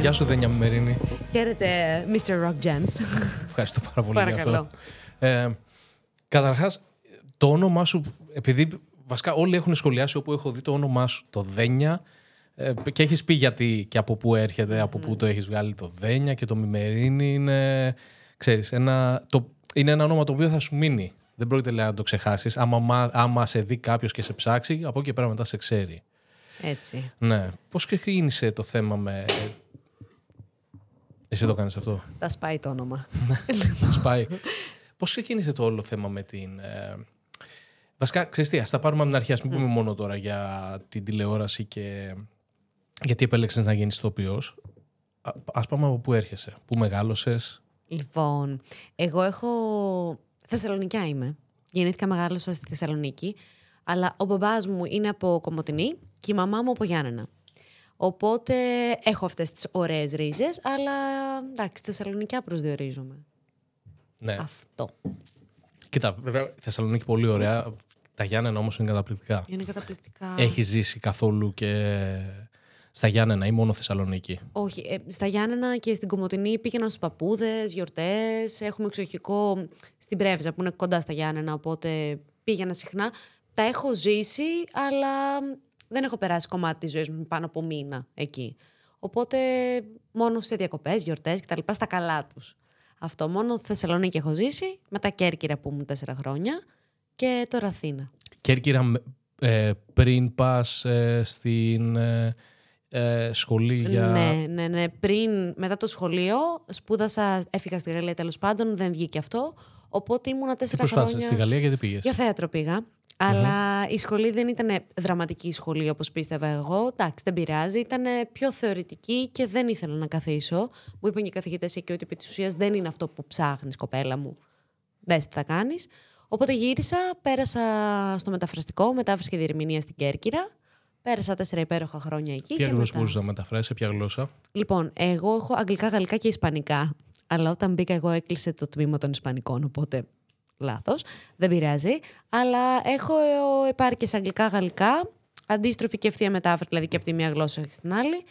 Γεια σου, Δένια Μερίνη. Χαίρετε, Mr. Rock Gems. Ευχαριστώ πάρα πολύ Παρακαλώ. για αυτό. Ε, Καταρχάς, το όνομά σου, επειδή βασικά όλοι έχουν σχολιάσει όπου έχω δει το όνομά σου, το Δένια, ε, και έχεις πει γιατί και από πού έρχεται, από πού το έχεις βγάλει το Δένια και το Μημερίνη είναι, ξέρεις, ένα, το, είναι ένα όνομα το οποίο θα σου μείνει. Δεν πρόκειται λέει, να το ξεχάσεις. Άμα, μα- άμα σε δει κάποιος και σε ψάξει, από εκεί και πέρα μετά σε ξέρει. Έτσι. Ναι. Πώς ξεκίνησε το θέμα με. Εσύ το κάνεις αυτό; Θα σπάει το όνομα. Να σπάει. Πώς ξεκίνησε το όλο θέμα με την. Ε... Βασικά, ξέρεις τι, ας τα πάρουμε από την αρχή. Ας μην πούμε μόνο τώρα για την τηλεόραση και γιατί επέλεξες να γίνεις ηθοποιός. Α ας πάμε από πού έρχεσαι, πού μεγάλωσες. Λοιπόν, εγώ έχω. Θεσσαλονικιά είμαι. Γεννήθηκα, μεγάλωσα στη Θεσσαλονίκη. Αλλά ο μπαμπάς μου είναι από Κομωτινή και η μαμά μου από Γιάννενα. Οπότε έχω αυτές τις ωραίες ρίζες, αλλά εντάξει, Θεσσαλονικιά προσδιορίζομαι. Ναι. Αυτό. Κοίτα, βέβαια, η Θεσσαλονίκη πολύ ωραία. Τα Γιάννενα όμως είναι καταπληκτικά. Είναι καταπληκτικά. Έχει ζήσει καθόλου και στα Γιάννενα ή μόνο Θεσσαλονίκη; Όχι, ε, στα Γιάννενα και στην Κομωτινή πήγαινα στους παππούδες, γιορτές. Έχουμε εξοχικό στην Πρέβεζα που είναι κοντά στα Γιάννενα, οπότε πήγαινα συχνά. Τα έχω ζήσει, αλλά δεν έχω περάσει κομμάτι της ζωής μου πάνω από μήνα εκεί. Οπότε μόνο σε διακοπές, γιορτές κτλ. Στα καλά τους. Αυτό. Μόνο Θεσσαλονίκη έχω ζήσει, μετά Κέρκυρα που ήμουν τέσσερα χρόνια και τώρα Αθήνα. Κέρκυρα, ε, πριν πας ε, στην ε, ε, σχολή για... Ναι, ναι, ναι. Πριν, μετά το σχολείο, σπούδασα, έφυγα στη Γαλλία τέλος πάντων, δεν βγήκε αυτό. Οπότε ήμουνα Τι τέσσερα προσπάθησες χρόνια. στη Γαλλία γιατί πήγες; Για θέατρο πήγα. Αλλά η σχολή δεν ήταν δραματική σχολή όπως πίστευα εγώ. Εντάξει, δεν πειράζει. Ήταν πιο θεωρητική και δεν ήθελα να καθίσω. Μου είπαν και οι καθηγητές εκεί ότι επί της ουσίας δεν είναι αυτό που ψάχνεις, κοπέλα μου. Δεν τι θα κάνεις. Οπότε γύρισα, πέρασα στο μεταφραστικό, μετάφραση και διερμηνία στην Κέρκυρα. Πέρασα τέσσερα υπέροχα χρόνια εκεί. Ποια και γλώσσα μετά- μπορούσε να μεταφράσεις, σε ποια γλώσσα; Λοιπόν, εγώ έχω αγγλικά, γαλλικά και ισπανικά. Αλλά όταν μπήκα εγώ έκλεισε το τμήμα των ισπανικών, οπότε λάθος. Δεν πειράζει. Αλλά έχω επάρκειες αγγλικά, γαλλικά, αντίστροφη και ευθεία μετάφραση, δηλαδή και από τη μία γλώσσα και στην άλλη.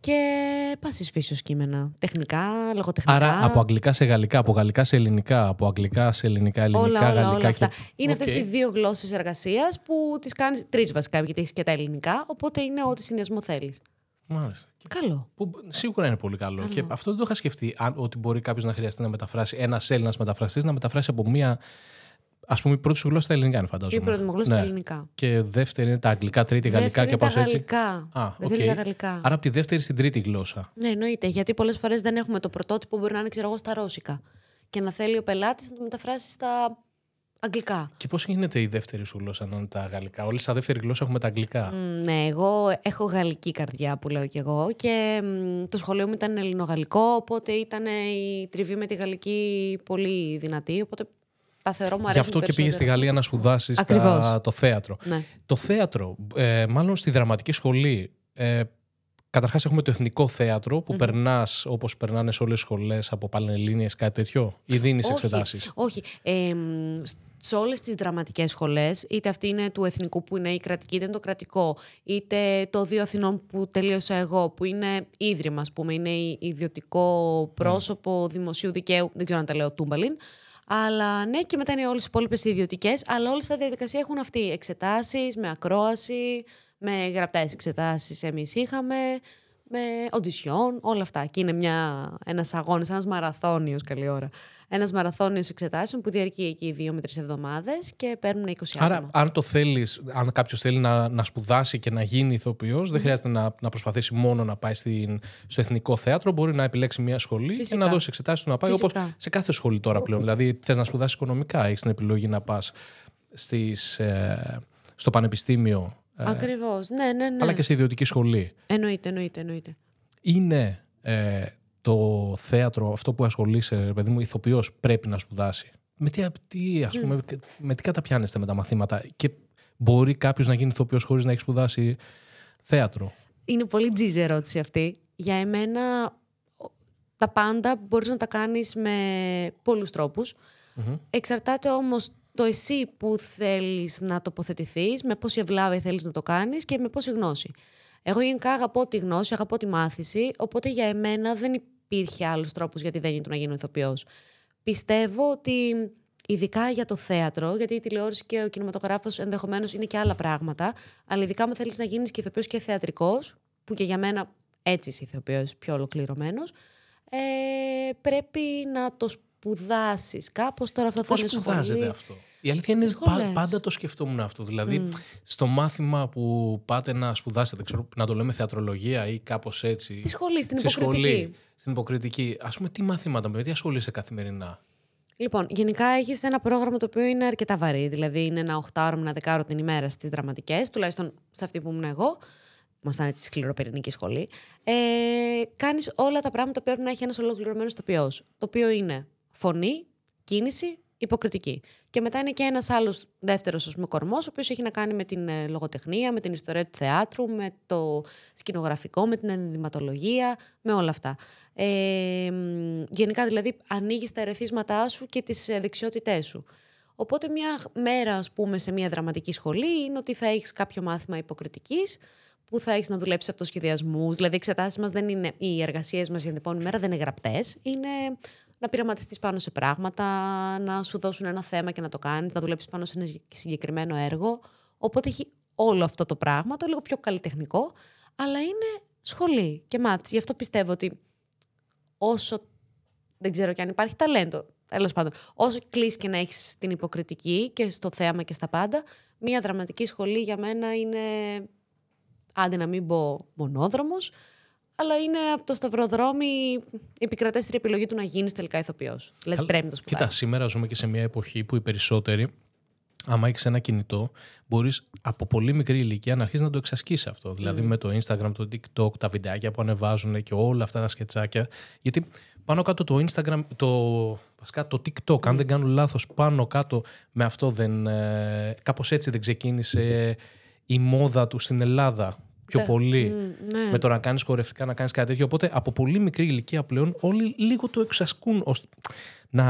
Και πάσης φύσεως κείμενα. Τεχνικά, λογοτεχνικά. Άρα από αγγλικά σε γαλλικά, από γαλλικά σε ελληνικά, από αγγλικά σε ελληνικά, ελληνικά, όλα, όλα, γαλλικά όλα αυτά. και... Είναι Οκ. αυτές οι δύο γλώσσες εργασίας που τις κάνεις τρεις βασικά, γιατί έχεις και τα ελληνικά, οπότε είναι ό,τι συνδυασμό θέλεις. Μάλιστα. Καλό. Που σίγουρα είναι πολύ καλό. Και αυτό δεν το είχα σκεφτεί. Α, ότι μπορεί κάποιος να χρειαστεί να μεταφράσει, ένας Έλληνας μεταφραστής να μεταφράσει από μία. Ας πούμε, η πρώτη σου γλώσσα τα ελληνικά είναι, Η φαντάζομαι. πρώτη μου γλώσσα Ναι. τα ελληνικά. Και δεύτερη είναι τα αγγλικά, τρίτη γαλλικά Δεύτερη και είναι τα πάω έτσι. γαλλικά. Α, Δεύτερη οκ. τα γαλλικά. Άρα από τη δεύτερη στην τρίτη γλώσσα. Ναι, εννοείται. Γιατί πολλές φορές δεν έχουμε το πρωτότυπο, μπορεί να είναι ξέρω εγώ, στα ρώσικα. Και να θέλει ο πελάτης να το μεταφράσει στα αγγλικά. Και πώς γίνεται η δεύτερη σου γλώσσα να είναι τα γαλλικά; Όλοι στα δεύτερη γλώσσα έχουμε τα αγγλικά. Μ, ναι, εγώ έχω γαλλική καρδιά που λέω κι εγώ και μ, το σχολείο μου ήταν ελληνογαλλικό, οπότε ήταν η τριβή με τη γαλλική πολύ δυνατή, οπότε τα θεωρώ μου Γι' αρέσουν αυτό και πήγες στη περισσότερο. Γαλλία να σπουδάσεις Ακριβώς. το θέατρο. Ναι. Το θέατρο, ε, μάλλον στη δραματική σχολή. Ε, Καταρχάς, έχουμε το εθνικό θέατρο που περνάς περνάς όπως περνάνε σε όλες τις σχολές από Πανελλήνιες, κάτι τέτοιο, ή δίνεις Όχι, εξετάσεις; Όχι. Ε, μ, σε όλες τις δραματικές σχολές, είτε αυτή είναι του εθνικού που είναι η κρατική, είτε είναι το κρατικό, είτε το Δύο Αθηνών που τελείωσα εγώ, που είναι ίδρυμα, ας πούμε, είναι η- ιδιωτικό πρόσωπο δημοσίου δικαίου, δεν ξέρω αν τα λέω τούμπαλιν. Αλλά ναι, και μετά είναι όλες οι υπόλοιπες ιδιωτικές, αλλά όλες τα διαδικασία έχουν αυτή. Εξετάσεις, με ακρόαση, με γραπτές εξετάσεις εμείς είχαμε, με οντισιόν, όλα αυτά. Και είναι μια, ένας αγώνας, ένας μαραθώνιος, καλή ώρα. Ένας μαραθώνιος εξετάσεων που διαρκεί εκεί δύο με τρεις εβδομάδες και παίρνουν 20 Άρα, άτομα. αν το θέλεις, αν κάποιος θέλει να, να σπουδάσει και να γίνει ηθοποιός, δεν χρειάζεται να, να προσπαθήσει μόνο να πάει στην, στο εθνικό θέατρο. Μπορεί να επιλέξει μια σχολή Φυσικά. και να δώσει εξετάσεις του να πάει. Όπως Φυσικά. σε κάθε σχολή τώρα πλέον. Δηλαδή, θες να σπουδάσεις οικονομικά, έχεις την επιλογή να πας ε, στο πανεπιστήμιο. ε, Ακριβώς, ναι, ναι, ναι. αλλά και σε ιδιωτική σχολή. Εννοείται, εννοείται, εννοείται. Είναι ε, το θέατρο αυτό που ασχολείσαι, ρε παιδί μου, ηθοποιός πρέπει να σπουδάσει. Με τι, τι, ας πούμε, με τι καταπιάνεστε με τα μαθήματα; Και μπορεί κάποιος να γίνει ηθοποιός χωρίς να έχει σπουδάσει θέατρο; Είναι πολύ τζίζε ερώτηση αυτή. Για εμένα ο- τα πάντα μπορείς να τα κάνεις με πολλούς τρόπους. Εξαρτάται όμως το εσύ που θέλεις να τοποθετηθείς, με πόση ευλάβεια θέλεις να το κάνεις και με πόση γνώση. Εγώ γενικά αγαπώ τη γνώση, αγαπώ τη μάθηση, οπότε για εμένα δεν υπήρχε άλλος τρόπος γιατί δεν ήθελα να γίνω ηθοποιός. Πιστεύω ότι ειδικά για το θέατρο, γιατί η τηλεόραση και ο κινηματογράφος ενδεχομένως είναι και άλλα πράγματα, αλλά ειδικά με θέλεις να γίνεις και ηθοποιός και θεατρικός, που και για μένα έτσι είσαι ηθοποιός πιο ολοκληρωμένος, ε, πρέπει να το σπουδάσεις κάπως. Τώρα αυτό Πώς θα είναι σπουδάζεται σχολή. αυτό; Η αλήθεια είναι Στις πα- σχολές. πάντα το σκεφτόμουν αυτό. Δηλαδή, στο μάθημα που πάτε να σπουδάσετε, ξέρω, να το λέμε θεατρολογία ή κάπως έτσι. Στη σχολή, στην στη υποκριτική. σχολή, στην υποκριτική. Α πούμε, τι μαθήματα, με τι ασχολείσαι καθημερινά; Λοιπόν, γενικά έχεις ένα πρόγραμμα το οποίο είναι αρκετά βαρύ. Δηλαδή, είναι ένα 8ωρο με ένα δεκάωρο την ημέρα στις δραματικές, τουλάχιστον σε αυτή που ήμουν εγώ. Ήμασταν έτσι σκληροπυρηνική σχολή. Ε, Κάνεις όλα τα πράγματα που πρέπει να έχει ένας ολοκληρωμένος τοπιός. Το οποίο είναι φωνή, κίνηση, υποκριτική. Και μετά είναι και ένας άλλος δεύτερος κορμός, ο οποίος έχει να κάνει με την ε, λογοτεχνία, με την ιστορία του θεάτρου, με το σκηνογραφικό, με την ενδυματολογία, με όλα αυτά. Ε, μ, γενικά δηλαδή ανοίγεις τα ερεθίσματά σου και τις ε, δεξιότητές σου. Οπότε μια μέρα, ας πούμε, σε μια δραματική σχολή είναι ότι θα έχεις κάποιο μάθημα υποκριτικής, που θα έχεις να δουλέψεις αυτοσχεδιασμούς. Δηλαδή, οι εξετάσεις μας δεν είναι, οι εργασίες μας για την επόμενη μέρα δεν είναι γραπτές. Είναι να πειραματιστείς πάνω σε πράγματα, να σου δώσουν ένα θέμα και να το κάνεις, να δουλέψεις πάνω σε ένα συγκεκριμένο έργο. Οπότε έχει όλο αυτό το πράγμα, το λίγο πιο καλλιτεχνικό, αλλά είναι σχολή και μάτς. Γι' αυτό πιστεύω ότι όσο δεν ξέρω και αν υπάρχει ταλέντο. Τέλος πάντων, όσο κλείσει και να έχεις την υποκριτική και στο θέαμα και στα πάντα, μία δραματική σχολή για μένα είναι. Άντε να μην πω μονόδρομος, αλλά είναι από το σταυροδρόμι η επικρατέστερη επιλογή του να γίνει τελικά ηθοποιός. Δηλαδή Καλά, πρέπει να το Κοίτα, σπουδάσει. σήμερα ζούμε και σε μια εποχή που οι περισσότεροι, άμα έχεις ένα κινητό, μπορείς από πολύ μικρή ηλικία να αρχίσεις να το εξασκήσει αυτό. Δηλαδή με το Instagram, το TikTok, τα βιντεάκια που ανεβάζουν και όλα αυτά τα σκετσάκια. Γιατί πάνω κάτω το Instagram, το, βασικά το TikTok, αν δεν κάνω λάθος, πάνω κάτω με αυτό δεν. Ε, Κάπως έτσι δεν ξεκίνησε η μόδα του στην Ελλάδα πιο Τε- πολύ. Μμ, ναι. Με το να κάνεις χορευτικά, να κάνεις κάτι τέτοιο. Οπότε από πολύ μικρή ηλικία πλέον όλοι λίγο το εξασκούν ώστε να.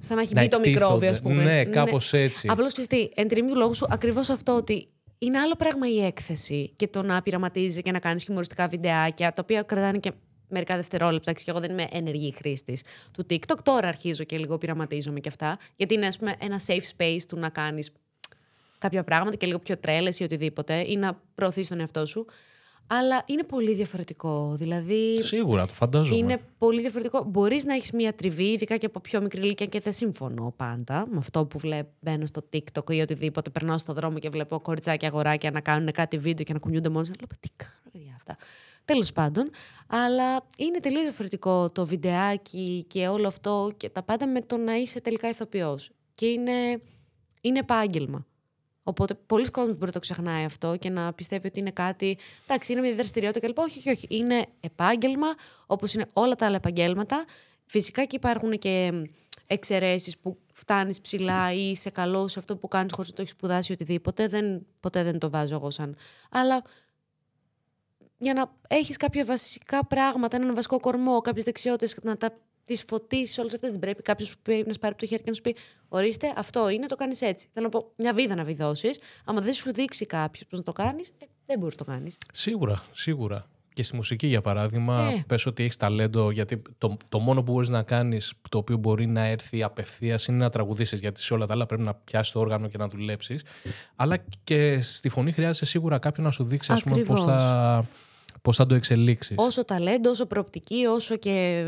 Σαν να έχει να μπει το μικρόβιο, ας εκτίθονται. πούμε. Ναι, κάπως έτσι. Απλώς ξέρεις τι, εν τη ρήμη του λόγου σου, ακριβώς αυτό ότι είναι άλλο πράγμα η έκθεση και το να πειραματίζει και να κάνεις χιουμοριστικά βιντεάκια, τα οποία κρατάνε και μερικά δευτερόλεπτα. Και εγώ δεν είμαι ενεργή χρήστης του TikTok. Τώρα αρχίζω και λίγο πειραματίζομαι και αυτά. Γιατί είναι, ας πούμε, ένα safe space του να κάνεις κάποια πράγματα και λίγο πιο τρέλες ή οτιδήποτε, ή να προωθήσει τον εαυτό σου. Αλλά είναι πολύ διαφορετικό. Δηλαδή. Σίγουρα, το φαντάζομαι. Είναι πολύ διαφορετικό. Μπορείς να έχεις μία τριβή, ειδικά και από πιο μικρή ηλικία, και δεν συμφωνώ πάντα με αυτό που βλέπω. Μπαίνω στο TikTok ή οτιδήποτε. Περνάω στον δρόμο και βλέπω κοριτσάκια αγοράκια να κάνουν κάτι βίντεο και να κουνιούνται μόνο. Λέω, τι κάνω, παιδιά αυτά. Τέλος πάντων. Αλλά είναι τελείως διαφορετικό το βιντεάκι και όλο αυτό και τα πάντα με το να είσαι τελικά ηθοποιός. Και είναι, είναι επάγγελμα. Οπότε πολλοί κόσμοι μπορεί να το ξεχνάει αυτό και να πιστεύει ότι είναι κάτι. Εντάξει, είναι μια δραστηριότητα κλπ. Όχι, όχι, όχι. Είναι επάγγελμα, όπως είναι όλα τα άλλα επαγγέλματα. Φυσικά και υπάρχουν και εξαιρέσεις που φτάνεις ψηλά ή είσαι καλό σε αυτό που κάνεις χωρίς να το έχεις σπουδάσει οτιδήποτε. Δεν, ποτέ δεν το βάζω εγώ σαν. Αλλά για να έχεις κάποια βασικά πράγματα, έναν βασικό κορμό, κάποιες δεξιότητες, να τα τις φωτίσεις όλες αυτές. Δεν πρέπει κάποιος που πρέπει να σπάρει από το χέρι και να σου πει: Ορίστε, αυτό είναι, το κάνεις έτσι. Θέλω να πω μια βίδα να βιδώσεις. Άμα δεν σου δείξει κάποιος πώς να το κάνεις, ε, δεν μπορείς να το κάνεις. Σίγουρα, σίγουρα. Και στη μουσική, για παράδειγμα, Ε. πες ότι έχεις ταλέντο, γιατί το, το μόνο που μπορείς να κάνεις, το οποίο μπορεί να έρθει απευθείας, είναι να τραγουδήσεις. Γιατί σε όλα τα άλλα πρέπει να πιάσεις το όργανο και να δουλέψεις. Αλλά και στη φωνή χρειάζεται σίγουρα κάποιον να σου δείξει, ας πούμε, πώς Ακριβώς. θα, πώς θα το εξελίξεις. Όσο ταλέντο, όσο προοπτική, όσο και.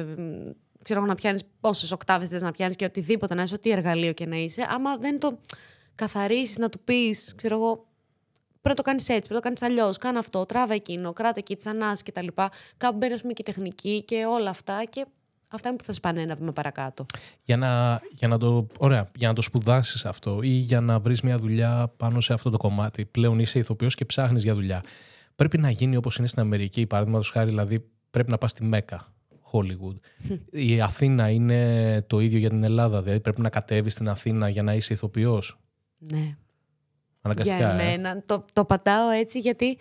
Μ, ξέρω εγώ να πιάνεις πόσες οκτάβες θες να πιάνεις και οτιδήποτε να είσαι, ό,τι εργαλείο και να είσαι. Άμα δεν το καθαρίσεις, να του πεις, ξέρω εγώ, πρέπει να το κάνεις έτσι, πρέπει να το κάνεις αλλιώς. Κάνε αυτό, τράβα εκείνο, κράτα εκεί, τσανάς κτλ. Κάπου μπαίνει, ας πούμε, και η τεχνική και όλα αυτά. Και αυτά είναι που θα σπάνε ένα βήμα παρακάτω. Για να, για να το, ωραία, για να το σπουδάσεις αυτό ή για να βρεις μια δουλειά πάνω σε αυτό το κομμάτι. Πλέον είσαι ηθοποιός και ψάχνεις για δουλειά. Πρέπει να γίνει όπως είναι στην Αμερική, παραδείγματος χάρη, δηλαδή πρέπει να πας στη Μέκα, Hollywood. Η Αθήνα είναι το ίδιο για την Ελλάδα. Δηλαδή πρέπει να κατέβεις στην Αθήνα για να είσαι ηθοποιός. Ναι. Αναγκαστικά. Για ε. εμένα. Το, το πατάω έτσι γιατί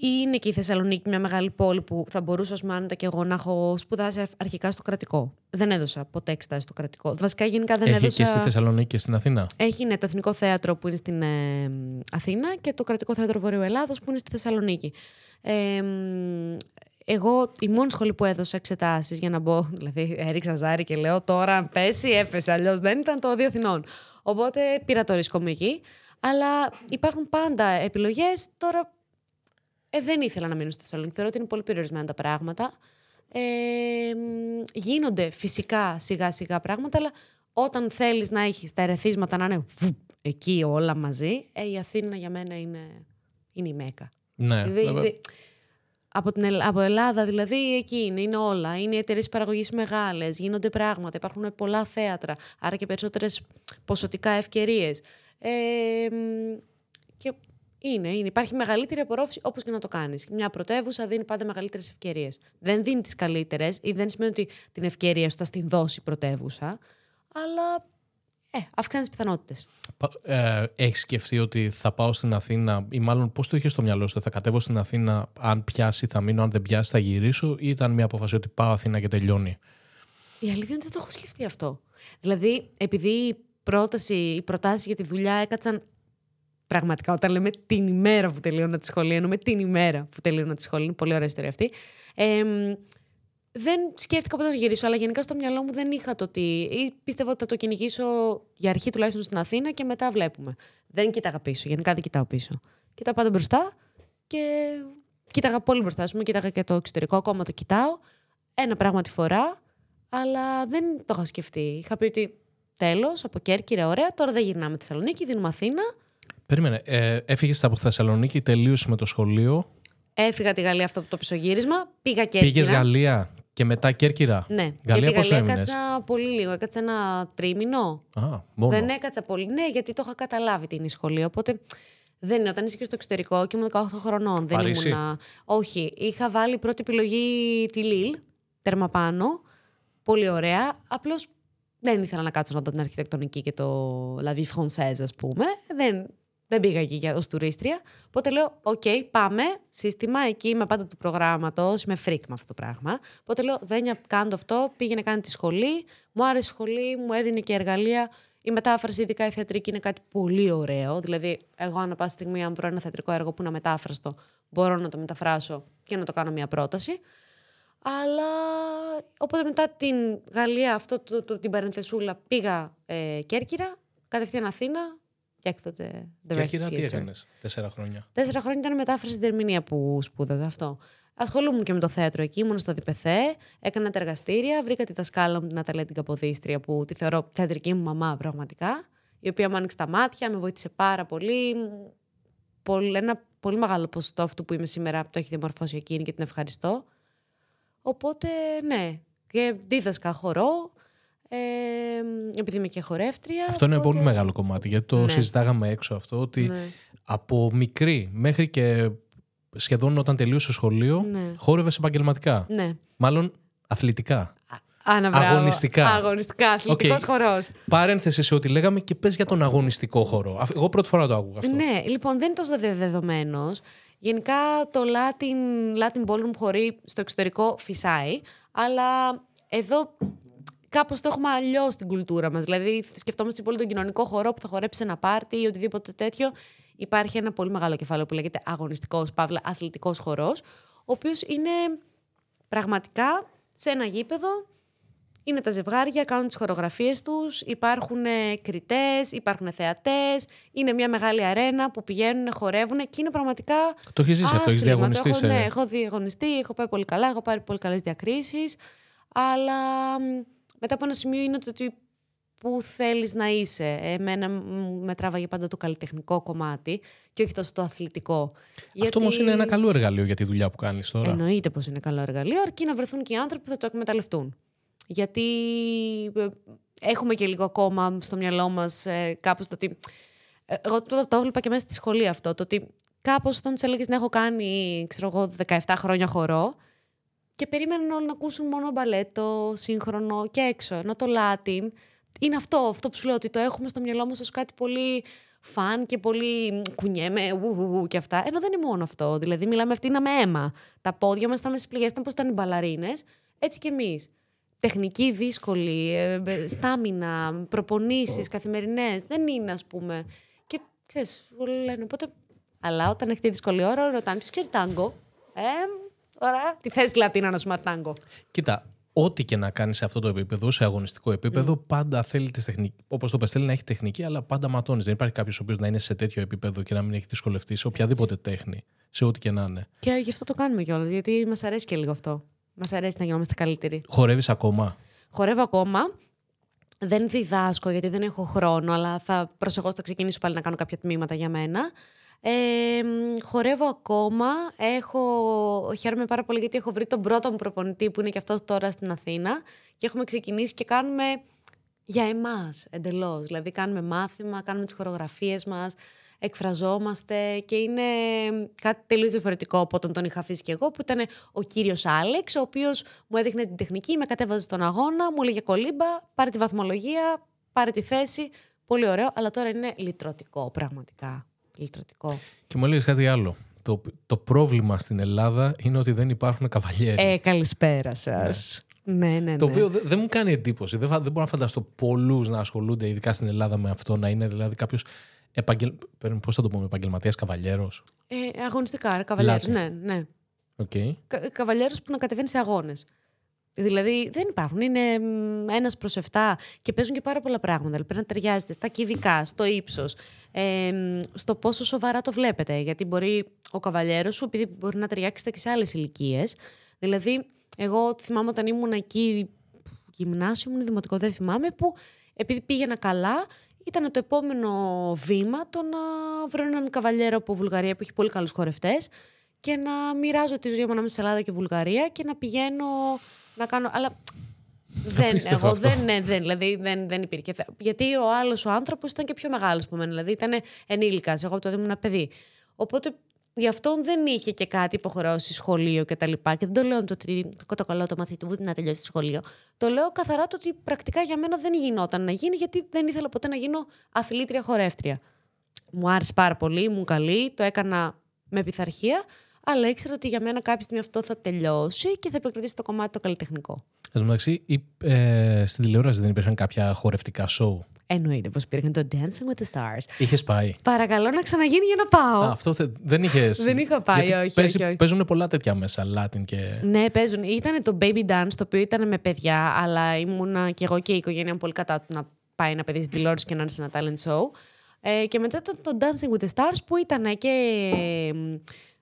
είναι και η Θεσσαλονίκη μια μεγάλη πόλη που θα μπορούσα ως άνετα και εγώ να έχω σπουδάσει αρχικά στο κρατικό. Δεν έδωσα ποτέ εξετάσεις στο κρατικό. Βασικά γενικά δεν Έχει έδωσα. και στη Θεσσαλονίκη και στην Αθήνα; Έχει ναι, το Εθνικό Θέατρο που είναι στην ε, Αθήνα και το Κρατικό Θέατρο Βορείου Ελλάδος που είναι στη Θεσσαλονίκη. Ε, μ, εγώ η μόνη σχολή που έδωσα εξετάσεις για να μπω, δηλαδή έριξα ζάρι και λέω τώρα αν πέσει έπεσε, αλλιώς δεν ήταν το δύο Αθηνών. Οπότε πήρα το ρίσκο μου εκεί. Αλλά υπάρχουν πάντα επιλογές. Τώρα ε, δεν ήθελα να μείνω στη Θεσσαλονίκη. Θεωρώ ότι είναι πολύ περιορισμένα τα πράγματα. Ε, μ, γίνονται φυσικά σιγά σιγά πράγματα, αλλά όταν θέλεις να έχεις τα ερεθίσματα να είναι βου, εκεί όλα μαζί, ε, η Αθήνα για μένα είναι, είναι η Μέκα. Ναι. Δηλαδή, βέβαια. δε- από, την, Ελλ- από Ελλάδα, δηλαδή, εκεί είναι, είναι όλα. Είναι οι εταιρείες παραγωγής μεγάλες, γίνονται πράγματα, υπάρχουν πολλά θέατρα, άρα και περισσότερες ποσοτικά ευκαιρίες. Ε, μ, και είναι, είναι. Υπάρχει μεγαλύτερη απορρόφηση όπως και να το κάνεις. Μια πρωτεύουσα δίνει πάντα μεγαλύτερες ευκαιρίες. Δεν δίνει τις καλύτερες ή δεν σημαίνει ότι την ευκαιρία σου θα στην δώσει η πρωτεύουσα, αλλά ε, αυξάνεις τι πιθανότητες. Πα- Ε, έχεις σκεφτεί ότι θα πάω στην Αθήνα, ή μάλλον πώς το είχες στο μυαλό σου, θα κατέβω στην Αθήνα, αν πιάσει θα μείνω, αν δεν πιάσει θα γυρίσω, ή ήταν μια απόφαση ότι πάω Αθήνα και τελειώνει; Η αλήθεια είναι ότι δεν το έχω σκεφτεί αυτό. Δηλαδή, επειδή η πρόταση, οι προτάσεις για τη δουλειά έκατσαν πραγματικά όταν λέμε την ημέρα που τελείωνα τη σχολή, εννοούμε την ημέρα που τελείωνα τη σχολή, είναι πολύ ωραία ιστορία αυτή. Ε, μ, δεν σκέφτηκα ποτέ να γυρίσω, αλλά γενικά στο μυαλό μου δεν είχα το ότι. ή πίστευα ότι θα το κυνηγήσω για αρχή τουλάχιστον στην Αθήνα και μετά βλέπουμε. Δεν κοίταγα πίσω. Γενικά δεν κοιτάω πίσω. Κοιτάω πάντα μπροστά και κοίταγα πολύ μπροστά. Α πούμε, κοίταγα και το εξωτερικό, ακόμα το κοιτάω. Ένα πράγμα τη φορά, αλλά δεν το είχα σκεφτεί. Είχα πει ότι τέλος, από Κέρκυρα, ωραία, τώρα δεν γυρνάμε Θεσσαλονίκη, δίνουμε Αθήνα. Περίμενε, ε, έφυγες από Θεσσαλονίκη, τελείωσε με το σχολείο, Έφυγα τη Γαλλία αυτό το πισωγύρισμα, πήγα Κέρκυρα. πήγες Γαλλία; Και μετά Κέρκυρα. Ναι, Γαλλία και τη πόσο Γαλλία έμεινες; έκατσα πολύ λίγο. Έκατσα ένα τρίμηνο. Α, μόνο. Δεν έκατσα πολύ. Ναι, γιατί το είχα καταλάβει τι είναι η σχολή. Οπότε δεν είναι. Όταν είσαι και στο εξωτερικό και ήμουν 18 χρονών. Δεν Παρίσι. ήμουν. Όχι. Είχα βάλει πρώτη επιλογή τη Λίλ, τέρμα πάνω. Πολύ ωραία. Απλώς δεν ήθελα να κάτσω να δω την αρχιτεκτονική και το La Vie Française, ας πούμε. Δεν, δεν πήγα εκεί ως τουρίστρια. Οπότε λέω: Οκ, πάμε. Σύστημα. Εκεί είμαι πάντα του προγράμματος. Είμαι freak με αυτό το πράγμα. Οπότε λέω: Δεν κάνω αυτό. Πήγαινε κάνει τη σχολή. Μου άρεσε η σχολή, μου έδινε και εργαλεία. Η μετάφραση, ειδικά η θεατρική, είναι κάτι πολύ ωραίο. Δηλαδή, εγώ, ανά πάση στιγμή, αν βρω ένα θεατρικό έργο που είναι αμετάφραστο, μπορώ να το μεταφράσω και να το κάνω μια πρόταση. Αλλά οπότε μετά την Γαλλία, αυτό το, το- την παρενθεσούλα, πήγα ε, Κέρκυρα, κατευθείαν Αθήνα και έκτοτε the rest Κέρκυρα is τι history. έκανες, τέσσερα χρόνια; Τέσσερα χρόνια ήταν μετάφραση στην Ερμηνεία που σπούδαζα αυτό. Ασχολούμουν και με το θέατρο εκεί, ήμουν στο ΔΠΘ, έκανα τα εργαστήρια, βρήκα τη δασκάλα μου την Αταλία την Καποδίστρια που τη θεωρώ θεατρική μου μαμά πραγματικά, η οποία μου άνοιξε τα μάτια, με βοήθησε πάρα πολύ. πολύ ένα πολύ μεγάλο ποσοστό αυτού που είμαι σήμερα το έχει διαμορφώσει εκείνη και την ευχαριστώ. Οπότε, ναι, και δίδασκα χορό, ε, επειδή είμαι και χορεύτρια. Αυτό είναι οπότε- πολύ μεγάλο κομμάτι, γιατί το Ναι. συζητάγαμε έξω αυτό, ότι Ναι. από μικρή μέχρι και σχεδόν όταν τελείωσε το σχολείο, Ναι. χόρευες επαγγελματικά. ναι. Μάλλον αθλητικά. Α, να, μπράβο. Αγωνιστικά. Αγωνιστικά, αθλητικός Οκ. χορός. Παρένθεση σε ό,τι λέγαμε και πες για τον αγωνιστικό χορό. Αφ- Εγώ πρώτη φορά το άκουγα αυτό. Ναι, λοιπόν, δεν είναι τόσο δεδομένο. Γενικά το Latin, Latin Ballroom χωρί στο εξωτερικό φυσάει, αλλά εδώ κάπως το έχουμε αλλιώς στην κουλτούρα μας. Δηλαδή σκεφτόμαστε πολύ τον κοινωνικό χορό που θα χορέψει ένα πάρτι ή οτιδήποτε τέτοιο. Υπάρχει ένα πολύ μεγάλο κεφάλαιο που λέγεται αγωνιστικός, παύλα αθλητικός χορός, ο οποίος είναι πραγματικά σε ένα γήπεδο είναι τα ζευγάρια, κάνουν τις χορογραφίες τους, υπάρχουν ε, κριτές, υπάρχουν θεατές, είναι μια μεγάλη αρένα που πηγαίνουν, χορεύουν και είναι πραγματικά Το έχεις ζήσει αυτό, έχεις άθλημα. διαγωνιστεί. Το σε- Έχω, ναι, έχω διαγωνιστεί, έχω πάει πολύ καλά, έχω πάρει πολύ καλές διακρίσεις, αλλά μ, μετά από ένα σημείο είναι το ότι που θέλεις να είσαι. Εμένα μ, με τράβαγε πάντα το καλλιτεχνικό κομμάτι και όχι τόσο το αθλητικό. Αυτό όμως είναι ένα καλό εργαλείο για τη δουλειά που κάνεις τώρα. Εννοείται πως είναι καλό εργαλείο, αρκεί να βρεθούν και οι άνθρωποι που θα το εκμεταλλευτούν. Γιατί ε, έχουμε και λίγο ακόμα στο μυαλό μας ε, κάπως το ότι... ε, Εγώ το, το έβλεπα και μέσα στη σχολή αυτό, το ότι κάπως όταν τους έλεγες να έχω κάνει, ξέρω εγώ, 17 χρόνια χορό και περίμεναν όλοι να ακούσουν μόνο μπαλέτο, σύγχρονο και έξω. Ενώ το Latin είναι αυτό, αυτό που σου λέω, ότι το έχουμε στο μυαλό μας ως κάτι πολύ φαν και πολύ κουνιέμαι, ου, ου, ου, και αυτά. Ενώ δεν είναι μόνο αυτό. Δηλαδή, μιλάμε αυτή με αίμα. Τα πόδια μας ήταν με στις πληγές, ήταν πώς ήταν οι μπαλαρίνες, έτσι κι εμείς. Τεχνική δύσκολη, ε, ε, στάμινα, προπονήσεις καθημερινές. Δεν είναι, ας πούμε. Και ξέρεις, λένε. Οπότε, αλλά όταν έχει τη δύσκολη ώρα, ρωτάνε ποιος ξέρει τάγκο; Ε, ωραία. Τι θες Λατίνα να σου μάθει τάγκο. Κοίτα, ό,τι και να κάνεις σε αυτό το επίπεδο, σε αγωνιστικό επίπεδο, πάντα θέλει τη τεχνική. Όπως το πες, θέλει να έχει τεχνική, αλλά πάντα ματώνεις. Δεν υπάρχει κάποιος ο οποίος να είναι σε τέτοιο επίπεδο και να μην έχει δυσκολευτείς σε οποιαδήποτε τέχνη, σε ό,τι και να είναι. Και γι' αυτό το κάνουμε κιόλας, γιατί μας αρέσει και λίγο αυτό. Μας αρέσει να γινόμαστε καλύτεροι. Χορεύεις ακόμα; Χορεύω ακόμα. Δεν διδάσκω γιατί δεν έχω χρόνο, αλλά θα προσεχώς θα ξεκινήσω πάλι να κάνω κάποια τμήματα για μένα. Ε, χορεύω ακόμα. Έχω... Χαίρομαι πάρα πολύ γιατί έχω βρει τον πρώτο μου προπονητή που είναι και αυτός τώρα στην Αθήνα και έχουμε ξεκινήσει και κάνουμε για εμάς εντελώς. Δηλαδή κάνουμε μάθημα, κάνουμε τις χορογραφίες μας, εκφραζόμαστε και είναι κάτι τελείως διαφορετικό από όταν τον είχα αφήσει και εγώ που ήταν ο κύριος Άλεξ ο οποίος μου έδειχνε την τεχνική, με κατέβαζε στον αγώνα, μου έλεγε κολύμπα, πάρε τη βαθμολογία, πάρε τη θέση. Πολύ ωραίο, αλλά τώρα είναι λυτρωτικό πραγματικά λυτρωτικό. Και μου έλεγε κάτι άλλο. Το, το πρόβλημα στην Ελλάδα είναι ότι δεν υπάρχουν καβαλιέροι. Ε, καλησπέρα σας. Ναι. Ναι, ναι, ναι. Το οποίο δεν μου κάνει εντύπωση. Δεν, δεν μπορώ να φανταστώ πολλούς να ασχολούνται, ειδικά στην Ελλάδα, με αυτό. Να είναι δηλαδή κάποιος. Επαγγελ... Πώς θα το πούμε, επαγγελματίας καβαλιέρος; Ε, αγωνιστικά, καβαλιέρο. Ναι, ναι. Okay. Κα, καβαλιέρος που να κατεβαίνει σε αγώνες. Δηλαδή δεν υπάρχουν. Είναι ένας προς 7 και παίζουν και πάρα πολλά πράγματα. Δηλαδή, πρέπει να ταιριάζετε στα κυβικά, στο ύψος, ε, στο πόσο σοβαρά το βλέπετε. Γιατί μπορεί ο καβαλιέρος σου, επειδή μπορεί να ταιριάξετε και σε άλλες ηλικίες. Δηλαδή, εγώ θυμάμαι όταν ήμουν εκεί, γυμνάσιο, ήμουν δημοτικό, δεν θυμάμαι, που επειδή πήγαινα καλά, ήταν το επόμενο βήμα το να βρω έναν καβαλιέρο από Βουλγαρία που έχει πολύ καλούς χορευτές και να μοιράζω τη ζωή μου ανάμεσα σε Ελλάδα και Βουλγαρία και να πηγαίνω να κάνω. Αλλά δεν, εγώ δεν, ναι, δεν, δηλαδή δεν, δεν υπήρχε. Γιατί ο άλλος ο άνθρωπος ήταν και πιο μεγάλος από μένα. Δηλαδή ήταν ενήλικας. Εγώ τότε ήμουν παιδί. Οπότε γι' αυτό δεν είχε και κάτι υποχρεώσει σχολείο κτλ. Και, και δεν το λέω το ότι το καλό το μαθητή μου να τελειώσει σχολείο. Το λέω καθαρά το ότι πρακτικά για μένα δεν γινόταν να γίνει, γιατί δεν ήθελα ποτέ να γίνω αθλήτρια χορεύτρια. Μου άρεσε πάρα πολύ, μου καλή, το έκανα με πειθαρχία αλλά ήξερα ότι για μένα κάποια στιγμή αυτό θα τελειώσει και θα επικρατήσει το κομμάτι το καλλιτεχνικό. Εν τω μεταξύ, ε, στην τηλεόραση δεν υπήρχαν κάποια χορευτικά σοου. Εννοείται πως υπήρχαν το Dancing with the Stars. Είχες πάει; Παρακαλώ να ξαναγίνει για να πάω. Α, αυτό θε, δεν είχε. δεν είχα πάει, όχι, παίζει, όχι, όχι. Παίζουν πολλά τέτοια μέσα, Latin και. Ναι, παίζουν. Ήταν το Baby Dance, το οποίο ήταν με παιδιά, αλλά ήμουνα και εγώ και η οικογένεια μου πολύ κατά του να πάει ένα παιδί στην τηλεόραση και να είναι σε ένα talent show. Ε, και μετά το, το Dancing with the Stars που ήταν και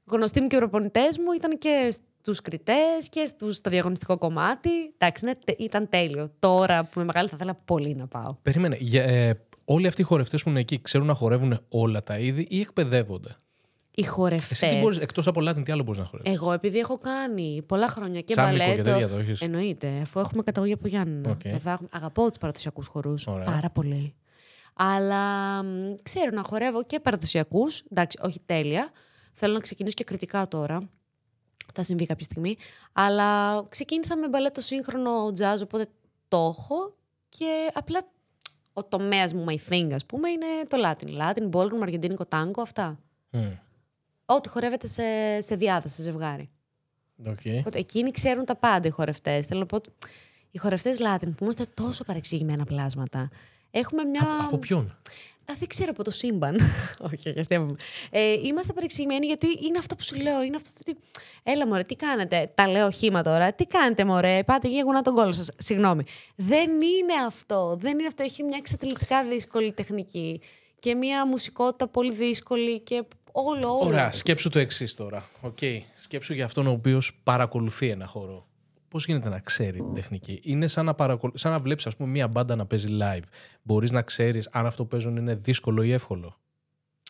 γνωστοί μου και οι προπονητές μου ήταν και στους κριτές και στους, στο διαγωνιστικό κομμάτι. Εντάξει, ναι, ήταν τέλειο. Τώρα που είμαι μεγάλη θα ήθελα πολύ να πάω. Περίμενε. Ε, όλοι αυτοί οι χορευτές που είναι εκεί ξέρουν να χορεύουν όλα τα είδη ή εκπαιδεύονται; Οι χορευτές. Εσύ τι μπορείς, εκτός από Latin, τι άλλο μπορείς να χορεύεις; Εγώ, επειδή έχω κάνει πολλά χρόνια και Τσάμικο μπαλέτο. και τέτοια το έχεις. Εννοείται, αφού έχουμε καταγωγή από Γιάννη. Okay. Αγαπώ τους παραδοσιακούς χορούς. Ωραία. Πάρα πολύ. Αλλά μ, ξέρω να χορεύω και παραδοσιακούς. Εντάξει, όχι τέλεια. Θέλω να ξεκινήσω και κριτικά τώρα. Θα συμβεί κάποια στιγμή. Αλλά ξεκίνησα με μπαλέτο σύγχρονο jazz, οπότε το έχω. Και απλά ο τομέας μου, my thing, ας πούμε, είναι το Latin. Latin, ballroom, αργεντίνικο tango, αυτά. Mm. Ό,τι χορεύεται σε, σε διάδα, σε ζευγάρι. Okay. Οπότε εκείνοι ξέρουν τα πάντα οι χορευτές. Θέλω να πω ότι οι χορευτές Latin που είμαστε τόσο παρεξηγημένα πλάσματα. Έχουμε μια. Από, από ποιον; Α, δεν ξέρω από το σύμπαν. Όχι, όχι, αστείευομαι. Ε, είμαστε παρεξηγημένοι γιατί είναι αυτό που σου λέω. Είναι αυτό το ότι. Έλα, μωρέ, τι κάνετε; Τα λέω χήμα τώρα. Τι κάνετε, μωρέ; Πάτε εκεί να τον κόλλο σας. Συγγνώμη. Δεν είναι αυτό. Δεν είναι αυτό. Έχει μια εξατελετικά δύσκολη τεχνική και μια μουσικότητα πολύ δύσκολη και όλο, όλο. Ωραία, σκέψου το εξής τώρα. Okay. Σκέψου για αυτόν ο οποίος παρακολουθεί ένα χώρο. Πώς γίνεται να ξέρει την τεχνική; Είναι σαν να, παρακολου... σαν να βλέπεις, ας πούμε, μία μπάντα να παίζει live. Μπορείς να ξέρεις αν αυτό που παίζουν είναι δύσκολο ή εύκολο.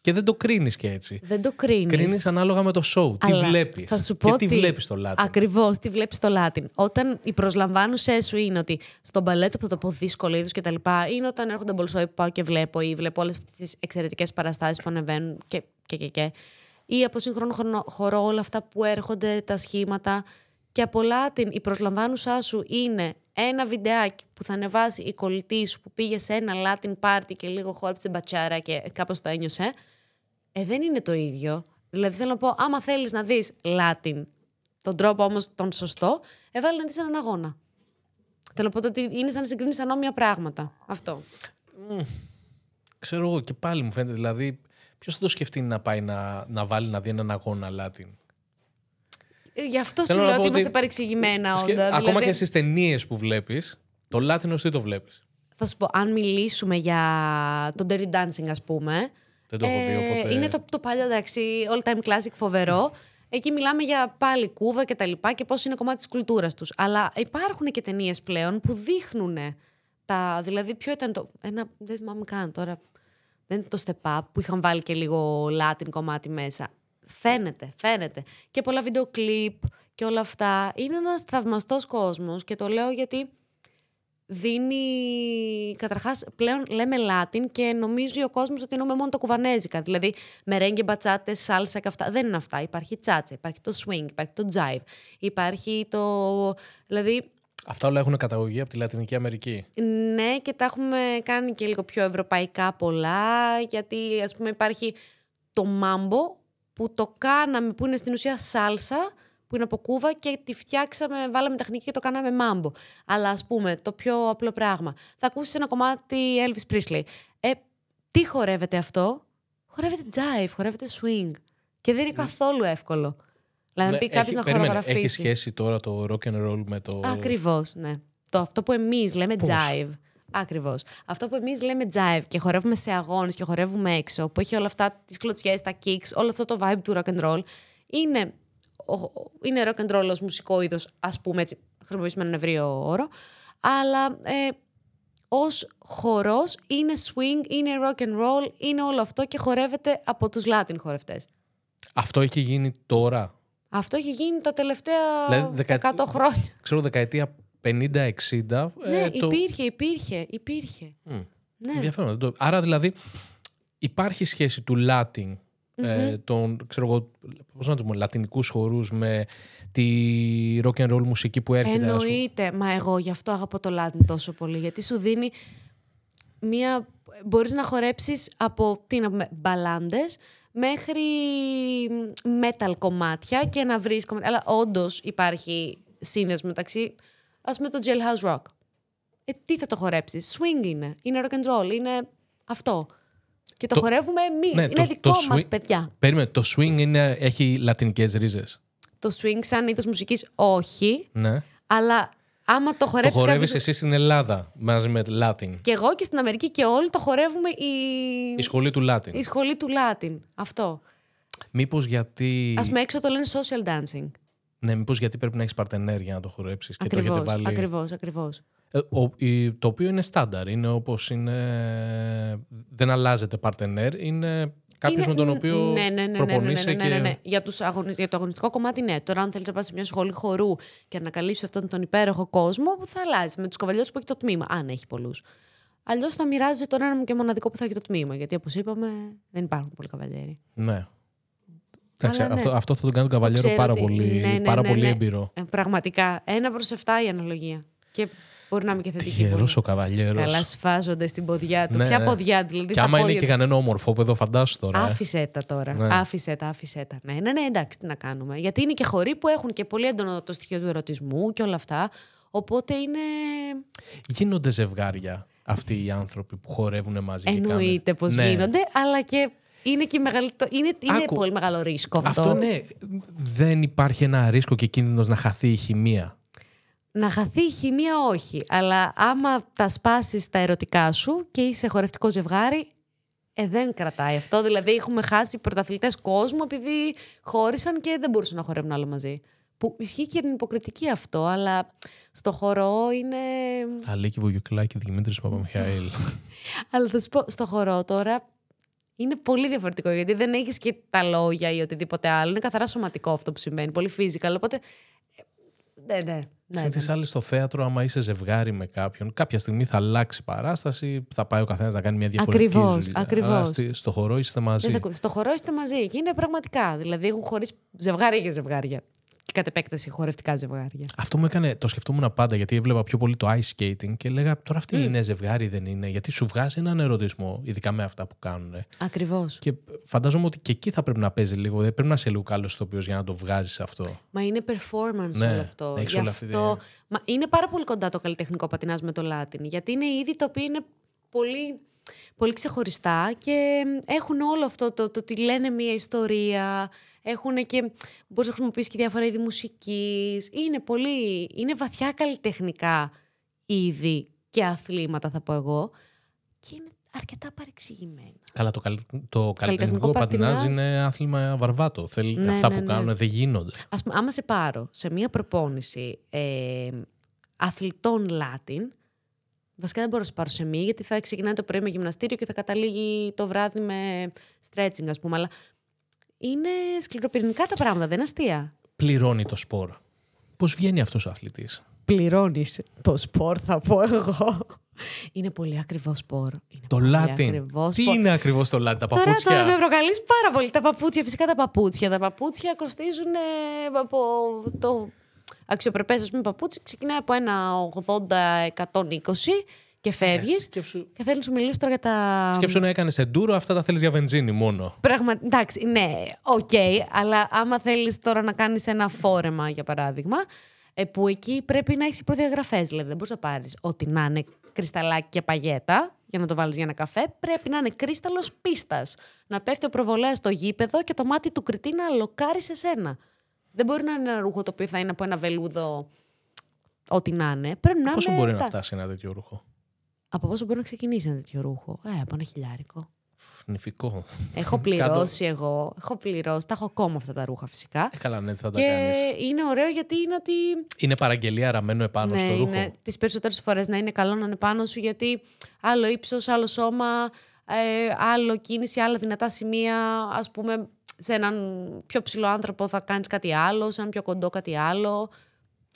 Και δεν το κρίνεις και έτσι. Δεν το κρίνεις. Κρίνεις ανάλογα με το show. Τι Αλλά βλέπεις. θα σου πω Και τι ότι- βλέπεις στο Latin. Ακριβώς, τι βλέπεις στο Latin. Όταν οι προσλαμβάνουσέ σου είναι ότι στον μπαλέτο που θα το πω δύσκολο είδους κτλ. είναι όταν έρχονται μπολσόι που πάω και βλέπω ή βλέπω όλες τις εξαιρετικές παραστάσεις που ανεβαίνουν και, και, και, και. Ή από σύγχρονο χρονο- χορό όλα αυτά που έρχονται, τα σχήματα. Και από Latin η προσλαμβάνουσά σου είναι ένα βιντεάκι που θα ανεβάσει η κολλητή σου που πήγε σε ένα Latin party και λίγο χόρεψε μπατσάρα και κάπως το ένιωσε, ε, δεν είναι το ίδιο. Δηλαδή θέλω να πω, άμα θέλεις να δεις Latin, τον τρόπο όμως τον σωστό, έβαλε να δεις έναν αγώνα. Θέλω να πω ότι είναι σαν να συγκρίνεις ανώμια πράγματα. Αυτό. Ξέρω εγώ και πάλι μου φαίνεται. Δηλαδή, ποιος θα το σκεφτεί να πάει να, να βάλει να δει έναν αγώνα Latin; Ε, Γι' αυτό σου Θέλω να λέω πω ότι ότι είμαστε παρεξηγημένα Σκε- όντα. Ακόμα δηλαδή- και στις ταινίες που βλέπεις, το Latin τι το βλέπεις. Θα σου πω, αν μιλήσουμε για το Dirty Dancing, ας πούμε. Δεν το έχω δει, ε, οπότε- Είναι το, το παλιό, εντάξει, all time classic, φοβερό. Εκεί μιλάμε για πάλι κούβα και τα λοιπά και πώς είναι κομμάτι της κουλτούρας τους. Αλλά υπάρχουν και ταινίες πλέον που δείχνουν τα... Δηλαδή, ποιο ήταν το... Ένα, δεν θυμάμαι καν τώρα. Δεν είναι το step up που είχαν βάλει και λίγο Latin κομμάτι μέσα. Φαίνεται, φαίνεται. Και πολλά βίντεο κλιπ και όλα αυτά. Είναι ένας θαυμαστός κόσμος και το λέω γιατί δίνει. Καταρχάς, πλέον λέμε Latin και νομίζει ο κόσμος ότι εννοούμε μόνο τα κουβανέζικα. Δηλαδή, μερέγγε, μπατσάτε, σάλσα και αυτά. Δεν είναι αυτά. Υπάρχει τσάτσα, υπάρχει το swing, υπάρχει το jive, υπάρχει το. Δηλαδή, Αυτά όλα έχουν καταγωγή από τη Λατινική Αμερική. ναι, και τα έχουμε κάνει και λίγο πιο ευρωπαϊκά πολλά, γιατί ας πούμε υπάρχει το μάμπο που το κάναμε, που είναι στην ουσία σάλσα, που είναι από κούβα και τη φτιάξαμε, βάλαμε τεχνική και το κάναμε μάμπο. Αλλά ας πούμε, το πιο απλό πράγμα. Θα ακούσεις ένα κομμάτι Elvis Presley. Ε, τι χορεύεται αυτό; Χορεύεται jive, χορεύεται swing. Και δεν είναι καθόλου εύκολο. Δηλαδή, να Ναι, πει κάποιος έχει- να περίμενε, χορογραφήσει. Έχει σχέση τώρα το rock and roll με το. Ακριβώς, ναι. Το, αυτό που εμείς λέμε Πώς; jive. Ακριβώς. Αυτό που εμείς λέμε jive και χορεύουμε σε αγώνες και χορεύουμε έξω, που έχει όλα αυτά τις κλωτσιές, τα kicks, όλο αυτό το vibe του rock and roll, είναι, ο- ο- είναι rock and roll ως μουσικό είδος, ας πούμε έτσι, χρησιμοποιήσουμε έναν ευρύο όρο. Αλλά ε, ως χορός είναι swing, είναι rock and roll, είναι όλο αυτό και χορεύεται από τους Latin χορευτές. Αυτό έχει γίνει τώρα; Αυτό έχει γίνει τα τελευταία Δηλαδή, δεκα- 100 χρόνια. Ξέρω δεκαετία 50-60. ναι, ε, το... υπήρχε, υπήρχε, υπήρχε. Μμ. Ναι. Ενδιαφέρον. δεν το- Άρα δηλαδή υπάρχει σχέση του Latin, ε, των, ξέρω εγώ, πώς να το πούμε, λατινικούς χορούς με τη rock and roll μουσική που έρχεται. ας πούμε. Εννοείται. Μα εγώ γι' αυτό αγαπώ το Latin τόσο πολύ. Γιατί σου δίνει μία... Μπορείς να χορέψεις από, τι να πούμε, μπαλάντες μέχρι metal κομμάτια και να βρεις κομμάτια. Αλλά όντως υπάρχει σύνδεσμο μεταξύ, ας πούμε, το jailhouse rock. Ε, τι θα το χορέψεις; Swing είναι. Είναι rock and roll. Είναι αυτό. Και το, Το- χορεύουμε εμείς. Ναι, είναι το- δικό το μας, swing- παιδιά. Περίμενε, το swing είναι, έχει λατινικές ρίζες. Το swing σαν είδος μουσικής όχι, Ναι. αλλά άμα το Το χορέψεις χορεύεις κάποιος- εσύ στην Ελλάδα μαζί με Latin. Και εγώ και στην Αμερική και όλοι το χορεύουμε η, Η σχολή του Latin. η σχολή του Latin. Αυτό. Μήπως γιατί... Α πούμε έξω το λένε social dancing. Ναι, μήπως γιατί πρέπει να έχεις παρτενέρ για να το χορέψεις και το Ακριβώς, έχετε βάλει... ακριβώς, ακριβώς. Ε, ο- η- το οποίο είναι στάνταρ. Είναι όπως είναι... Δεν αλλάζεται παρτενέρ. Είναι κάποιος Είναι- με τον οποίο ναι, ναι, ναι, ναι, ναι, προπονείσαι ναι, ναι, ναι, και... ναι. Για, τους αγωνι- για το αγωνιστικό κομμάτι, ναι. Τώρα, αν θέλεις να πας σε μια σχολή χορού και να καλύψεις αυτόν τον υπέροχο κόσμο, θα αλλάζει με τους καβαλιούς που έχει το τμήμα. Αν έχει πολλούς. Αλλιώς θα μοιράζει τον ένα και μοναδικό που θα έχει το τμήμα. Γιατί όπως είπαμε, δεν υπάρχουν πολλοί καβαλιέροι. Ναι. Εντάξει, Αλλά ναι. αυτό, αυτό θα τον κάνει τον καβαλιέρο ξέρω πάρα ότι- πολύ, ναι, ναι, πάρα ναι, πολύ ναι. έμπειρο. Ε, πραγματικά. Ένα προς 7 η αναλογία. Και μπορεί να είμαι και θετική. Τυχερός πολύ. ο καβαλιέρος. Καλά σφάζονται στην ποδιά του. Ναι, Ποια ναι. ποδιά, δηλαδή. Και στα άμα είναι πόδια και του. κανένα όμορφο παιδό, φαντάσου τώρα. ε. Άφησε τα τώρα. Ναι. Άφησε τα, άφησε τα. Ναι, ναι, ναι, εντάξει, τι να κάνουμε. Γιατί είναι και χωρί που έχουν και πολύ έντονο το στοιχείο του ερωτισμού και όλα αυτά. Οπότε είναι. Γίνονται ζευγάρια αυτοί οι άνθρωποι που χορεύουν μαζί. και Εννοείται κάνουν- πως Ναι. γίνονται, αλλά και είναι και μεγαλύτερο. Είναι, είναι Άκου. πολύ μεγάλο ρίσκο αυτό. Αυτό ναι. Δεν υπάρχει ένα ρίσκο και κίνδυνος να χαθεί η χημεία. Να χαθεί η χημεία, όχι. Αλλά άμα τα σπάσεις τα ερωτικά σου και είσαι χορευτικό ζευγάρι, ε, δεν κρατάει αυτό. Δηλαδή, έχουμε χάσει πρωταθλητές κόσμου επειδή χώρισαν και δεν μπορούσαν να χορεύουν άλλο μαζί. Που ισχύει και για την υποκριτική αυτό, αλλά στο χορό είναι. Αλίκη Βουγιουκλάκη, Δημήτρης Παπαμιχαήλ. Αλλά θα σου πω, στο χορό τώρα είναι πολύ διαφορετικό γιατί δεν έχεις και τα λόγια ή οτιδήποτε άλλο. Είναι καθαρά σωματικό αυτό που συμβαίνει. Πολύ physical. Οπότε. ε, Ναι, ναι. ναι, Συν ναι. τις άλλες στο θέατρο, άμα είσαι ζευγάρι με κάποιον, κάποια στιγμή θα αλλάξει η παράσταση, θα πάει ο καθένας να κάνει μια διαφορετική Ακριβώς, δουλειά. ακριβώς. Αλλά στη- στο χορό είστε μαζί. Δεν θα ακού- Στο χορό είστε μαζί και είναι πραγματικά. Δηλαδή, έχουν χωρίς ζευγάρια και ζευγάρια. Και κατ' επέκταση χορευτικά ζευγάρια. Αυτό μου έκανε, το σκεφτόμουν πάντα γιατί έβλεπα πιο πολύ το ice skating και έλεγα τώρα αυτή είναι ζευγάρι δεν είναι. Γιατί σου βγάζει έναν ερωτισμό, ειδικά με αυτά που κάνουν. Ακριβώς. Και φαντάζομαι ότι και εκεί θα πρέπει να παίζει λίγο. Δεν πρέπει να είσαι λίγο καλό ηθοποιό για να το βγάζεις αυτό. Μα είναι performance Ναι, όλο αυτό. έχεις Γι' όλη αυτή αυτό... Μα είναι πάρα πολύ κοντά το καλλιτεχνικό πατινάζ με το Latin. Γιατί είναι είδη τα οποία είναι πολύ, πολύ ξεχωριστά και έχουν όλο αυτό το, το ότι λένε μια ιστορία. Έχουν και. Μπορείς να χρησιμοποιήσεις και διάφορα είδη μουσικής. Είναι πολύ. Είναι βαθιά καλλιτεχνικά είδη και αθλήματα, θα πω εγώ. Και είναι αρκετά παρεξηγημένα. Καλά, το, καλ- το καλλιτεχνικό Καλλιτεχνικό πατινάζ πατινάζ. είναι άθλημα βαρβάτο. Θέλει, Ναι, αυτά ναι, που ναι. κάνουν δεν γίνονται. Ας πούμε, άμα σε πάρω σε μία προπόνηση ε, αθλητών Latin, βασικά δεν μπορώ να σε πάρω σε μία, γιατί θα ξεκινάει το πρωί με γυμναστήριο και θα καταλήγει το βράδυ με stretching, ας πούμε. Αλλά είναι σκληροπυρηνικά τα πράγματα, δεν είναι αστεία; Πληρώνει το σπορ. Πώς βγαίνει αυτός ο αθλητής; Πληρώνεις το sport, θα πω εγώ. Είναι πολύ ακριβό σπορ. Είναι Το πολύ Latin. ακριβό Τι σπορ. είναι ακριβώς το Latin, τα Τώρα, τώρα παπούτσια; με προκαλείς πάρα πολύ. Τα παπούτσια, φυσικά τα παπούτσια. Τα παπούτσια κοστίζουν ε, από το αξιοπρεπές, ας πούμε, παπούτσι. Ξεκινάει από ένα 80-120 και φεύγεις. Σκέψου, Και θέλω να σου μιλήσω τώρα για τα... σκέψου να έκανες εντούρο, αυτά τα θέλεις για βενζίνη μόνο. Πραγμα... Εντάξει, ναι, οκ, αλλά άμα θέλεις τώρα να κάνεις ένα φόρεμα, για παράδειγμα, ε, που εκεί πρέπει να έχεις προδιαγραφές, δηλαδή δεν μπορείς να πάρεις ό,τι να είναι κρυσταλλάκι και παγέτα για να το βάλεις για ένα καφέ, πρέπει να είναι κρύσταλλος πίστας. Να πέφτει ο προβολέας στο γήπεδο και το μάτι του κριτή να λοκάρει σε σένα. Δεν μπορεί να είναι ένα ρούχο το οποίο θα είναι από ένα βελούδο ό,τι να είναι. Πρέπει να Πόσο είναι μπορεί να τα- φτάσει ένα τέτοιο ρούχο; Από πόσο μπορεί να ξεκινήσει ένα τέτοιο ρούχο; Ε, από ένα χιλιάρικο. Νηφικό. Έχω πληρώσει εγώ. Έχω πληρώσει. Τα έχω ακόμα αυτά τα ρούχα φυσικά. Ε, καλά, ναι, θα τα Και κάνεις. είναι ωραίο γιατί είναι ότι. Είναι παραγγελία ραμμένο επάνω ναι, στο ρούχο. είναι τις περισσότερες φορές να είναι καλό να είναι πάνω σου γιατί άλλο ύψος, άλλο σώμα, ε, άλλο κίνηση, άλλα δυνατά σημεία. Α πούμε, σε έναν πιο ψηλό άνθρωπο θα κάνεις κάτι άλλο, σε έναν πιο κοντό κάτι άλλο.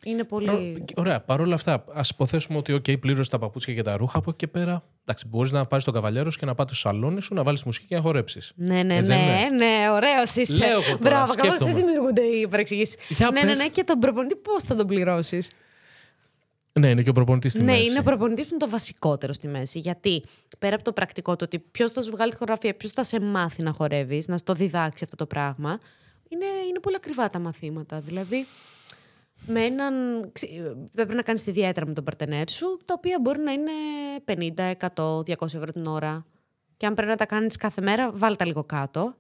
Είναι πολύ. Προ- Ωραία, παρόλα αυτά, ας υποθέσουμε ότι okay, πλήρωσε τα παπούτσια και τα ρούχα από εκεί και πέρα. Εντάξει, μπορείς να πάρεις τον καβαλιέρος και να πάτε στο σαλόνι σου να βάλεις μουσική και να χορέψεις. Ναι, ναι, Έτσι δεν ναι, είναι; ναι, ωραίος είσαι. Λέω εγώ τώρα, Μπράβο, κάπω σκέφτομαι. έτσι δημιουργούνται οι παρεξηγήσει. Για Ναι, ναι, πες. ναι, και τον προπονητή πώς θα τον πληρώσεις; Ναι, είναι και ο προπονητής στη Ναι, μέση. είναι ο προπονητής που είναι το βασικότερο στη μέση. Γιατί πέρα από το πρακτικό, το ότι ποιος θα σου βγάλει τη χορογραφία, ποιος θα σε μάθει να χορεύεις, να στο διδάξει αυτό το πράγμα, είναι, είναι πολύ ακριβά τα μαθήματα. Δηλαδή, με έναν. ξε- Πρέπει να κάνεις τη διέτρα με τον παρτενέρ σου, τα οποία μπορεί να είναι 50, 100, 200 ευρώ την ώρα. Και αν πρέπει να τα κάνεις κάθε μέρα, βάλτε τα λίγο κάτω.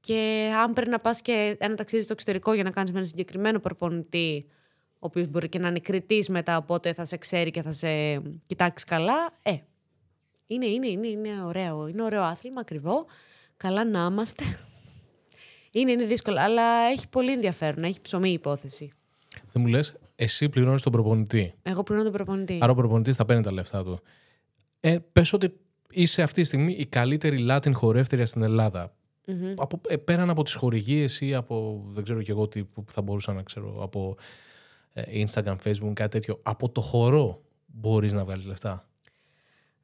Και αν πρέπει να πας και ένα ταξίδι στο εξωτερικό για να κάνεις με ένα συγκεκριμένο προπονητή, ο οποίος μπορεί και να είναι κριτής μετά, οπότε θα σε ξέρει και θα σε κοιτάξει καλά. Ε, είναι, είναι, είναι, είναι ωραίο. Είναι ωραίο άθλημα, ακριβό. Καλά να είμαστε. Είναι, είναι δύσκολο, αλλά έχει πολύ ενδιαφέρον. Έχει ψωμί η υπόθεση. Δεν μου λες, εσύ πληρώνεις τον προπονητή. Εγώ πληρώνω τον προπονητή. Άρα ο προπονητής θα παίρνει τα λεφτά του. Ε, Πες ότι είσαι αυτή τη στιγμή η καλύτερη Latin χορεύτρια στην Ελλάδα. Μμμ. Από, ε, πέραν από τις χορηγίες ή από, δεν ξέρω και εγώ τι που θα μπορούσα να ξέρω, από ε, Instagram, Facebook, κάτι τέτοιο, από το χορό μπορείς να βγάλεις λεφτά;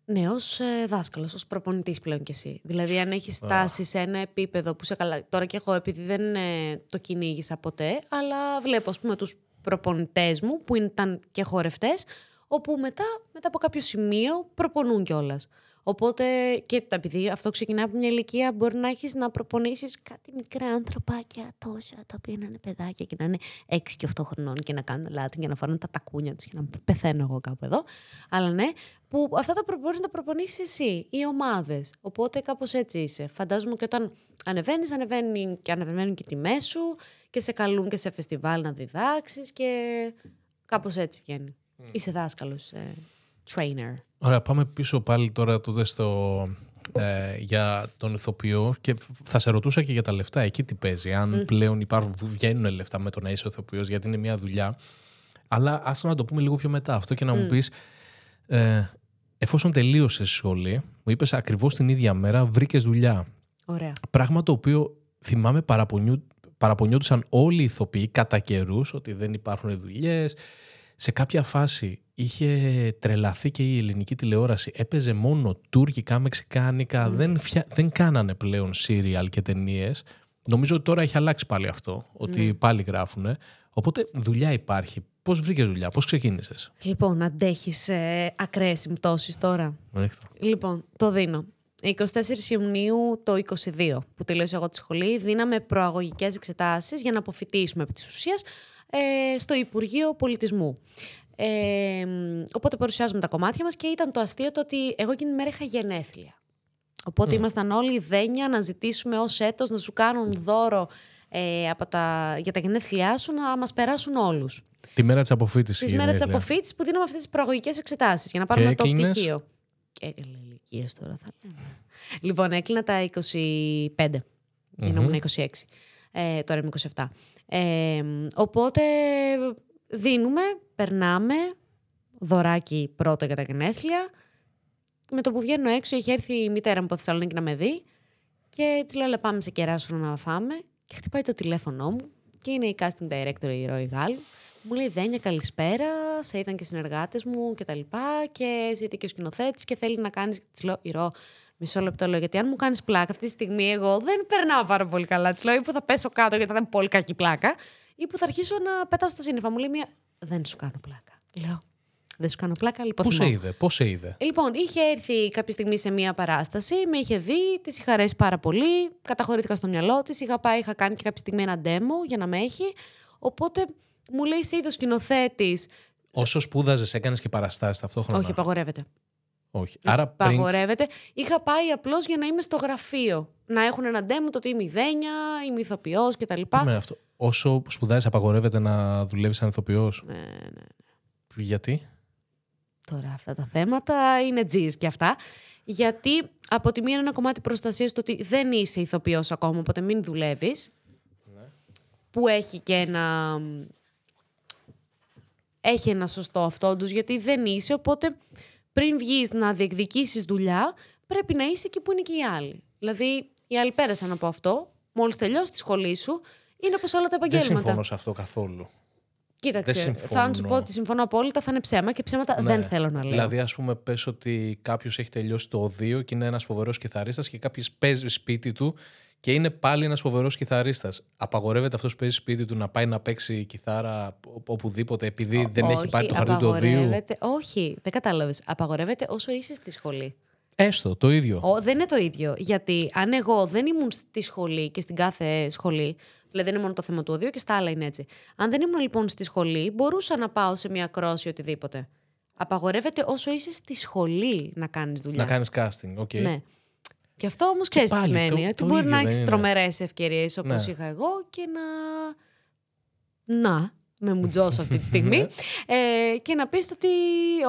Ναι, ως ε, δάσκαλος, ως προπονητής πλέον κι εσύ. Δηλαδή, αν έχεις φτάσει σε ένα επίπεδο που σε καλά. Τώρα και εγώ, επειδή δεν ε, το κυνήγησα ποτέ, αλλά βλέπω, ας πούμε, τους προπονητές μου που ήταν και χορευτές, όπου μετά, μετά από κάποιο σημείο προπονούν κιόλας. Οπότε, και τα- επειδή αυτό ξεκινάει από μια ηλικία, μπορεί να έχεις να προπονήσεις κάτι μικρά ανθρωπάκια τόσα, τα οποία να είναι παιδάκια και να είναι 6 και 8 χρονών και να κάνουν λάτι και να φοράνε τα τακούνια τους και να πεθαίνω εγώ κάπου εδώ. Αλλά ναι, που αυτά τα προ- μπορείς να προπονήσεις εσύ, οι ομάδες. Οπότε κάπως έτσι είσαι. Φαντάζομαι και όταν ανεβαίνεις, ανεβαίνει και ανεβαίνουν και τιμές σου και σε καλούν και σε φεστιβάλ να διδάξεις και κάπως έτσι βγαίνει. Είσαι δάσκαλος, trainer. Ωραία, πάμε πίσω πάλι τώρα τότε στο, ε, για τον ηθοποιό και θα σε ρωτούσα και για τα λεφτά. Εκεί τι παίζει, αν πλέον υπάρχουν, βγαίνουν λεφτά με το να είσαι ηθοποιός, γιατί είναι μια δουλειά. Αλλά άσε να το πούμε λίγο πιο μετά αυτό και να μου πεις, ε, εφόσον τελείωσες σχολή, μου είπες ακριβώς την ίδια μέρα βρήκες δουλειά. Ωραία. Πράγμα το οποίο θυμάμαι παραπονιού, παραπονιόντουσαν όλοι οι ηθοποιοί κατά καιρούς ότι δεν υπάρχουν δουλειές. Σε κάποια φάση είχε τρελαθεί και η ελληνική τηλεόραση. Έπαιζε μόνο τουρκικά, μεξικάνικα. Δεν, φια... δεν κάνανε πλέον σύριαλ και ταινίες. Νομίζω ότι τώρα έχει αλλάξει πάλι αυτό, ότι Ναι. πάλι γράφουν. Οπότε δουλειά υπάρχει. Πώς βρήκες δουλειά, πώς ξεκίνησες; Λοιπόν, αντέχεις ε, ακραίες συμπτώσεις τώρα; Λοιπόν, το δίνω. 24 Ιουνίου το 22 που τελείωσα εγώ τη σχολή, δίναμε προαγωγικές εξετάσεις για να αποφυτίσουμε επί της ουσίας ε, στο Υπουργείο Πολιτισμού. Ε, μ, οπότε παρουσιάζουμε τα κομμάτια μας και ήταν το αστείο το ότι εγώ εκείνη τη μέρα είχα γενέθλια. Οπότε ήμασταν όλοι δένια να ζητήσουμε ως έτος να σου κάνουν δώρο ε, από τα, για τα γενέθλιά σου να μας περάσουν όλους. Τη μέρα της αποφύτησης. Τη μέρα της αποφύτησης που δίναμε αυτές τις προαγωγικές εξετάσεις για να πάρουμε το έκλεινες; πτυχίο. Και έκλεινα ηλικίες τώρα θα λέμε. Λοιπόν, έκλεινα τα 25. ενώ ήμουν 26. Ε, τώρα είμαι 27. Ε, οπότε δίνουμε, περνάμε, δωράκι πρώτα για τα γενέθλια. Με το που βγαίνω έξω, είχε έρθει η μητέρα μου από Θεσσαλονίκη να με δει. Και της λέω, «Έλα, πάμε σε κεράσουνα να φάμε. Και χτυπάει το τηλέφωνό μου. Και είναι η casting director η Ρώη Γάλλου. Μου λέει, Δένια, καλησπέρα. Σε ήταν και συνεργάτες μου και τα λοιπά. Και σε είδε και ο σκηνοθέτης και θέλει να κάνεις. Της λέω, Ηρώ, μισό λεπτό λέω, γιατί αν μου κάνεις πλάκα αυτή τη στιγμή, εγώ δεν περνάω πάρα πολύ καλά. Της λέω, ή που θα πέσω κάτω γιατί θα ήταν πολύ κακή πλάκα, ή που θα αρχίσω να πετάω στα σύννεφα. Μου λέει, μία, δεν σου κάνω πλάκα. Λέω, δεν σου κάνω πλάκα, λοιπόν. Πού σε είδε, πώ σε είδε; Λοιπόν, είχε έρθει κάποια στιγμή σε μία παράσταση, με είχε δει, της είχα αρέσει πάρα πολύ, καταχωρήθηκα στο μυαλό της. Είχα πάει, είχα κάνει και κάποια στιγμή ένα demo για να με έχει. Οπότε μου λέει, σε είδο σκηνοθέτης. Όσο σπούδαζες, έκανες και παραστάσεις ταυτόχρονα. Όχι, απαγορεύεται. Όχι. Άρα πριν. Απαγορεύεται. Είχα πάει απλώς για να είμαι στο γραφείο. Να έχουν ένα demo το ότι είμαι η Δένια, είμαι ηθοποιός κτλ. Με αυτό. Όσο σπουδάζεις, απαγορεύεται να δουλεύεις σαν ηθοποιός; Ναι, ναι. Γιατί; Τώρα αυτά τα θέματα είναι τζιζ και αυτά. Γιατί από τη μία είναι ένα κομμάτι προστασίας του ότι δεν είσαι ηθοποιός ακόμα, οπότε μην δουλεύεις. Που έχει και ένα. Έχει ένα σωστό αυτό όντως, γιατί δεν είσαι, οπότε πριν βγεις να διεκδικήσεις δουλειά, πρέπει να είσαι εκεί που είναι και οι άλλοι. Δηλαδή, οι άλλοι πέρασαν από αυτό, μόλις τελειώσει τη σχολή σου, είναι όπως όλα τα Δεν επαγγέλματα. συμφωνώ σε αυτό καθόλου. Κοίταξε, Δεν θα σου πω συμφωνώ. ότι συμφωνώ απόλυτα, θα είναι ψέμα και ψέματα Ναι. δεν θέλω να λέω. Δηλαδή, ας πούμε, πες ότι κάποιος έχει τελειώσει το οδείο και είναι ένας φοβερός κιθαρίστας και κάποιος παίζει σπίτι του και είναι πάλι ένας φοβερός κιθαρίστας. Απαγορεύεται αυτός που παίζει σπίτι του να πάει να παίξει κιθάρα οπ- οπουδήποτε επειδή δεν έχει Όχι, πάρει το χαρτί του οδείου. απαγορεύεται- Όχι, δεν κατάλαβες. Απαγορεύεται όσο είσαι στη σχολή. Έστω, το ίδιο. Ο, δεν είναι το ίδιο. Γιατί αν εγώ δεν ήμουν στη σχολή και στην κάθε σχολή, δηλαδή δεν είναι μόνο το θέμα του οδείου και στα άλλα είναι έτσι. Αν δεν ήμουν λοιπόν στη σχολή, μπορούσα να πάω σε μια κρόση οτιδήποτε. Απαγορεύεται όσο είσαι στη σχολή να κάνεις δουλειά. Να κάνεις casting. οκ. Ναι. Και αυτό όμως ξέρεις τι πάλι, σημαίνει. το- ότι το μπορεί ίδιο να δεν έχεις είναι. τρομερές ευκαιρίες όπως Ναι. είχα εγώ και να. Να, με μουτζώσω αυτή τη στιγμή. Ναι. ε, και να πεις ότι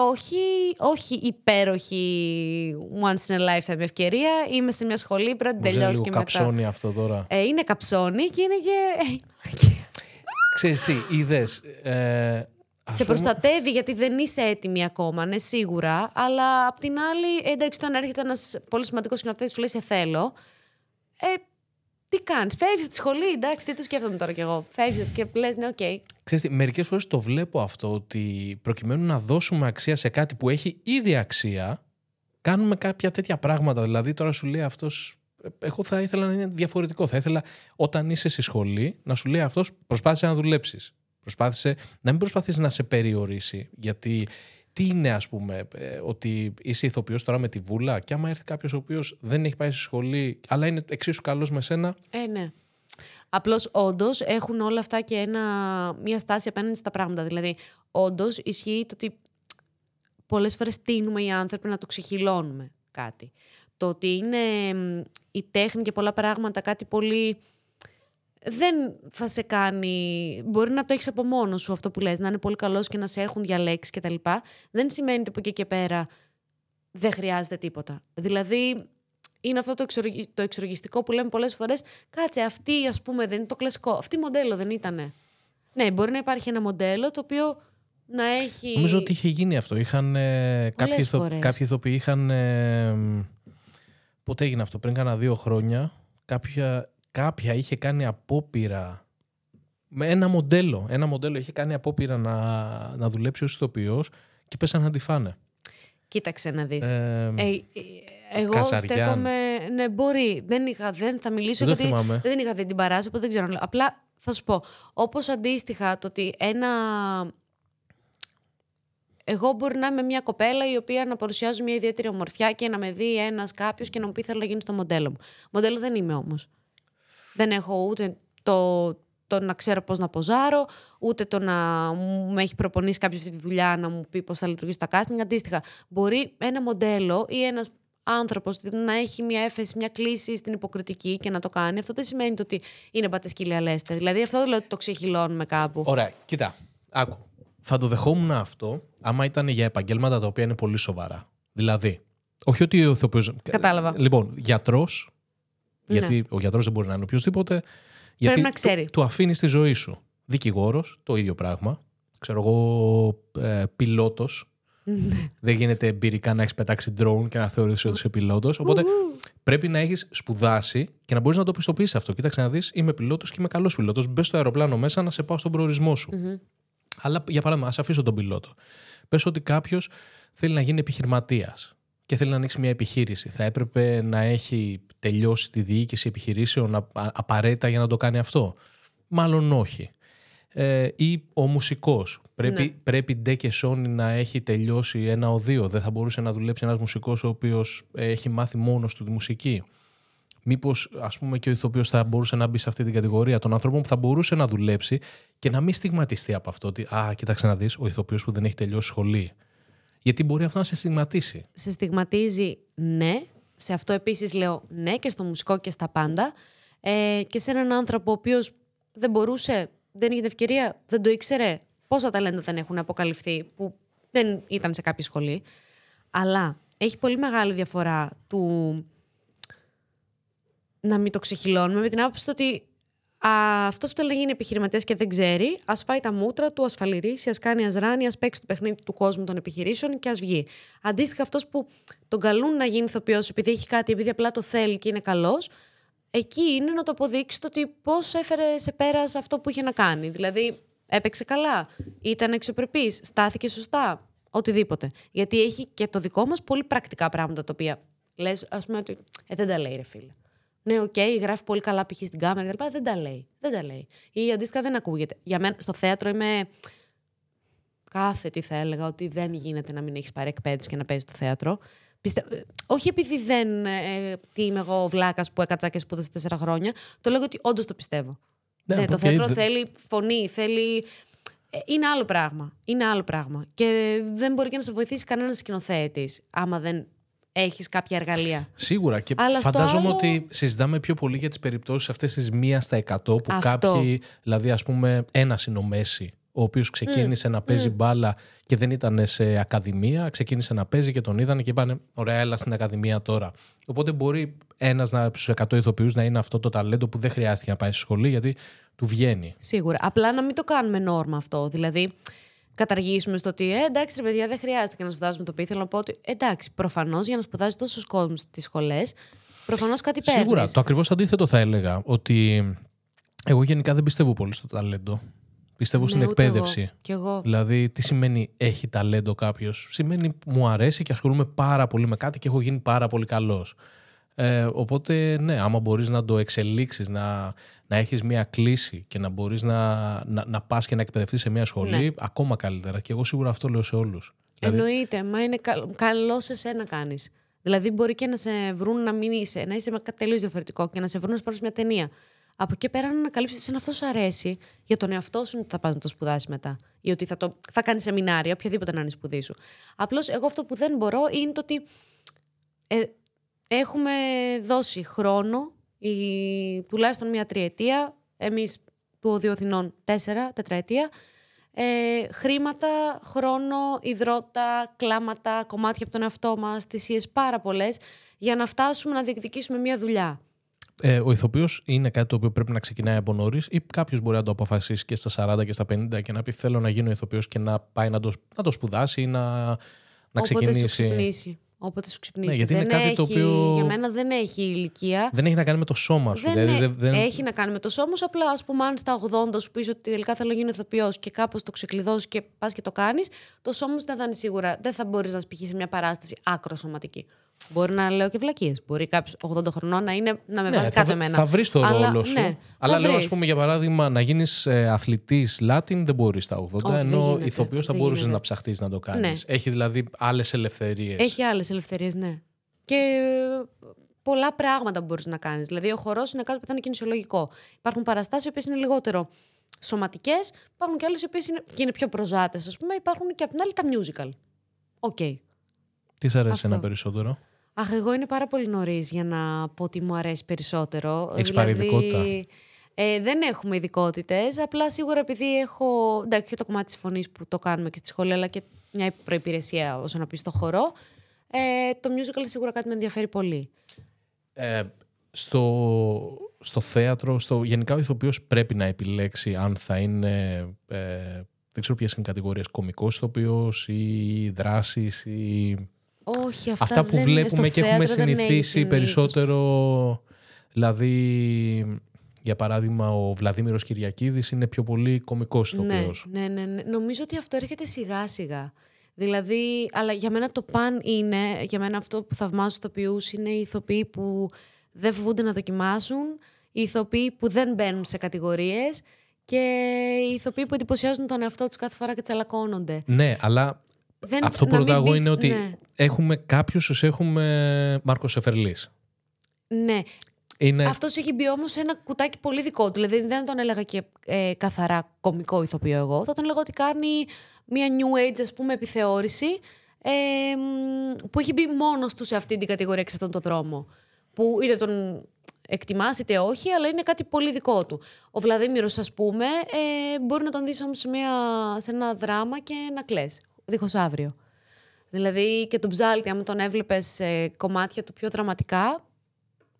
όχι, όχι υπέροχη once in a lifetime ευκαιρία. Είμαι σε μια σχολή, πρέπει να την Μου ζει τελειώσω λίγο και μετά. καψώνει αυτό τώρα. Ε, είναι καψώνει και είναι και. Ξέρεις τι, είδες... Ε, σε αυτό μου- προστατεύει γιατί δεν είσαι έτοιμη ακόμα, ναι, σίγουρα. Αλλά απ' την άλλη, εντάξει, όταν έρχεται ένας πολύ σημαντικός σκηνοθέτη σου λέει Σε θέλω. Ε, τι κάνεις, φεύγεις από τη σχολή, εντάξει, τι το σκέφτομαι τώρα κι εγώ. Φεύγεις και λες, ναι, οκ. Ξέρεις τι, μερικές φορές το βλέπω αυτό ότι προκειμένου να δώσουμε αξία σε κάτι που έχει ήδη αξία, κάνουμε κάποια τέτοια πράγματα. Δηλαδή τώρα σου λέει αυτός, ε, εγώ θα ήθελα να είναι διαφορετικό. Θα ήθελα όταν είσαι στη σχολή να σου λέει αυτός προσπάθησε να δουλέψεις. Προσπάθησε να μην προσπαθείς να σε περιορίσει. Γιατί τι είναι ας πούμε, ε, ότι είσαι ηθοποιός τώρα με τη βούλα και άμα έρθει κάποιος ο οποίος δεν έχει πάει στη σχολή αλλά είναι εξίσου καλός με σένα, Ε, ναι. Απλώς όντως έχουν όλα αυτά και ένα, μια στάση απέναντι στα πράγματα. Δηλαδή, όντως ισχύει το ότι πολλές φορές τίνουμε οι άνθρωποι να το ξεχυλώνουμε κάτι. Το ότι είναι μ, η τέχνη και πολλά πράγματα κάτι πολύ. Δεν θα σε κάνει. Μπορεί να το έχεις από μόνος σου αυτό που λες, να είναι πολύ καλός και να σε έχουν διαλέξει κτλ. Δεν σημαίνει ότι από εκεί και πέρα δεν χρειάζεται τίποτα. Δηλαδή, είναι αυτό το, εξοργι... το εξοργιστικό που λέμε πολλές φορές κάτσε αυτή ας πούμε δεν είναι το κλασικό αυτή μοντέλο δεν ήτανε ναι μπορεί να υπάρχει ένα μοντέλο το οποίο να έχει Νομίζω ότι είχε γίνει αυτό. Είχαν, ε, κάποιοι, ηθο- φορές. κάποιοι ηθοποιοί είχαν. ε, μ, πότε έγινε αυτό, πριν κάνα δύο χρόνια. Κάποια, κάποια είχε κάνει απόπειρα. Με ένα μοντέλο. Ένα μοντέλο είχε κάνει απόπειρα να, να δουλέψει ως ηθοποιός και πέσαν να τη φάνε. κοίταξε να δεις Ε, Ε, ε, εγώ Καζαριάν. στέκομαι. ναι, μπορεί. Δεν, είχα, δεν θα μιλήσω Δεν το γιατί θυμάμαι. δεν είχα δει την παράσταση, οπότε δεν ξέρω. Απλά θα σου πω. Όπως αντίστοιχα το ότι ένα. Εγώ μπορεί να είμαι μια κοπέλα η οποία να παρουσιάζω μια ιδιαίτερη ομορφιά και να με δει ένας κάποιος και να μου πει θέλω να γίνει το μοντέλο μου. Μοντέλο δεν είμαι όμως. Δεν έχω ούτε το, το να ξέρω πώς να ποζάρω, ούτε το να μου με έχει προπονήσει κάποιος αυτή τη δουλειά να μου πει πώς θα λειτουργήσει το casting. Αντίστοιχα, μπορεί ένα μοντέλο ή ένας άνθρωπος να έχει μια έφεση, μια κλίση στην υποκριτική και να το κάνει. Αυτό δεν σημαίνει το ότι είναι πατεσκύλια λέστε. Δηλαδή, αυτό δεν λέω ότι το ξεχυλώνουμε κάπου. Ωραία, κοίτα. Άκου. Θα το δεχόμουν αυτό άμα ήταν για επαγγέλματα τα οποία είναι πολύ σοβαρά. Δηλαδή, όχι ότι ο ηθοποιός... Κατάλαβα. Λοιπόν, γιατρός. Ναι. Γιατί ο γιατρός δεν μπορεί να είναι οποιοδήποτε. Γιατί να ξέρει. Του, του αφήνεις τη ζωή σου. Δικηγόρος, το ίδιο πράγμα. Ξέρω εγώ, ε, πιλότος. Ναι. δεν γίνεται εμπειρικά να έχεις πετάξει drone και να θεωρήσει ότι είσαι πιλότος. Οπότε πρέπει να έχεις σπουδάσει και να μπορείς να το πιστοποιήσει αυτό. Κοίταξε να δεις, είμαι πιλότος και είμαι καλός πιλότος. Μπες στο αεροπλάνο μέσα να σε πάω στον προορισμό σου. Αλλά για παράδειγμα, ας αφήσω τον πιλότο. Πες ότι κάποιος θέλει να γίνει επιχειρηματίας και θέλει να ανοίξει μια επιχείρηση. Θα έπρεπε να έχει τελειώσει τη διοίκηση επιχειρήσεων α- α- απαραίτητα για να το κάνει αυτό. Μάλλον όχι. Ε, ή ο μουσικός. Πρέπει, Ναι. πρέπει ντε και σόνι να έχει τελειώσει ένα οδείο. Δεν θα μπορούσε να δουλέψει ένας μουσικός ο οποίος ε, έχει μάθει μόνος του τη μουσική. Μήπως ας πούμε και ο ηθοποιός θα μπορούσε να μπει σε αυτή την κατηγορία των ανθρώπων που θα μπορούσε να δουλέψει και να μην στιγματιστεί από αυτό ότι «Α, κοίταξε να δεις, ο ηθοποιός που δεν έχει τελειώσει σχολή». Γιατί μπορεί αυτό να σε στιγματίσει. σε στιγματίζει ναι. Σε αυτό επίσης λέω ναι και στο μουσικό και στα πάντα. Ε, και σε έναν άνθρωπο ο οποίος δεν μπορούσε, δεν είχε την ευκαιρία, δεν το ήξερε. Πόσα ταλέντα δεν έχουν αποκαλυφθεί που δεν ήταν σε κάποια σχολή. Αλλά έχει πολύ μεγάλη διαφορά του να μην το ξεχυλώνουμε με την άποψη ότι α, αυτός που θέλει να γίνει επιχειρηματίας και δεν ξέρει, ας φάει τα μούτρα του, ας φαλυρίσει, ας κάνει αζράνι, ας παίξει το παιχνίδι του κόσμου των επιχειρήσεων και ας βγει. Αντίστοιχα αυτός που τον καλούν να γίνει ηθοποιός επειδή έχει κάτι, επειδή απλά το θέλει και είναι καλός, εκεί είναι να το αποδείξει το ότι πώς έφερε σε πέρας αυτό που είχε να κάνει. Δηλαδή, έπαιξε καλά, ήταν αξιοπρεπής, στάθηκε σωστά, οτιδήποτε. Γιατί έχει και το δικό μας πολύ πρακτικά πράγματα τα οποία λες, ας πούμε, ότι ε, δεν τα λέει ρε φίλε. Ναι, οκ, γράφει πολύ καλά π.χ. στην κάμερα κτλ. Δεν τα λέει. Δεν τα λέει. Ή αντίστοιχα δεν ακούγεται. Για μένα, στο θέατρο είμαι κάθετη, θα έλεγα, ότι δεν γίνεται να μην έχεις πάρει εκπαίδευση και να παίζεις στο θέατρο. Πιστε... ε, Όχι επειδή δεν. Ε, τι είμαι εγώ, βλάκας που έκατσα και σπούδασα τέσσερα χρόνια. Το λέω ότι όντως το πιστεύω. Ναι, Ναι, το οκ, θέατρο δε- θέλει φωνή, θέλει. ε, Είναι άλλο πράγμα. Είναι άλλο πράγμα. Και δεν μπορεί και να σε βοηθήσει κανένας σκηνοθέτης, άμα δεν έχεις κάποια εργαλεία. Σίγουρα. Και Αλλά στο φαντάζομαι άλλο- ότι συζητάμε πιο πολύ για τις περιπτώσεις αυτές τη μία στα εκατό που Αυτό. κάποιοι, δηλαδή ας πούμε, ένας είναι ο Μέση, ο οποίος ξεκίνησε να παίζει μπάλα και δεν ήταν σε ακαδημία, ξεκίνησε να παίζει και τον είδανε και είπανε: Ωραία, έλα στην ακαδημία τώρα. Οπότε μπορεί ένας στους 100 ηθοποιούς να είναι αυτό το ταλέντο που δεν χρειάστηκε να πάει στη σχολή γιατί του βγαίνει. Σίγουρα. Απλά να μην το κάνουμε νόρμα αυτό. Δηλαδή, καταργήσουμε στο ότι ε, εντάξει, ρε παιδιά, δεν χρειάζεται και να σπουδάζουμε το πει. Θέλω να πω ότι εντάξει, προφανώς για να σπουδάζει τόσο κόσμο στις σχολές, προφανώς κάτι παίρνεις. Σίγουρα. Το ακριβώς αντίθετο θα έλεγα. Ότι εγώ γενικά δεν πιστεύω πολύ στο ταλέντο. Πιστεύω στην Ναι, ούτε εκπαίδευση. Εγώ. Κι εγώ. Δηλαδή, τι σημαίνει έχει ταλέντο κάποιος. Σημαίνει μου αρέσει και ασχολούμαι πάρα πολύ με κάτι και έχω γίνει πάρα πολύ καλός. Ε, οπότε, ναι, άμα μπορείς να το εξελίξεις, να, να έχεις μια κλίση και να μπορείς να, να, να πας και να εκπαιδευτείς σε μια σχολή, Ναι. ακόμα καλύτερα. Και εγώ σίγουρα αυτό λέω σε όλους. Εννοείται, μα είναι κα... καλό σε σένα κάνεις. Δηλαδή, μπορεί και να σε βρουν να μην είσαι, να είσαι με κάτι τελείως διαφορετικό και να σε βρουν να σου πάρουν μια ταινία. Από εκεί πέρα να ανακαλύψεις ότι αυτό σου αρέσει για τον εαυτό σου ότι θα πας να το σπουδάσεις μετά. Ή ότι θα, το... θα κάνεις σεμινάρια, οποιαδήποτε να είναι η σπουδή σου. Απλώς εγώ αυτό που δεν μπορώ είναι το ότι ε, έχουμε δώσει χρόνο, η, τουλάχιστον μια τριετία, εμείς του Οδείου Αθηνών τέσσερα, τετραετία, ε, χρήματα, χρόνο, υδρότα, κλάματα, κομμάτια από τον εαυτό μας, θυσίες πάρα πολλές, για να φτάσουμε να διεκδικήσουμε μια δουλειά. Ε, ο ηθοποιός είναι κάτι το οποίο πρέπει να ξεκινάει από νωρίς, ή κάποιος μπορεί να το αποφασίσει και στα 40 και στα 50 και να πει: Θέλω να γίνω ηθοποιός και να πάει να το, να το σπουδάσει ή να, να Όποτε σου ξεκινήσει. ξυπνήσει. Όποτε σου ξυπνήσει. Ναι, γιατί είναι δεν κάτι το έχει, οποίο- Για μένα δεν έχει ηλικία. Δεν έχει να κάνει με το σώμα σου. Δεν δηλαδή, ε- δεν, δεν- Έχει να κάνει με το σώμα σου. Απλά, ας πούμε, αν στα 80 σου πεις ότι τελικά θέλω να γίνω ηθοποιός και κάπως το ξεκλειδώσεις και πας και το κάνεις, το σώμα σου δεν θα είναι σίγουρα. Δεν θα μπορείς να σπηχεί σε μια παράσταση άκρος σωματική. Μπορεί να λέω και βλακίες. Μπορεί κάποιος 80 χρονών να, είναι, να με Ναι, βάζει θα, κάτω βρ- εμένα. θα βρεις το Αλλά- ρόλο σου. ναι, αλλά θα λέω, ας βρεις. πούμε, για παράδειγμα, να γίνεις ε, αθλητής Latin δεν μπορείς στα 80, Όχι, δεν ενώ γίνεται. ηθοποιός θα Δεν μπορούσες γίνεται. να ψαχτείς να το κάνεις. Ναι. Έχει δηλαδή άλλες ελευθερίες. Έχει άλλες ελευθερίες, ναι. Και ε, πολλά πράγματα μπορείς να κάνεις. Δηλαδή, ο χορός είναι κάτι που θα είναι κινησιολογικό. Υπάρχουν παραστάσεις οι οποίες είναι λιγότερο σωματικές, υπάρχουν και άλλες οι οποίες είναι, και είναι πιο προζάτες, ας πούμε. Υπάρχουν και απ' την άλλη τα musical. OK. Τι σ' αρέσει Αυτό. ένα περισσότερο; Αχ, εγώ είναι πάρα πολύ νωρίς για να πω τι μου αρέσει περισσότερο. Έχεις πάρει ειδικότητα; Ε, δεν έχουμε ειδικότητες. Απλά σίγουρα επειδή έχω. Εντάξει, και το κομμάτι της φωνής που το κάνουμε και στη σχολή, αλλά και μια προϋπηρεσία όσο να πεις στο χορό. Ε, το musical σίγουρα κάτι με ενδιαφέρει πολύ. Ε, στο, στο θέατρο, στο, γενικά ο ηθοποιός πρέπει να επιλέξει αν θα είναι, ε, δεν ξέρω ποιες είναι οι κατηγορίες, κωμικός ηθοποιός ή δράσης ή... Όχι, αυτά, Αυτά που δεν είναι- βλέπουμε στο και έχουμε θέατρο δεν έχει συνηθίσει συνήθως. περισσότερο, δηλαδή για παράδειγμα ο Βλαδίμηρος Κυριακίδης είναι πιο πολύ κωμικός Ναι, ηθοποιός. ναι, ναι, ναι. Νομίζω ότι αυτό έρχεται σιγά σιγά. Δηλαδή, αλλά για μένα το παν είναι, για μένα αυτό που θαυμάζω ηθοποιούς είναι οι ηθοποιοί που δεν φοβούνται να δοκιμάσουν, οι ηθοποιοί που δεν μπαίνουν σε κατηγορίες και οι ηθοποιοί που εντυπωσιάζουν τον εαυτό τους κάθε φορά και τσαλακώνονται. Ναι, αλλά Δεν, αυτό που να μην ρωτάω εγώ μπεις- είναι ότι Ναι, έχουμε κάποιους όσους έχουμε Μάρκο Σεφερλής. ναι. Είναι... Αυτός έχει μπει όμως σε ένα κουτάκι πολύ δικό του. Δηλαδή δεν τον έλεγα και ε, καθαρά κωμικό ηθοποιό εγώ. Θα τον έλεγα ότι κάνει μια new age, ας πούμε, επιθεώρηση ε, μ, που έχει μπει μόνος του σε αυτή την κατηγορία και σε αυτόν τον δρόμο. Που είτε τον εκτιμάς είτε όχι, αλλά είναι κάτι πολύ δικό του. Ο Βλαδίμηρος, ας πούμε, ε, μπορεί να τον δεις όμως σε, μια, σε ένα δράμα και να κλαις, δίχως αύριο. Δηλαδή και τον Ψάλτη, άμα τον έβλεπες σε κομμάτια του πιο δραματικά,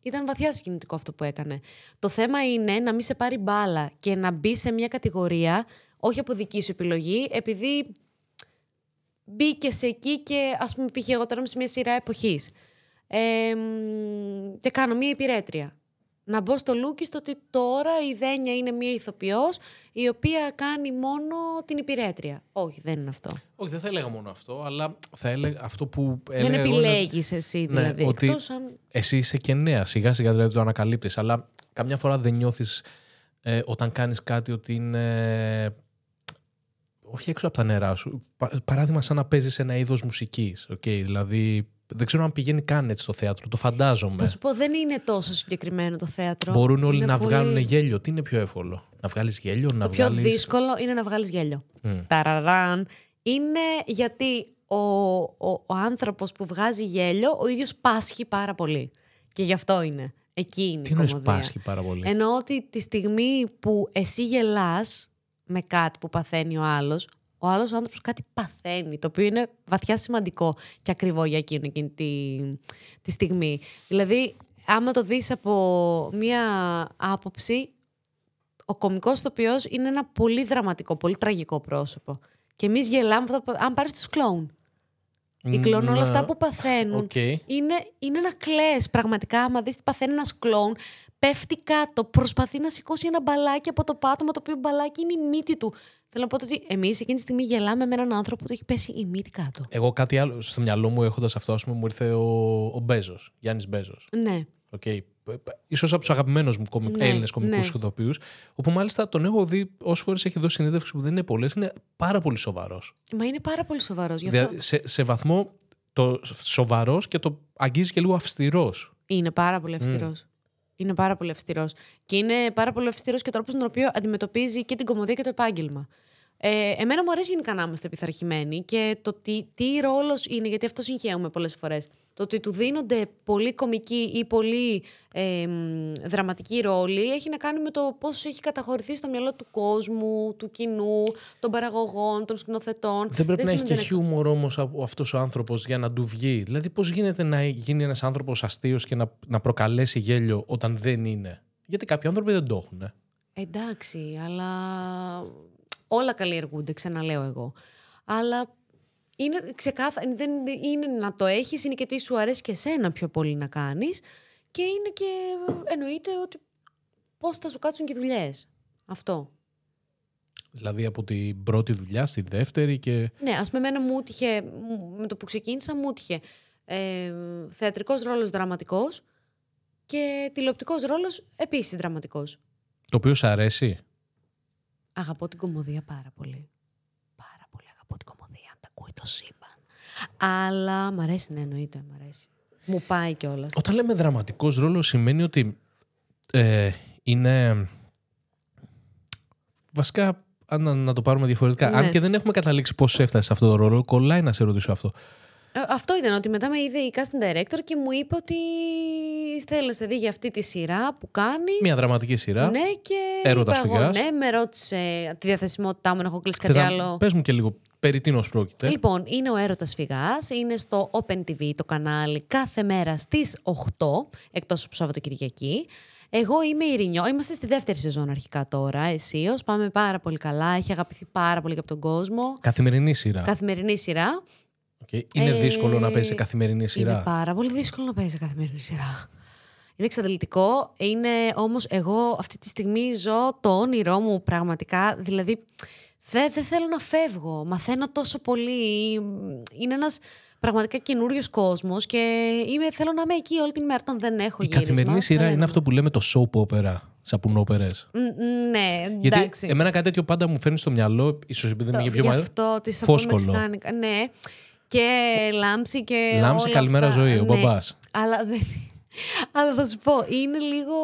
ήταν βαθιά συγκινητικό αυτό που έκανε. Το θέμα είναι να μην σε πάρει μπάλα και να μπει σε μια κατηγορία, όχι από δική σου επιλογή, επειδή μπήκε εκεί και ας πούμε πήγε εγώ τώρα είμαι σε μια σειρά εποχής ε, μ, και κάνω μια υπηρέτρια. Να μπω στο λούκι στο ότι τώρα η Δένια είναι μια ηθοποιός η οποία κάνει μόνο την υπηρέτρια. Όχι, δεν είναι αυτό. Όχι, δεν θα έλεγα μόνο αυτό, αλλά θα έλεγα αυτό που δεν έλεγα εγώ είναι ότι επιλέγεις εσύ Ναι, δηλαδή. ότι- Εκτός αν... Εσύ είσαι και νέα, σιγά σιγά δηλαδή το ανακαλύπτεις, αλλά καμιά φορά δεν νιώθεις ε, όταν κάνεις κάτι ότι είναι όχι έξω από τα νερά σου. Πα- παράδειγμα σαν να παίζεις ένα είδος μουσικής. Okay, δηλαδή δεν ξέρω αν πηγαίνει καν έτσι στο θέατρο, το φαντάζομαι. Θα σου πω, δεν είναι τόσο συγκεκριμένο το θέατρο. Μπορούν όλοι Είναι να πολύ- βγάλουν γέλιο. Τι είναι πιο εύκολο, να βγάλεις γέλιο, να Το πιο βγάλεις... δύσκολο είναι να βγάλεις γέλιο. Μμ. Ταραράν. Είναι γιατί ο, ο, ο άνθρωπος που βγάζει γέλιο, ο ίδιος πάσχει πάρα πολύ. Και γι' αυτό είναι. Εκεί είναι Τι η εννοείς κομμωδία. πάσχει πάρα πολύ; Εννοώ ότι τη στιγμή που εσύ γελάς με κάτι που παθαίνει ο άλλος, ο άλλος άνθρωπος κάτι παθαίνει, το οποίο είναι βαθιά σημαντικό και ακριβό για εκείνο εκείνη τη, τη στιγμή. Δηλαδή, άμα το δεις από μία άποψη, ο κωμικός ηθοποιός είναι ένα πολύ δραματικό, πολύ τραγικό πρόσωπο. Και εμείς γελάμε, αυτό που- αν πάρεις τους κλόουν. Οι κλόουν όλα Ναι. αυτά που παθαίνουν Οκ. είναι, είναι να κλαις πραγματικά. Άμα δεις τι παθαίνει ένας κλόουν, πέφτει κάτω, προσπαθεί να σηκώσει ένα μπαλάκι από το πάτωμα, το οποίο μπαλάκι είναι η μύτη του. Θέλω να πω ότι εμείς εκείνη τη στιγμή γελάμε με έναν άνθρωπο που του έχει πέσει η μύτη κάτω. Εγώ κάτι άλλο στο μυαλό μου έχοντας αυτό, ας πούμε, μου ήρθε ο, ο Μπέζος, Γιάννης Μπέζος. Ναι. Okay. Ίσως από τους αγαπημένους μου κωμικ... Ναι, Έλληνες κωμικούς ναι. ηθοποιούς, όπου μάλιστα τον έχω δει όσες φορές έχει δώσει συνέντευξη που δεν είναι πολλές, είναι πάρα πολύ σοβαρός. Μα είναι πάρα πολύ σοβαρός. Γι' αυτό σε, σε βαθμό το σοβαρός και το αγγίζει και λίγο αυστηρός. είναι πάρα πολύ αυστηρός. Είναι πάρα πολύ αυστηρός. Και είναι πάρα πολύ αυστηρός και ο τρόπος τον οποίο αντιμετωπίζει και την κομμωδία και το επάγγελμα. Ε, εμένα μου αρέσει γενικά να είμαστε πειθαρχημένοι και το τι, τι ρόλος είναι, γιατί αυτό συγχαίουμε πολλές φορές. Το ότι του δίνονται πολύ κομικοί ή πολύ ε, μ, δραματικοί ρόλοι έχει να κάνει με το πώς έχει καταχωρηθεί στο μυαλό του κόσμου, του κοινού, των παραγωγών, των σκηνοθετών. Δεν πρέπει να έχει σημαίνει και ότι είναι- χιούμορ όμως αυτός ο άνθρωπος για να του βγει. Δηλαδή, πώς γίνεται να γίνει ένας άνθρωπος αστείος και να, να προκαλέσει γέλιο όταν δεν είναι; Γιατί κάποιοι άνθρωποι δεν το έχουν. ε. Εντάξει, αλλά όλα καλλιεργούνται, ξαναλέω εγώ. Αλλά είναι ξεκάθαρα, δεν είναι να το έχεις, είναι και τι σου αρέσει και εσένα πιο πολύ να κάνεις και είναι και εννοείται ότι πώς θα σου κάτσουν και οι δουλειές. Αυτό. Δηλαδή, από την πρώτη δουλειά στη δεύτερη και. Ναι, ας πούμε εμένα μου έτυχε, μου- με το που ξεκίνησα μου έτυχε Ε, θεατρικός ρόλος δραματικός και τηλεοπτικός ρόλος επίσης δραματικός. Το οποίο σου αρέσει. Αγαπώ την κομμωδία πάρα πολύ. Πάρα πολύ αγαπώ την κομμωδία, αν τα ακούει το σύμπαν. Αλλά μ' αρέσει, ναι, εννοείται, μ' αρέσει. Μου πάει κιόλας. Όταν λέμε δραματικός ρόλος σημαίνει ότι ε, είναι... Βασικά, αν να, να το πάρουμε διαφορετικά, Ναι. αν και δεν έχουμε καταλήξει πώς έφτασε σε αυτό το ρόλο, κολλάει να σε ρωτήσω αυτό. Ε, Αυτό ήταν ότι μετά με είδε η casting director και μου είπε ότι θέλει να σε δει για αυτή τη σειρά που κάνεις. Μια δραματική σειρά. Ναι, και Έρωτας είπα εγώ, φυγάς. ναι, με ρώτησε τη διαθεσιμότητά μου, να έχω κλείσει Θες κάτι να- άλλο. Πες μου και λίγο περί τίνος πρόκειται. Λοιπόν, είναι ο Έρωτας Φυγάς, είναι στο Open TV το κανάλι κάθε μέρα στις 8, εκτός από Σαββατοκύριακα. Εγώ είμαι η Ρινιό, είμαστε στη δεύτερη σεζόν αρχικά τώρα, αισίως. Πάμε πάρα πολύ καλά, έχει αγαπηθεί πάρα πολύ και από τον κόσμο. Καθημερινή σειρά. Καθημερινή σειρά. Οκ. Είναι Ε, δύσκολο να παίζει σε καθημερινή σειρά. Είναι πάρα πολύ δύσκολο να παίζει καθημερινή σειρά. Είναι εξαντλητικό. Είναι όμως εγώ αυτή τη στιγμή ζω το όνειρό μου πραγματικά. Δηλαδή δεν δεν θέλω να φεύγω. Μαθαίνω τόσο πολύ. Είναι ένας πραγματικά καινούριος κόσμος και είμαι, θέλω να είμαι εκεί όλη την μέρα όταν δεν έχω Η γύρισμα. καθημερινή σειρά δεν είναι αυτό που λέμε το soap opera, σαπουνόπερες. Μ, μ, Ναι, Γιατί εντάξει. εμένα κάτι τέτοιο πάντα μου φέρνει στο μυαλό, ίσως επειδή είμαι Το- και πιο Γι' μαλλιό. αυτό τη ακούω Φόσκολο. μεξικάνικα. Ναι. Και λάμψη και. Λάμψη, όλα καλημέρα αυτά. ζωή, ο Ναι. μπαμπάς. Αλλά δεν. Αλλά θα σου πω, είναι λίγο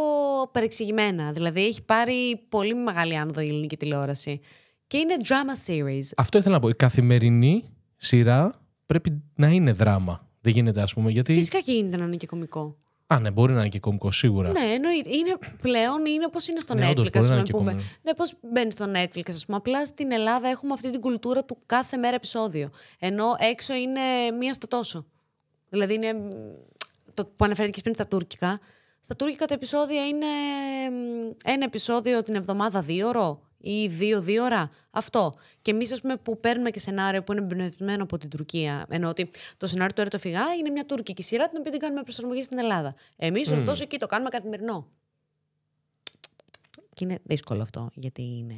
παρεξηγημένα. Δηλαδή έχει πάρει πολύ μεγάλη άνοδο η ελληνική τηλεόραση. Και είναι drama series. Αυτό ήθελα να πω. Η καθημερινή σειρά πρέπει να είναι δράμα. Δεν γίνεται, ας πούμε, γιατί. Φυσικά και γίνεται να είναι και κωμικό. Α, ναι, μπορεί να είναι και κωμικό, σίγουρα. Ναι, εννοείται. Είναι πλέον είναι όπως είναι στο Ναι, όντως, Netflix. μπορεί ας να πούμε, είναι και πούμε. κωμικό. Ναι, πώς μπαίνει στο Netflix, ας πούμε. Απλά στην Ελλάδα έχουμε αυτή την κουλτούρα του κάθε μέρα επεισόδιο. Ενώ έξω είναι μία στο τόσο. Δηλαδή είναι. μ, Το που αναφέρθηκε πριν στα τουρκικά. Στα τουρκικά τα επεισόδια είναι μ, ένα επεισόδιο την εβδομάδα δύο ώρο ή δύο-δύο ώρα. Αυτό. Και εμείς, ας πούμε, που παίρνουμε και σενάριο που είναι εμπνευσμένο από την Τουρκία. Ενώ ότι το σενάριο του Έρτο Φυγά είναι μια τουρκική σειρά, την οποία την κάνουμε προσαρμογή στην Ελλάδα. Εμείς, ωστόσο, εκεί το κάνουμε καθημερινό. Και είναι δύσκολο αυτό, γιατί είναι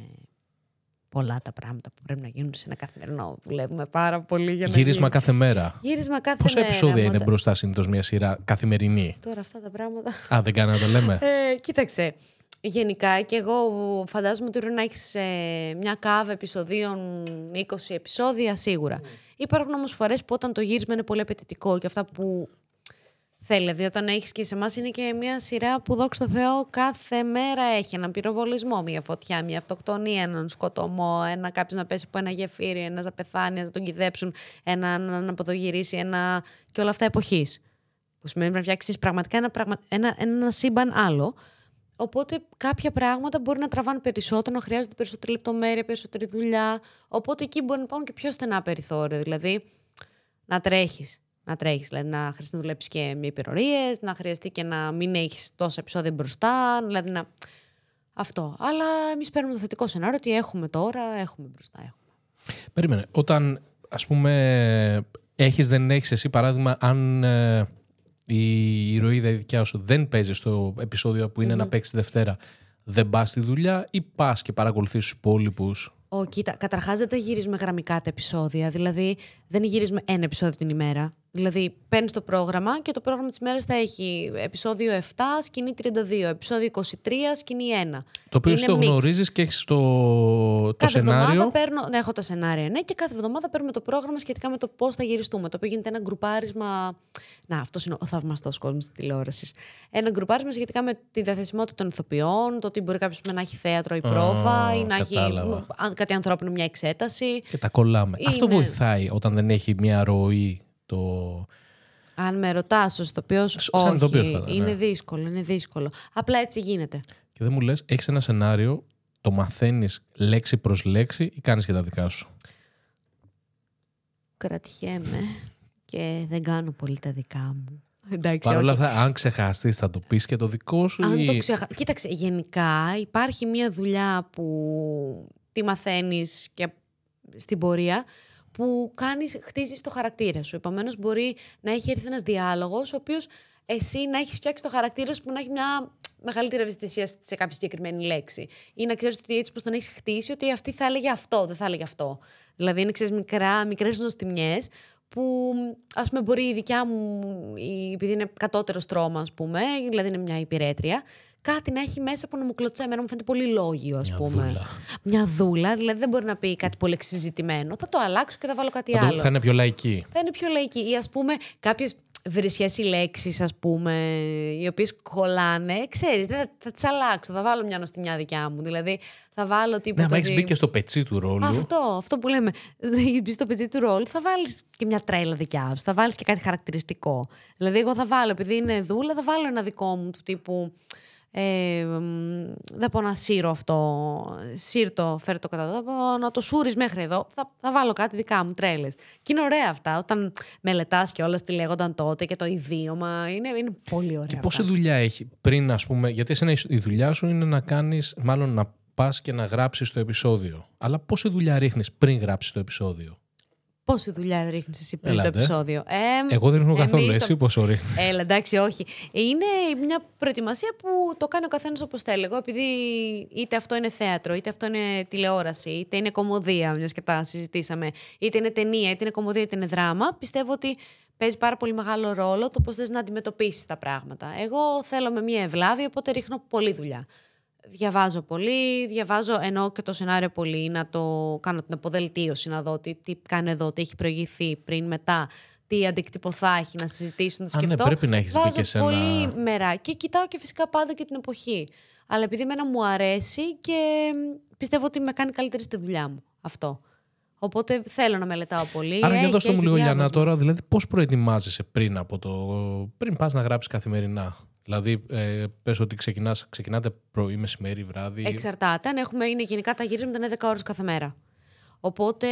πολλά τα πράγματα που πρέπει να γίνουν σε ένα καθημερινό. Δουλεύουμε πάρα πολύ για να Γύρισμα γίνει. κάθε μέρα. Γύρισμα κάθε Πόσα μέρα. επεισόδια είναι μοντα- μπροστά συνήθως μια σειρά καθημερινή; Τώρα αυτά τα πράγματα. Α, δεν κάνει να το λέμε. Ε, κοίταξε. Γενικά και εγώ φαντάζομαι ότι πρέπει να έχεις μια κάβα επεισοδίων 20 επεισόδια σίγουρα. Υπάρχουν όμως φορές που όταν το γύρισμα είναι πολύ απαιτητικό και αυτά που θέλει. Δηλαδή, όταν έχεις και σε εμάς είναι και μια σειρά που δόξα τω Θεώ κάθε μέρα έχει έναν πυροβολισμό, μια φωτιά, μια αυτοκτονία, έναν σκοτωμό, ένα κάποιος να πέσει από ένα γεφύρι, ένα να πεθάνει, να τον κυδέψουν, ένα να να αποδογυρίσει, ένα. και όλα αυτά εποχής. Που σημαίνει να φτιάξεις πραγματικά ένα, πραγμα... ένα, ένα σύμπαν άλλο. Οπότε κάποια πράγματα μπορεί να τραβάνε περισσότερο, να χρειάζονται περισσότερη λεπτομέρεια, περισσότερη δουλειά. Οπότε εκεί μπορεί να υπάρχουν και πιο στενά περιθώρια. Δηλαδή να τρέχεις. Να τρέχεις. Δηλαδή να χρειαστεί να δουλέψεις και με υπερορίες, να χρειαστεί και να μην έχεις τόσα επεισόδια μπροστά. Δηλαδή να. Αυτό. Αλλά εμείς παίρνουμε το θετικό σενάριο ότι έχουμε τώρα, έχουμε μπροστά. Έχουμε. Περίμενε. Όταν, ας πούμε, έχεις δεν έχεις εσύ παράδειγμα, αν ε, η ηρωίδα η δικιά σου δεν παίζει στο επεισόδιο που ειναι να παίξει τη Δευτέρα, δεν πας στη δουλειά ή πας και παρακολουθείς τους υπόλοιπους; Ω, κοίτα, καταρχάς δεν τα γυρίζουμε γραμμικά τα επεισόδια. Δηλαδή, δεν γυρίζουμε ένα επεισόδιο την ημέρα. Δηλαδή, παίρνεις το πρόγραμμα και το πρόγραμμα της ημέρα θα έχει επεισόδιο 7, σκηνή 32, επεισόδιο 23, σκηνή 1. Το οποίο Είναι εσύ το mix. γνωρίζεις και έχεις το, το Κάθε σενάριο. εβδομάδα παίρνω. Ναι, έχω τα σενάρια, ναι, και κάθε εβδομάδα παίρνουμε το πρόγραμμα σχετικά με το πώς θα γυριστούμε. Το οποίο γίνεται ένα γκρουπάρισμα. Να, αυτός είναι ο θαυμαστός κόσμος της τηλεόρασης. Ένα γκρουπάρισμα σχετικά με τη διαθεσιμότητα των ηθοποιών, το ότι μπορεί κάποιος να έχει θέατρο ή πρόβα, ή να κατάλαβα. έχει αν- κάτι ανθρώπινο, μια εξέταση. Και τα κολλάμε. Αυτό Είναι- βοηθάει όταν δεν έχει μια ροή το... Αν με ρωτάς, ως ηθοποιό, σαν όχι. ηθοποιός πάντα, ναι. είναι δύσκολο, είναι δύσκολο. Απλά έτσι γίνεται. Και δεν μου λες, έχεις ένα σενάριο, το μαθαίνεις λέξη προς λέξη ή κάνεις και τα δικά σου; Κρατιέμαι και δεν κάνω πολύ τα δικά μου. Εντάξει, Παρ' όλα όχι. αυτά, αν ξεχαστείς θα το πεις και το δικό σου Αν ή... το ξεχα... Κοίταξε, γενικά υπάρχει μια δουλειά που τη μαθαίνεις και στην πορεία που κάνεις, χτίζεις το χαρακτήρα σου. Επομένως, μπορεί να έχει έρθει ένας διάλογος ο οποίος εσύ να έχεις φτιάξει το χαρακτήρα σου που να έχει μια μεγαλύτερη ευαισθησία σε κάποια συγκεκριμένη λέξη. Ή να ξέρεις ότι έτσι πως τον έχεις χτίσει ότι αυτή θα έλεγε αυτό, δεν θα έλεγε αυτό. Δηλαδή είναι ξέρεις, μικρά, μικρές νοστιμιές που ας πούμε μπορεί η δικιά μου, η- επειδή είναι κατώτερος στρώμα ας πούμε, δηλαδή είναι μια υπηρέτρια, κάτι να έχει μέσα που να μου κλωτσάει. Εμένα μου φαίνεται πολύ λόγιο, ας Μια πούμε. δούλα. Μια δούλα, δηλαδή δεν μπορεί να πει κάτι πολύ εξυζητημένο. Θα το αλλάξω και θα βάλω κάτι Θα, το- άλλο. θα είναι πιο λαϊκή. Θα είναι πιο λαϊκή. Ή ας πούμε κάποιες βρισιές οι λέξεις, ας πούμε, οι οποίες κολλάνε, ξέρεις, δεν θα, θα τις αλλάξω. Θα βάλω μια νοστιμιά δικιά μου. Δηλαδή θα βάλω Ναι, τίποτα. άμα έχεις ότι- μπει και στο πετσί του ρόλου. αυτό, αυτό που λέμε. Έχεις μπει στο πεζί του ρόλ, θα βάλεις και μια τρέλα δικιά σου. Θα βάλεις και κάτι χαρακτηριστικό. Δηλαδή, εγώ θα βάλω, επειδή είναι δούλα, θα βάλω ένα δικό μου του τύπου. Ε, μ, δεν πω να σύρω αυτό. Σύρτο, φέρ το κατά εδώ. θα πω Να το σούρεις μέχρι εδώ. Θα, θα βάλω κάτι δικά μου, τρέλες. Και είναι ωραία αυτά. Όταν μελετάς και όλα τι λέγονταν τότε και το ιδίωμα. Είναι, είναι πολύ ωραία. Και αυτά. πόση δουλειά έχει πριν, ας πούμε, γιατί εσένα η δουλειά σου είναι να κάνεις, μάλλον να πας και να γράψεις το επεισόδιο. Αλλά πόση δουλειά ρίχνεις πριν γράψεις το επεισόδιο; Πόση δουλειά ρίχνεις εσύ πριν Έλατε. το επεισόδιο; Ε, Εγώ δεν ρίχνω καθόλου. εμείς το- Εσύ πόσο ρίχνεις. Έλα, εντάξει, όχι. Είναι μια προετοιμασία που το κάνει ο καθένας όπως θέλει. Εγώ, επειδή είτε αυτό είναι θέατρο, είτε αυτό είναι τηλεόραση, είτε είναι κομμωδία, μιας και τα συζητήσαμε, είτε είναι ταινία, είτε είναι κομμωδία, είτε είναι δράμα, πιστεύω ότι παίζει πάρα πολύ μεγάλο ρόλο το πώς θες να αντιμετωπίσεις τα πράγματα. Εγώ θέλω με μια ευλάβεια, οπότε ρίχνω πολλή δουλειά. Διαβάζω πολύ, διαβάζω ενώ και το σενάριο πολύ, να το κάνω την αποδελτίωση, να δω τι, τι κάνει εδώ, τι έχει προηγηθεί πριν, μετά, τι αντίκτυπο θα έχει, να συζητήσω, να Α, ναι, σκεφτώ. πρέπει να έχεις μπει Βάζω και σε ένα- πολύ μερά και κοιτάω και φυσικά πάντα και την εποχή. Αλλά επειδή εμένα μου αρέσει και μ, πιστεύω ότι με κάνει καλύτερη στη δουλειά μου αυτό. Οπότε θέλω να μελετάω πολύ. Άρα για Έχει- δώστε μου έχει λίγο Γιάννα διάβασμα. τώρα, δηλαδή πώς προετοιμάζεσαι πριν από το. πριν πας να γράψεις καθημερινά; Δηλαδή, ε, πες ότι ξεκινάς, ξεκινάτε πρωί, μεσημέρι, βράδυ. Εξαρτάται. Αν έχουμε, είναι γενικά τα γυρίσματα είναι 10 ώρες κάθε μέρα. Οπότε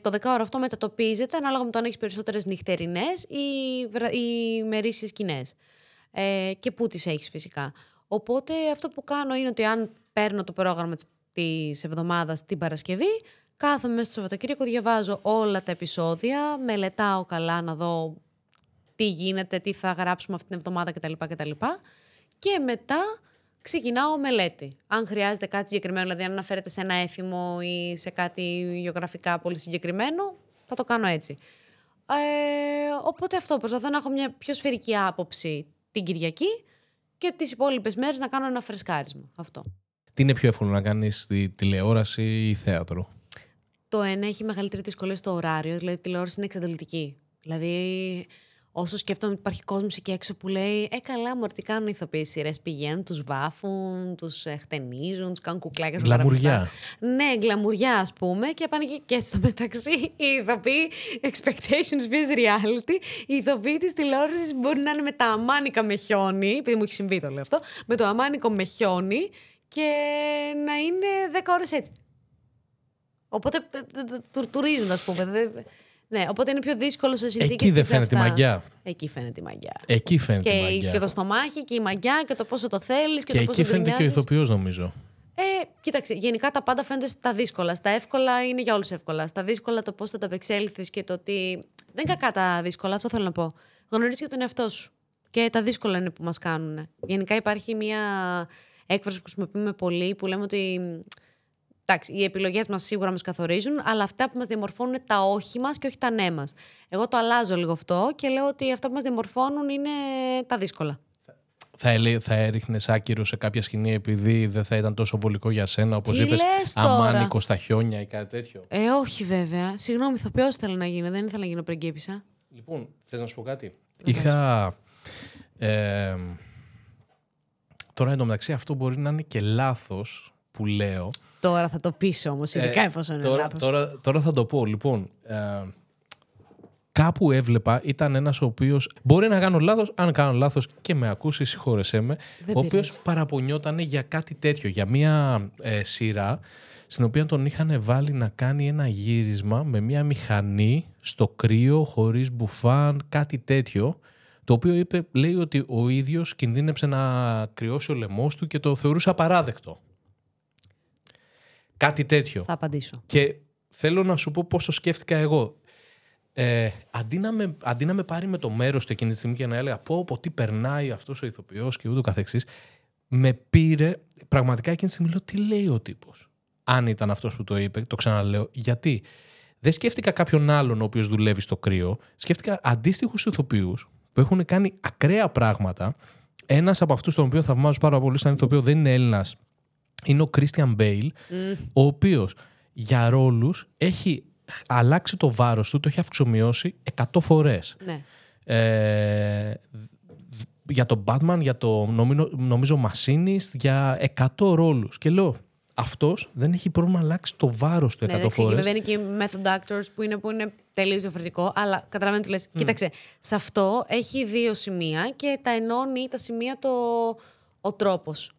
το 10 ώρα αυτό μετατοπίζεται ανάλογα με το αν έχεις περισσότερες νυχτερινές ή, βρα... ή ημερήσιε σκηνές. Ε, και πού τις έχεις φυσικά. Οπότε αυτό που κάνω είναι ότι αν παίρνω το πρόγραμμα της εβδομάδας την Παρασκευή, κάθομαι μέσα στο Σαββατοκύριακο, διαβάζω όλα τα επεισόδια, μελετάω καλά να δω τι γίνεται, τι θα γράψουμε αυτή την εβδομάδα κτλ. κτλ. Και μετά ξεκινάω μελέτη. Αν χρειάζεται κάτι συγκεκριμένο, δηλαδή αν αναφέρεται σε ένα έθιμο ή σε κάτι γεωγραφικά πολύ συγκεκριμένο, θα το κάνω έτσι. Ε, οπότε αυτό, προσπαθώ να έχω μια πιο σφαιρική άποψη την Κυριακή και τις υπόλοιπες μέρες να κάνω ένα φρεσκάρισμα. Αυτό. Τι είναι πιο εύκολο να κάνεις στη τηλεόραση ή θέατρο; Το ένα έχει μεγαλύτερη δυσκολία στο ωράριο, δηλαδή η τηλεόραση είναι εξαντλητική. Δηλαδή, όσο σκέφτομαι ότι υπάρχει κόσμος εκεί έξω που λέει Ε, καλά, μωρέ, τι κάνουν οι ηθοποιοί σειρές. Πηγαίνουν, τους βάφουν, τους χτενίζουν, τους κάνουν κουκλάκια στο Γκλαμουριά. παραπιστά. Ναι, γκλαμουριά, ας πούμε. Και πάνε και, και στο μεταξύ οι ηθοποιοί expectations vs reality. Οι ηθοποιοί της τηλεόρασης μπορεί να είναι με τα αμάνικα με χιόνι, επειδή μου έχει συμβεί το λέω αυτό, με το αμάνικο με χιόνι και να είναι 10 ώρες έτσι. Οπότε ε, ε, ε, τουρτουρίζουν, ας πούμε. Δεν- Ναι, οπότε είναι πιο δύσκολο σε συνθήκες. Εκεί δεν φαίνεται η μαγιά. Εκεί φαίνεται η μαγιά. Εκεί φαίνεται η Και, μαγιά. και το στομάχι και η μαγιά και το πόσο το θέλεις και, Και το πόσο εκεί φαίνεται και ο γκρινιάζεις. ηθοποιός, νομίζω. Ε, κοίταξε, γενικά τα πάντα φαίνονται στα δύσκολα. Στα εύκολα είναι για όλους εύκολα. Στα δύσκολα το πώς θα τα απεξέλθει και το ότι. Δεν είναι κακά τα δύσκολα, αυτό θέλω να πω. Γνωρίζεις και τον εαυτό σου. Και τα δύσκολα είναι που μας κάνουν. Γενικά υπάρχει μια έκφραση που χρησιμοποιούμε πολύ που λέμε ότι. Εντάξει, οι επιλογές μας σίγουρα μας καθορίζουν, αλλά αυτά που μας διαμορφώνουν είναι τα όχι μας και όχι τα ναι μας. Εγώ το αλλάζω λίγο αυτό και λέω ότι αυτά που μας διαμορφώνουν είναι τα δύσκολα. Θα, ελέ, θα έριχνες άκυρο σε κάποια σκηνή επειδή δεν θα ήταν τόσο βολικό για σένα, όπως Τι είπες, λες τώρα; αμάνικο στα χιόνια ή κάτι τέτοιο; Ε, όχι βέβαια. Συγγνώμη, θα ποιο θέλω να γίνω. Δεν ήθελα να γίνω πριγκίπισσα. Λοιπόν, θες να σου πω κάτι; Είχα. Ε, τώρα εντωμεταξύ αυτό μπορεί να είναι και λάθος που λέω. Τώρα θα το πείσω όμως, ειδικά Ε, εφόσον είναι τώρα, λάθος. Τώρα, τώρα θα το πω. Λοιπόν, ε, κάπου έβλεπα, ήταν ένας ο οποίος. Μπορεί να κάνω λάθος, αν κάνω λάθος και με ακούσει, συγχώρεσέ με. Δεν ο οποίος πειράζει. παραπονιόταν για κάτι τέτοιο, για μία ε, σειρά στην οποία τον είχαν βάλει να κάνει ένα γύρισμα με μία μηχανή στο κρύο, χωρίς μπουφάν, κάτι τέτοιο. Το οποίο είπε, λέει ότι ο ίδιος κινδύνεψε να κρυώσει ο λαιμός του και το θεωρούσε απαράδεκτο. Κάτι τέτοιο. Θα απαντήσω. Και θέλω να σου πω πώς το σκέφτηκα εγώ. Ε, αντί, να με, αντί να με πάρει με το μέρος του εκείνη τη στιγμή και να έλεγα πω, πω τι περνάει αυτός ο ηθοποιός και ούτω καθεξής, με πήρε, πραγματικά εκείνη τη στιγμή λέω τι λέει ο τύπος. Αν ήταν αυτός που το είπε, το ξαναλέω. Γιατί; Δεν σκέφτηκα κάποιον άλλον ο οποίος δουλεύει στο κρύο. Σκέφτηκα αντίστοιχους ηθοποιούς που έχουν κάνει ακραία πράγματα. Ένας από αυτούς, τον οποίο θαυμάζω πάρα πολύ, σαν ηθοποιό, δεν είναι Έλληνας. Είναι ο Christian Μπέιλ, ο οποίος για ρόλους έχει αλλάξει το βάρος του, το έχει αυξομοιώσει 100 φορές. Ναι. Ε, για τον Batman, για το νομίζω, νομίζω Machinist, για 100 ρόλους. Και λέω, αυτός δεν έχει πρόβλημα να αλλάξει το βάρος του 100 Ναι, εντάξει, φορές. βέβαια είναι και οι method actors που είναι, που είναι τελείως διαφορετικό, αλλά καταλαβαίνω τι λες. Κοίταξε, σε αυτό έχει δύο σημεία και τα ενώνει τα σημεία το... ο τρόπος.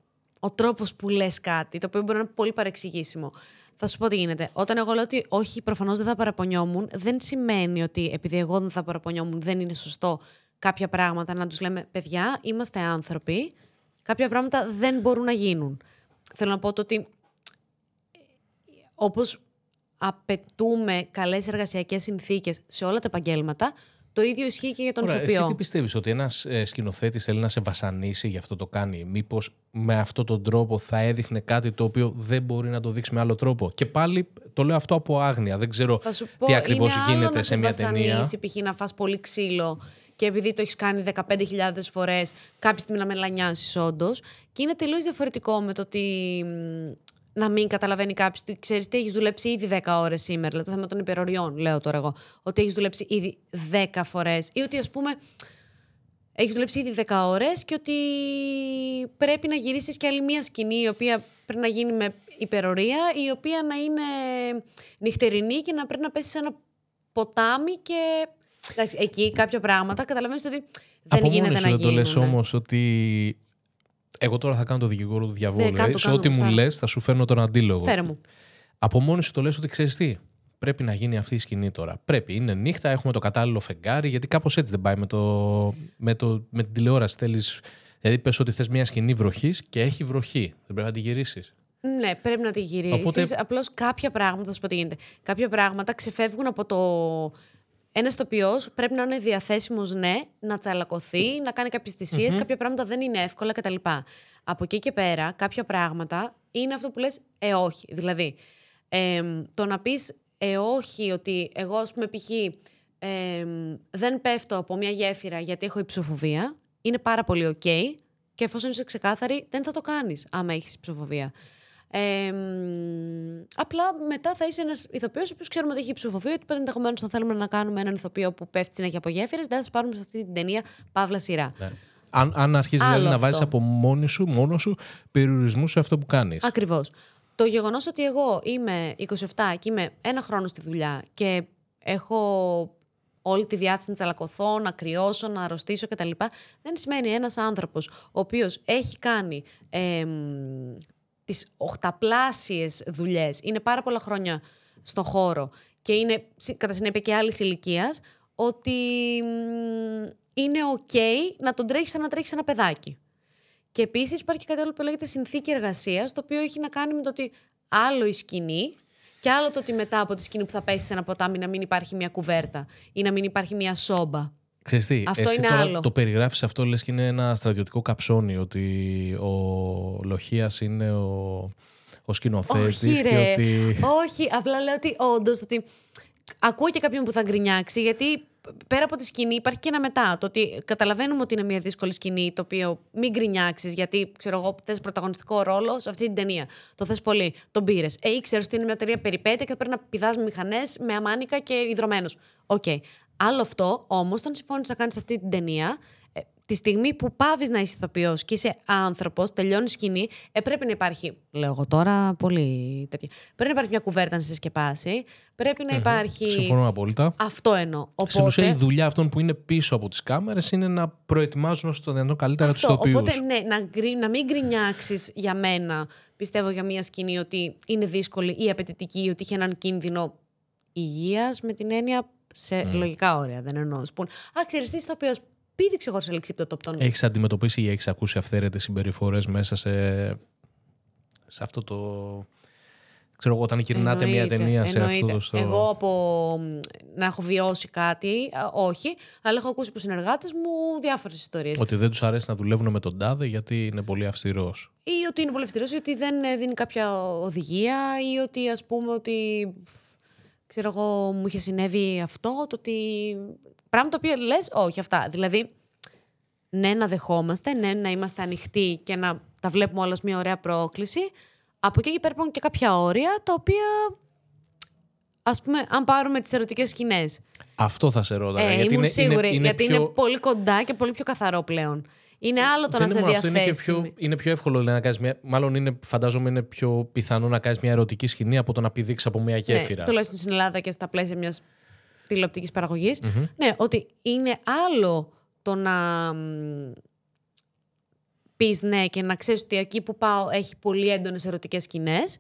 Ο τρόπος που λες κάτι, το οποίο μπορεί να είναι πολύ παρεξηγήσιμο. Θα σου πω τι γίνεται. Όταν εγώ λέω ότι όχι, προφανώς δεν θα παραπονιόμουν, δεν σημαίνει ότι επειδή εγώ δεν θα παραπονιόμουν, δεν είναι σωστό κάποια πράγματα να τους λέμε παιδιά, είμαστε άνθρωποι. Κάποια πράγματα δεν μπορούν να γίνουν. Θέλω να πω το ότι όπως απαιτούμε καλές εργασιακές συνθήκες σε όλα τα επαγγέλματα, το ίδιο ισχύει και για τον Ωραία, εσύ ηθοποιό. τι πιστεύεις, ότι ένας ε, σκηνοθέτης θέλει να σε βασανίσει, γι' αυτό το κάνει. Μήπως με αυτόν τον τρόπο θα έδειχνε κάτι το οποίο δεν μπορεί να το δείξει με άλλο τρόπο; Και πάλι το λέω αυτό από άγνοια. Δεν ξέρω Θα σου πω, τι ακριβώς είναι άλλο γίνεται να σε μια ταινία. βασανίσει, π.χ. να φας πολύ ξύλο και επειδή το έχεις κάνει 15.000 φορές, κάποια στιγμή να μελανιάσει όντως. Και είναι τελείως διαφορετικό με το ότι μ, να μην καταλαβαίνει κάποιος ότι ξέρεις τι έχεις δουλέψει ήδη 10 ώρες σήμερα. Δηλαδή το θέμα των υπεροριών, λέω τώρα εγώ. Ότι έχεις δουλέψει ήδη 10 φορές ή ότι ας πούμε. Έχεις δουλέψει ήδη 10 ώρες και ότι πρέπει να γυρίσεις και άλλη μία σκηνή η οποία πρέπει να γίνει με υπερορία, η οποία να είναι νυχτερινή και να πρέπει να πέσει σε ένα ποτάμι και. Εντάξει, εκεί κάποια πράγματα καταλαβαίνεις ότι δεν από γίνεται μόνη να σου δεν το γίνουν. λες όμως ότι εγώ τώρα θα κάνω το δικηγόρο του διαβόλου. Ναι, κάνε ε. το, σε κάνε ό,τι το, μου γουστάρω. λες θα σου φέρνω τον αντίλογο. Φέρε μου. Από μόνη σου το λες ότι ξέρεις τι. Πρέπει να γίνει αυτή η σκηνή τώρα. Πρέπει. Είναι νύχτα, έχουμε το κατάλληλο φεγγάρι, γιατί κάπως έτσι δεν πάει με, το, με, το, με την τηλεόραση. Θέλεις, δηλαδή πες ότι θες μια σκηνή βροχής και έχει βροχή. Δεν πρέπει να τη γυρίσεις. Ναι, πρέπει να τη γυρίσεις. Οπότε- Απλώς κάποια πράγματα, θα σου πω τι γίνεται. Κάποια πράγματα ξεφεύγουν από το. Ένας ηθοποιός πρέπει να είναι διαθέσιμος, ναι, να τσαλακωθεί, να κάνει κάποιες θυσίες, Κάποια πράγματα δεν είναι εύκολα κτλ. Από εκεί και πέρα, κάποια πράγματα είναι αυτό που λες ε, όχι. Δηλαδή, εμ, το να πεις ε, όχι, ότι εγώ, ας πούμε, π.χ. εμ, δεν πέφτω από μια γέφυρα γιατί έχω υψοφοβία, είναι πάρα πολύ οκ. Και εφόσον είσαι ξεκάθαρη, δεν θα το κάνεις άμα έχεις υψοφοβία. Ε, μ, απλά μετά θα είσαι ένας ηθοποιός, ο οποίος ξέρουμε ότι έχει ψηφοφοβία, ότι ενδεχομένως θα θέλουμε να κάνουμε έναν ηθοποιό που πέφτει συνέχεια από γέφυρες, δεν θα σα πάρουμε σε αυτή την ταινία παύλα σειρά. Ναι. Αν, αν αρχίσει Άλλο δηλαδή, να αυτό. βάζεις από μόνη σου, μόνος σου περιορισμού σε αυτό που κάνεις. Ακριβώς. Το γεγονός ότι εγώ είμαι 27 και είμαι ένα χρόνο στη δουλειά και έχω όλη τη διάθεση να τσαλακωθώ, να κρυώσω, να αρρωστήσω κτλ. Δεν σημαίνει ένας άνθρωπος ο οποίος έχει κάνει εμ, τις οχταπλάσιες δουλειές, είναι πάρα πολλά χρόνια στο χώρο και είναι συ- κατά συνέπεια και άλλης ηλικίας, ότι μ, είναι ok να τον τρέχεις σαν να τρέχεις ένα παιδάκι. Και επίσης υπάρχει κάτι άλλο που λέγεται συνθήκη εργασίας, το οποίο έχει να κάνει με το ότι άλλο η σκηνή και άλλο το ότι μετά από τη σκηνή που θα πέσει σε ένα ποτάμι να μην υπάρχει μια κουβέρτα ή να μην υπάρχει μια σόμπα. Ξέρεις τι, Αυτό εσύ είναι τώρα άλλο. το περιγράφεις αυτό, λες και είναι ένα στρατιωτικό καψόνι, ότι ο Λοχίας είναι ο, ο σκηνοθέτης Όχι, και ρε. ότι... Όχι, απλά λέω ότι όντως. Ότι... Ακούω και κάποιον που θα γκρινιάξει, γιατί πέρα από τη σκηνή υπάρχει και ένα μετά. Το ότι καταλαβαίνουμε ότι είναι μια δύσκολη σκηνή, το οποίο μην γκρινιάξεις, γιατί ξέρω εγώ, θες πρωταγωνιστικό ρόλο σε αυτή την ταινία. Το θες πολύ, τον πήρε. Ε, ήξερε ότι είναι μια ταινία περιπέτεια και πρέπει να πηδάς με μηχανές, με αμάνικα και υδρωμένος. Οκ. Άλλο αυτό, όμως, όταν συμφώνησε να κάνεις αυτή την ταινία, ε, τη στιγμή που παύεις να είσαι ηθοποιός και είσαι άνθρωπος, τελειώνει η σκηνή, ε, πρέπει να υπάρχει. Λέω εγώ τώρα πολύ τέτοια. Πρέπει να υπάρχει μια κουβέρτα να σε σκεπάσει. Πρέπει να υπάρχει. Συμφωνώ απόλυτα. Αυτό εννοώ. Στην ουσία η Οπότε. δουλειά αυτών που είναι πίσω από τις κάμερες είναι να προετοιμάζουν όσο το δυνατόν καλύτερα τους Αυτό. ηθοποιούς. Οπότε, ναι, να, γκρι- να μην γκρινιάξεις για μένα, πιστεύω για μια σκηνή ότι είναι δύσκολη ή απαιτητική, ότι είχε έναν κίνδυνο υγείας με την έννοια σε λογικά όρια. Δεν εννοώ. Σπούν. Α, ξέρεις τι, το οποίο πήδηξε εγώ σε λεξίπτωτο από τον. Έχεις αντιμετωπίσει ή έχεις ακούσει αυθαίρετες συμπεριφορές μέσα σε, σε αυτό το... Ξέρω εγώ, όταν γυρνάτε μια Εννοείται, ταινία σε εννοείται. αυτό το... στο- Εγώ από μ, να έχω βιώσει κάτι, α, όχι, αλλά έχω ακούσει από συνεργάτες μου διάφορες ιστορίες. Ότι δεν τους αρέσει να δουλεύουν με τον τάδε γιατί είναι πολύ αυστηρός. Ή ότι είναι πολύ αυστηρός, ή ότι δεν ε, δίνει κάποια οδηγία, ή ότι ας πούμε ότι. Ξέρω εγώ, μου είχε συνέβη αυτό, το ότι. Πράγμα το οποίο λες, όχι αυτά. Δηλαδή, ναι, να δεχόμαστε, ναι, να είμαστε ανοιχτοί και να τα βλέπουμε όλα ως μια ωραία πρόκληση. Από εκεί και πέρα υπάρχουν και κάποια όρια, τα οποία, ας πούμε, αν πάρουμε τις ερωτικές σκηνές. Αυτό θα σε ρώταγα. Ε, γιατί ήμουν είναι, σίγουρη, είναι, είναι γιατί πιο... είναι πολύ κοντά και πολύ πιο καθαρό πλέον. Είναι άλλο το Δεν να σε είναι μόνο αυτό, είναι, και διαθέσει. πιο, είναι πιο εύκολο δηλαδή, να κάνεις μια. Μάλλον είναι, φαντάζομαι είναι πιο πιθανό να κάνεις μια ερωτική σκηνή από το να πηδήξεις από μια γέφυρα. Ναι, τουλάχιστον στην Ελλάδα και στα πλαίσια μιας τηλεοπτικής παραγωγής. Ναι, ότι είναι άλλο το να πεις ναι και να ξέρεις ότι εκεί που πάω έχει πολύ έντονες ερωτικές σκηνές,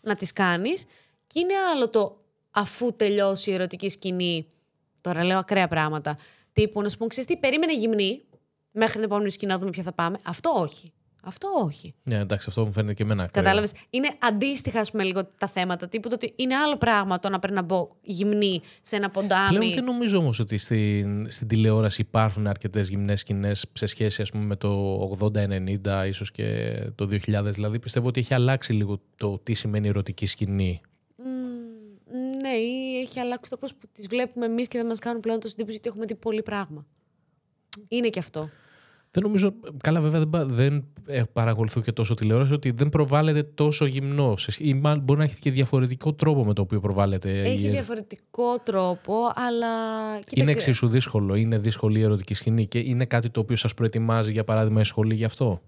να τις κάνεις. Και είναι άλλο το αφού τελειώσει η ερωτική σκηνή. Τώρα λέω ακραία πράγματα. Τύπου να σου πούν, ξέρεις τι, περίμενε γυμνή μέχρι την επόμενη σκηνή να δούμε ποια θα πάμε. Αυτό όχι. Αυτό όχι. Ναι, εντάξει, αυτό μου φαίνεται και εμένα. ακραίο. Κατάλαβες; Είναι αντίστοιχα, ας πούμε, λίγο τα θέματα. Τύπου το ότι είναι άλλο πράγμα το να πρέπει να μπω γυμνή σε ένα ποντάμι. Πλέον δεν νομίζω όμως ότι στην, στην τηλεόραση υπάρχουν αρκετές γυμνές σκηνές σε σχέση ας πούμε, με το 80-90, ίσως και το 2000. Δηλαδή πιστεύω ότι έχει αλλάξει λίγο το τι σημαίνει ερωτική σκηνή. Μμμ, ναι, ή έχει αλλάξει το πώς που τις βλέπουμε εμείς και δεν μας κάνουν πλέον τόσο εντύπωση ότι έχουμε δει πολύ πράγμα. Είναι και αυτό. Δεν νομίζω. Καλά, βέβαια δεν, πα- δεν ε, παρακολουθώ και τόσο τηλεόραση ότι δεν προβάλλεται τόσο γυμνό. Ή μάλλον μπορεί να έχει και διαφορετικό τρόπο με το οποίο προβάλλεται. Έχει η- διαφορετικό τρόπο, αλλά. Είναι κοίταξε, εξίσου δύσκολο. Είναι δύσκολη η ερωτική σκηνή και είναι κάτι το οποίο σας προετοιμάζει, για παράδειγμα, η σχολή γι' αυτό;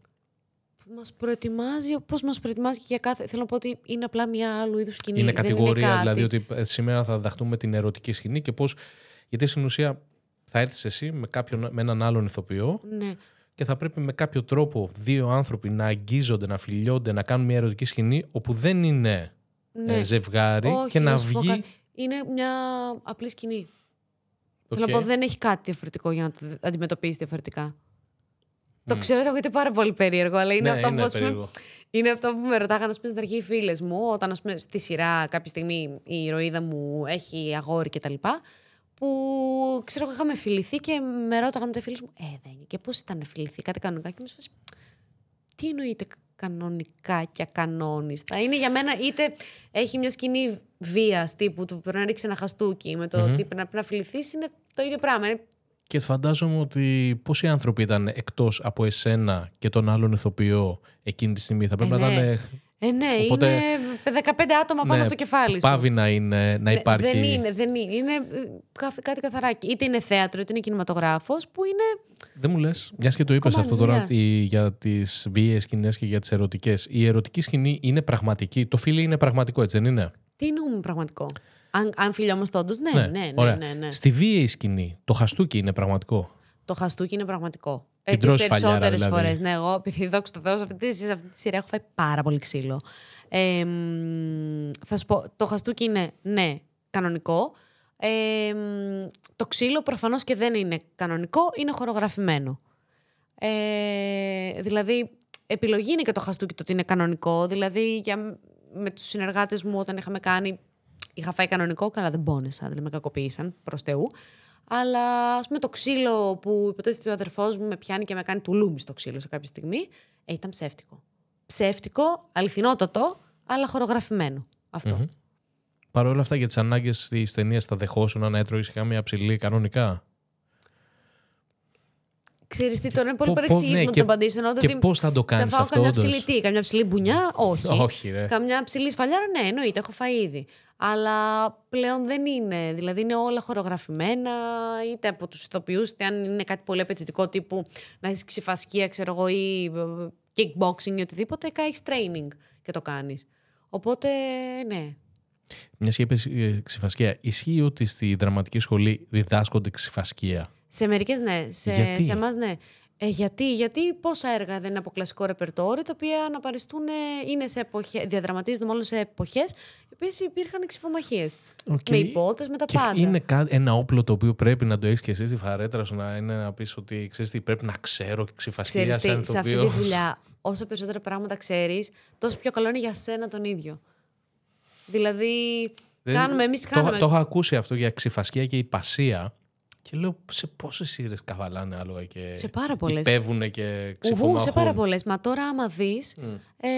Μας προετοιμάζει, πώ μας προετοιμάζει και για κάθε. Θέλω να πω ότι είναι απλά μια άλλου είδους σκηνή. είναι δεν κατηγορία, κάτι. δηλαδή ότι ε, σήμερα θα διδαχτούμε την ερωτική σκηνή και πώ. Γιατί στην ουσία θα έρθεις εσύ με, κάποιον, με έναν άλλον ηθοποιό Ναι. και θα πρέπει με κάποιο τρόπο δύο άνθρωποι να αγγίζονται, να φιλιώνται, να κάνουν μια ερωτική σκηνή όπου δεν είναι ναι. ε, ζευγάρι Όχι, και να σου πω βγει. κάτι. Είναι μια απλή σκηνή. Θέλω Οκ. να πω, δεν έχει κάτι διαφορετικό για να το αντιμετωπίσει διαφορετικά. Το ξέρω, θα ακούγεται πάρα πολύ περίεργο, αλλά είναι Ναι, αυτό είναι που. ας πούμε, περίεργο. είναι αυτό που με ρωτάγανε ας πούμε, στην αρχή οι φίλες μου, όταν ας πούμε, στη σειρά κάποια στιγμή η ηρωίδα μου έχει αγόρι κτλ. Που ξέρω, εγώ είχαμε φιληθεί και με ρώταγαν τα φίλε μου, Ε, δεν είναι. Και πώς ήταν να φιληθεί, κάτι κανονικά. Και μου φάση, τι εννοείται κανονικά και ακανόνιστα; Είναι για μένα είτε έχει μια σκηνή βίας τύπου του πρέπει να ρίξει ένα χαστούκι με το ότι πρέπει να, πρέπει να φιληθείς, είναι το ίδιο πράγμα. Είναι Και φαντάζομαι ότι πόσοι άνθρωποι ήταν εκτός από εσένα και τον άλλον ηθοποιό εκείνη τη στιγμή; Θα πρέπει Ε, να ναι. Ήταν. Ε, ναι, Οπότε- είναι 15 άτομα πάνω ναι, από το κεφάλι σου. Πάβει να, είναι, να Ναι, υπάρχει. Δεν είναι, δεν είναι. Είναι ε, καθ- κάτι καθαράκι. Είτε είναι θέατρο, είτε είναι κινηματογράφος, που είναι. Δεν μου λες, μιας και το είπες Κομμάτι αυτό τώρα δουλειάς. η- για τις βίαιες σκηνές και για τις ερωτικές. Η ερωτική σκηνή είναι πραγματική. Το φίλι είναι πραγματικό, έτσι δεν είναι; Τι εννοούμε πραγματικό; Αν, αν φιλιόμαστε όντως, ναι, ναι, ναι, Ωραία. ναι, ναι. Στη βίαιη σκηνή, το χαστούκι είναι πραγματικό; Το χαστούκι είναι πραγματικό. Την τι τρως φαλιάρα, περισσότερες δηλαδή. φορές. Ναι, εγώ, επειδή δόξα τω Θεώ, σε αυτή, τη- σε αυτή τη σειρά έχω φάει πάρα πολύ ξύλο. Ε, μ, θα σου πω, το χαστούκι είναι, ναι, κανονικό. Ε, μ, το ξύλο προφανώς και δεν είναι κανονικό, είναι χορογραφημένο. Ε, δηλαδή, επιλογή είναι και το χαστούκι το ότι είναι κανονικό. Δηλαδή, για, με τους συνεργάτες μου όταν είχαμε κάνει, είχα φάει κανονικό, καλά δεν πόνεσα, δεν με κακοποίησαν, προς Θεού. Αλλά ας πούμε το ξύλο που υποτίθεται ο αδερφός μου με πιάνει και με κάνει τουλούμι στο ξύλο σε κάποια στιγμή, ε, ήταν ψεύτικο. Ψεύτικο, αληθινότατο, αλλά χορογραφημένο. Αυτό. Παρ' όλα αυτά για τις ανάγκες της ταινίας θα δεχόσουν να έτρωγες καμία ψηλή κανονικά; Ξέρεις τι, τώρα είναι πολύ Πο- πο- παρεξηγήσιμο ναι, να και- το απαντήσω. Ενώ Και ότι πώς θα το θα κάνεις φάω αυτό, καμιά όντως; ψηλή τι, καμιά ψηλή μπουνιά, όχι. Όχι, ρε. Καμιά ψηλή σφαλιάρα, ναι, εννοείται, έχω φάει ήδη. Αλλά πλέον δεν είναι. Δηλαδή είναι όλα χορογραφημένα, είτε από τους ηθοποιούς, είτε αν είναι κάτι πολύ απαιτητικό τύπου να έχεις ξιφασκία, ξέρω εγώ, ή ε, kickboxing ή οτιδήποτε, έχεις training και το κάνεις. Οπότε, ναι. Μιας και είπες ε, ξιφασκία. Ισχύει ότι στη δραματική σχολή διδάσκονται ξιφασκία; Σε μερικές ναι. Σε, Γιατί; σε εμάς ναι. Ε, γιατί, γιατί πόσα έργα δεν είναι από κλασικό ρεπερτόριο, τα οποία αναπαριστούν, ε, είναι σε εποχές, διαδραματίζονται μάλλον σε εποχές, οι οποίες υπήρχαν ξιφομαχίες. Οκ. Με ιππότες, με τα Και πάντα. είναι κα- ένα όπλο το οποίο πρέπει να το έχεις και εσύ στη φαρέτρα σου να, είναι να πεις ότι ξέρεις τι πρέπει να ξέρω και ξυφασκία Ξέρεις τι, σαν σε αυτή ηθοποιός. τη δουλειά, όσο περισσότερα πράγματα ξέρεις, τόσο πιο καλό είναι για σένα τον ίδιο. Δηλαδή, Δεν- κάνουμε, εμείς το, κάνουμε. το έχω ακούσει αυτό για ξυφασκία και υπασία. Και λέω σε πόσες σειρέ καβαλάνε άλογα και. Σε πάρα πολλές. Υπεύουν και Ουβού, ξεφωνάχουν. σε πάρα πολλές. Μα τώρα, άμα δεις, ε,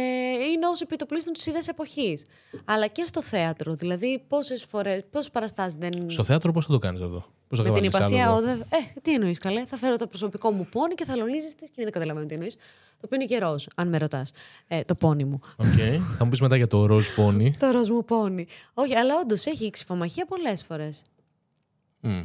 είναι ω επιτοπλίστων τη σειρά εποχής. Αλλά και στο θέατρο. Δηλαδή, πόσες φορές, πόσες παραστάσεις δεν. Στο θέατρο πώς θα το κάνεις αυτό; Πώς θα μου την κάνεις ιππασία, άλογο; ο, δε- ε, τι εννοείς, καλέ; Θα φέρω το προσωπικό μου πόνι και θα αλωνίζεις τη σκηνή. Δεν καταλαβαίνω τι εννοείς. Το οποίο είναι και ροζ, αν με ρωτάς. Ε, το πόνι μου. Οκ. θα μου πεις μετά για το ροζ πόνι. Το ροζ μου πόνι. Όχι, αλλά όντως έχει ξιφομαχία πολλές φορές. Μμ.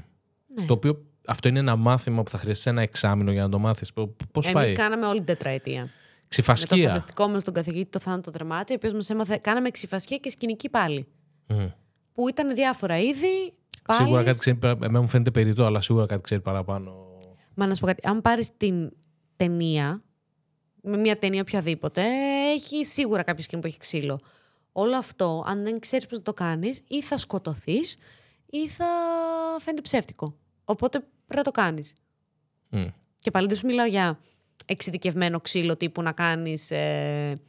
Ναι. Το οποίο αυτό είναι ένα μάθημα που θα χρειαστεί ένα εξάμηνο για να το μάθεις. Πώς Εμείς πάει; κάναμε όλη την τετραετία. Με το Ξυφασκία. φανταστικό μας τον καθηγητή το θάνατο δραμάτι, ο οποίος μας έμαθε. Κάναμε ξυφασιά και σκηνική πάλι. Μμ. Που ήταν διάφορα είδη. Πάλι. Σίγουρα κάτι ξέρει. παρα- Εμένα μου φαίνεται περιττό, αλλά σίγουρα κάτι ξέρει παραπάνω. Μα να σου πω κάτι. Αν πάρεις την ταινία, με μια ταινία οποιαδήποτε, έχει σίγουρα κάποια σκηνή που έχει ξύλο. Όλο αυτό, αν δεν ξέρεις πώς να το κάνεις, ή θα σκοτωθείς, ή θα φαίνεται ψεύτικο. Οπότε πρέπει να το κάνεις. Μμ. Και πάλι δεν σου μιλάω για εξειδικευμένο ξύλο τύπου να κάνεις ε,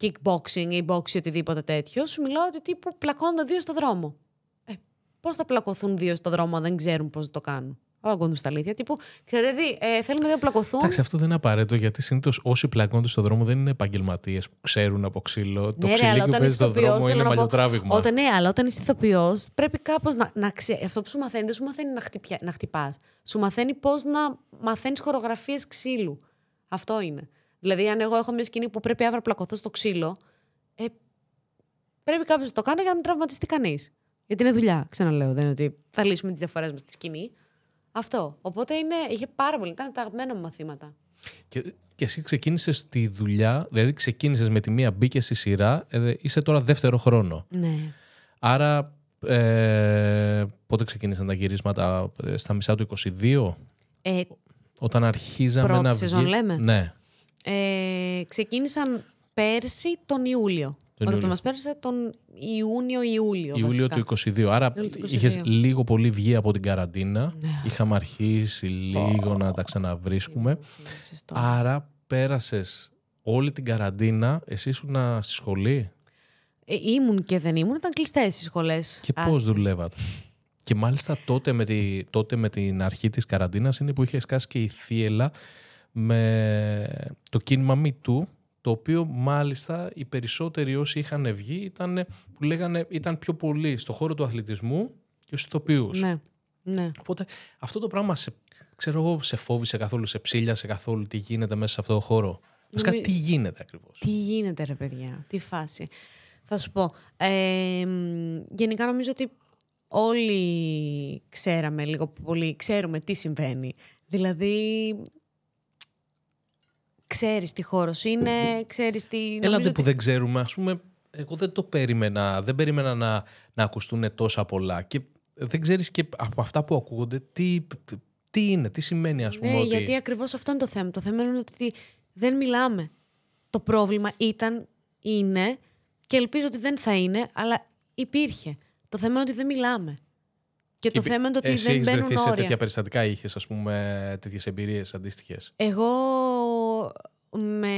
kickboxing ή boxing ή οτιδήποτε τέτοιο. Σου μιλάω ότι τύπου πλακώνονται δύο στο δρόμο. Ε, πώς θα πλακωθούν δύο στο δρόμο αν δεν ξέρουν πώς το κάνουν; Άγκοντου στα αλήθεια. Τύπου, ξέρετε, ε, θέλουμε δύο να πλακωθούν. Εντάξει, αυτό δεν είναι απαραίτητο γιατί συνήθως όσοι πλακώνται στον δρόμο δεν είναι επαγγελματίες που ξέρουν από ξύλο. το Ναι, ρε, αλλά ξυλί που όταν παίζει είσαι στον ηθοποιός, δρόμο θέλω είναι να πω, μαλλιοτράβηγμα. Όταν, ναι, αλλά όταν είσαι ηθοποιός, πρέπει κάπως να, να ξέρει. Αυτό που σου μαθαίνει δεν σου μαθαίνει να, χτυπιά, να χτυπάς. Σου μαθαίνει πώς να μαθαίνεις χορογραφίες ξύλου. Αυτό είναι. Δηλαδή, αν εγώ έχω μια σκηνή που πρέπει αύριο να πλακωθώ στο ξύλο, ε, πρέπει κάποιος να το κάνει για να μην τραυματιστεί κανείς. Γιατί είναι δουλειά, ξαναλέω. Δεν είναι ότι θα λύσουμε τις διαφορές μας στη σκηνή. Αυτό. Οπότε είναι, είχε πάρα πολύ. Ήταν τα αγαπημένα μου μαθήματα. Και, και εσύ ξεκίνησες τη δουλειά, δηλαδή ξεκίνησες με τη μία, μπήκες στη σειρά, ε, είσαι τώρα δεύτερο χρόνο. Ναι. Άρα, ε, πότε ξεκίνησαν τα γυρίσματα, ε, στα μισά του 22, Ε, όταν αρχίζαμε Πρώτη να σεζόν βγει- λέμε. Ναι. Ε, ξεκίνησαν πέρσι τον Ιούλιο. Τον Όχι, αυτό Ιούλιο. μας πέρασε τον Ιούνιο-Ιούλιο. Ιούλιο του 22. Άρα Ιούλιο του 22. είχε λίγο πολύ βγει από την καραντίνα. Είχαμε αρχίσει λίγο να τα ξαναβρίσκουμε. Άρα πέρασες όλη την καραντίνα. Εσύ ήσουν στη σχολή; Ε, ήμουν και δεν ήμουν, ήταν κλειστές οι σχολές. Και πώς δουλεύατε; Και μάλιστα τότε με, τη, τότε με την αρχή της καραντίνας είναι που είχες σκάσει και η θύελα με το κίνημα Me Too, το οποίο μάλιστα οι περισσότεροι όσοι είχαν βγει ήταν, που λέγανε, ήταν πιο πολύ στο χώρο του αθλητισμού και στους ηθοποιούς. Ναι, ναι. Οπότε αυτό το πράγμα σε, ξέρω εγώ, σε φόβησε καθόλου, σε ψήλιασε καθόλου τι γίνεται μέσα σε αυτό το χώρο; Βασικά Νομι- τι γίνεται ακριβώς; Τι γίνεται, ρε παιδιά, τι φάση. Θα σου πω. Ε, μ, γενικά νομίζω ότι όλοι ξέραμε λίγο πολύ, ξέρουμε τι συμβαίνει. Δηλαδή, ξέρεις τι χώρος είναι, ξέρεις τι... νομίζω Έλατε ότι- που δεν ξέρουμε, ας πούμε, εγώ δεν το περίμενα, δεν περίμενα να, να ακουστούν τόσα πολλά και δεν ξέρεις και από αυτά που ακούγονται τι, τι είναι, τι σημαίνει ας πούμε Ναι, ότι... γιατί ακριβώς αυτό είναι το θέμα. Το θέμα είναι ότι δεν μιλάμε. Το πρόβλημα ήταν, είναι και ελπίζω ότι δεν θα είναι, αλλά υπήρχε. Το θέμα είναι ότι δεν μιλάμε. Και το Υπή- θέμα είναι ότι Εσύ δεν έχεις μπαίνουν βρεθεί σε όρια. τέτοια περιστατικά, είχες ας πούμε τέτοιες εμπειρίες αντίστοιχες; Εγώ με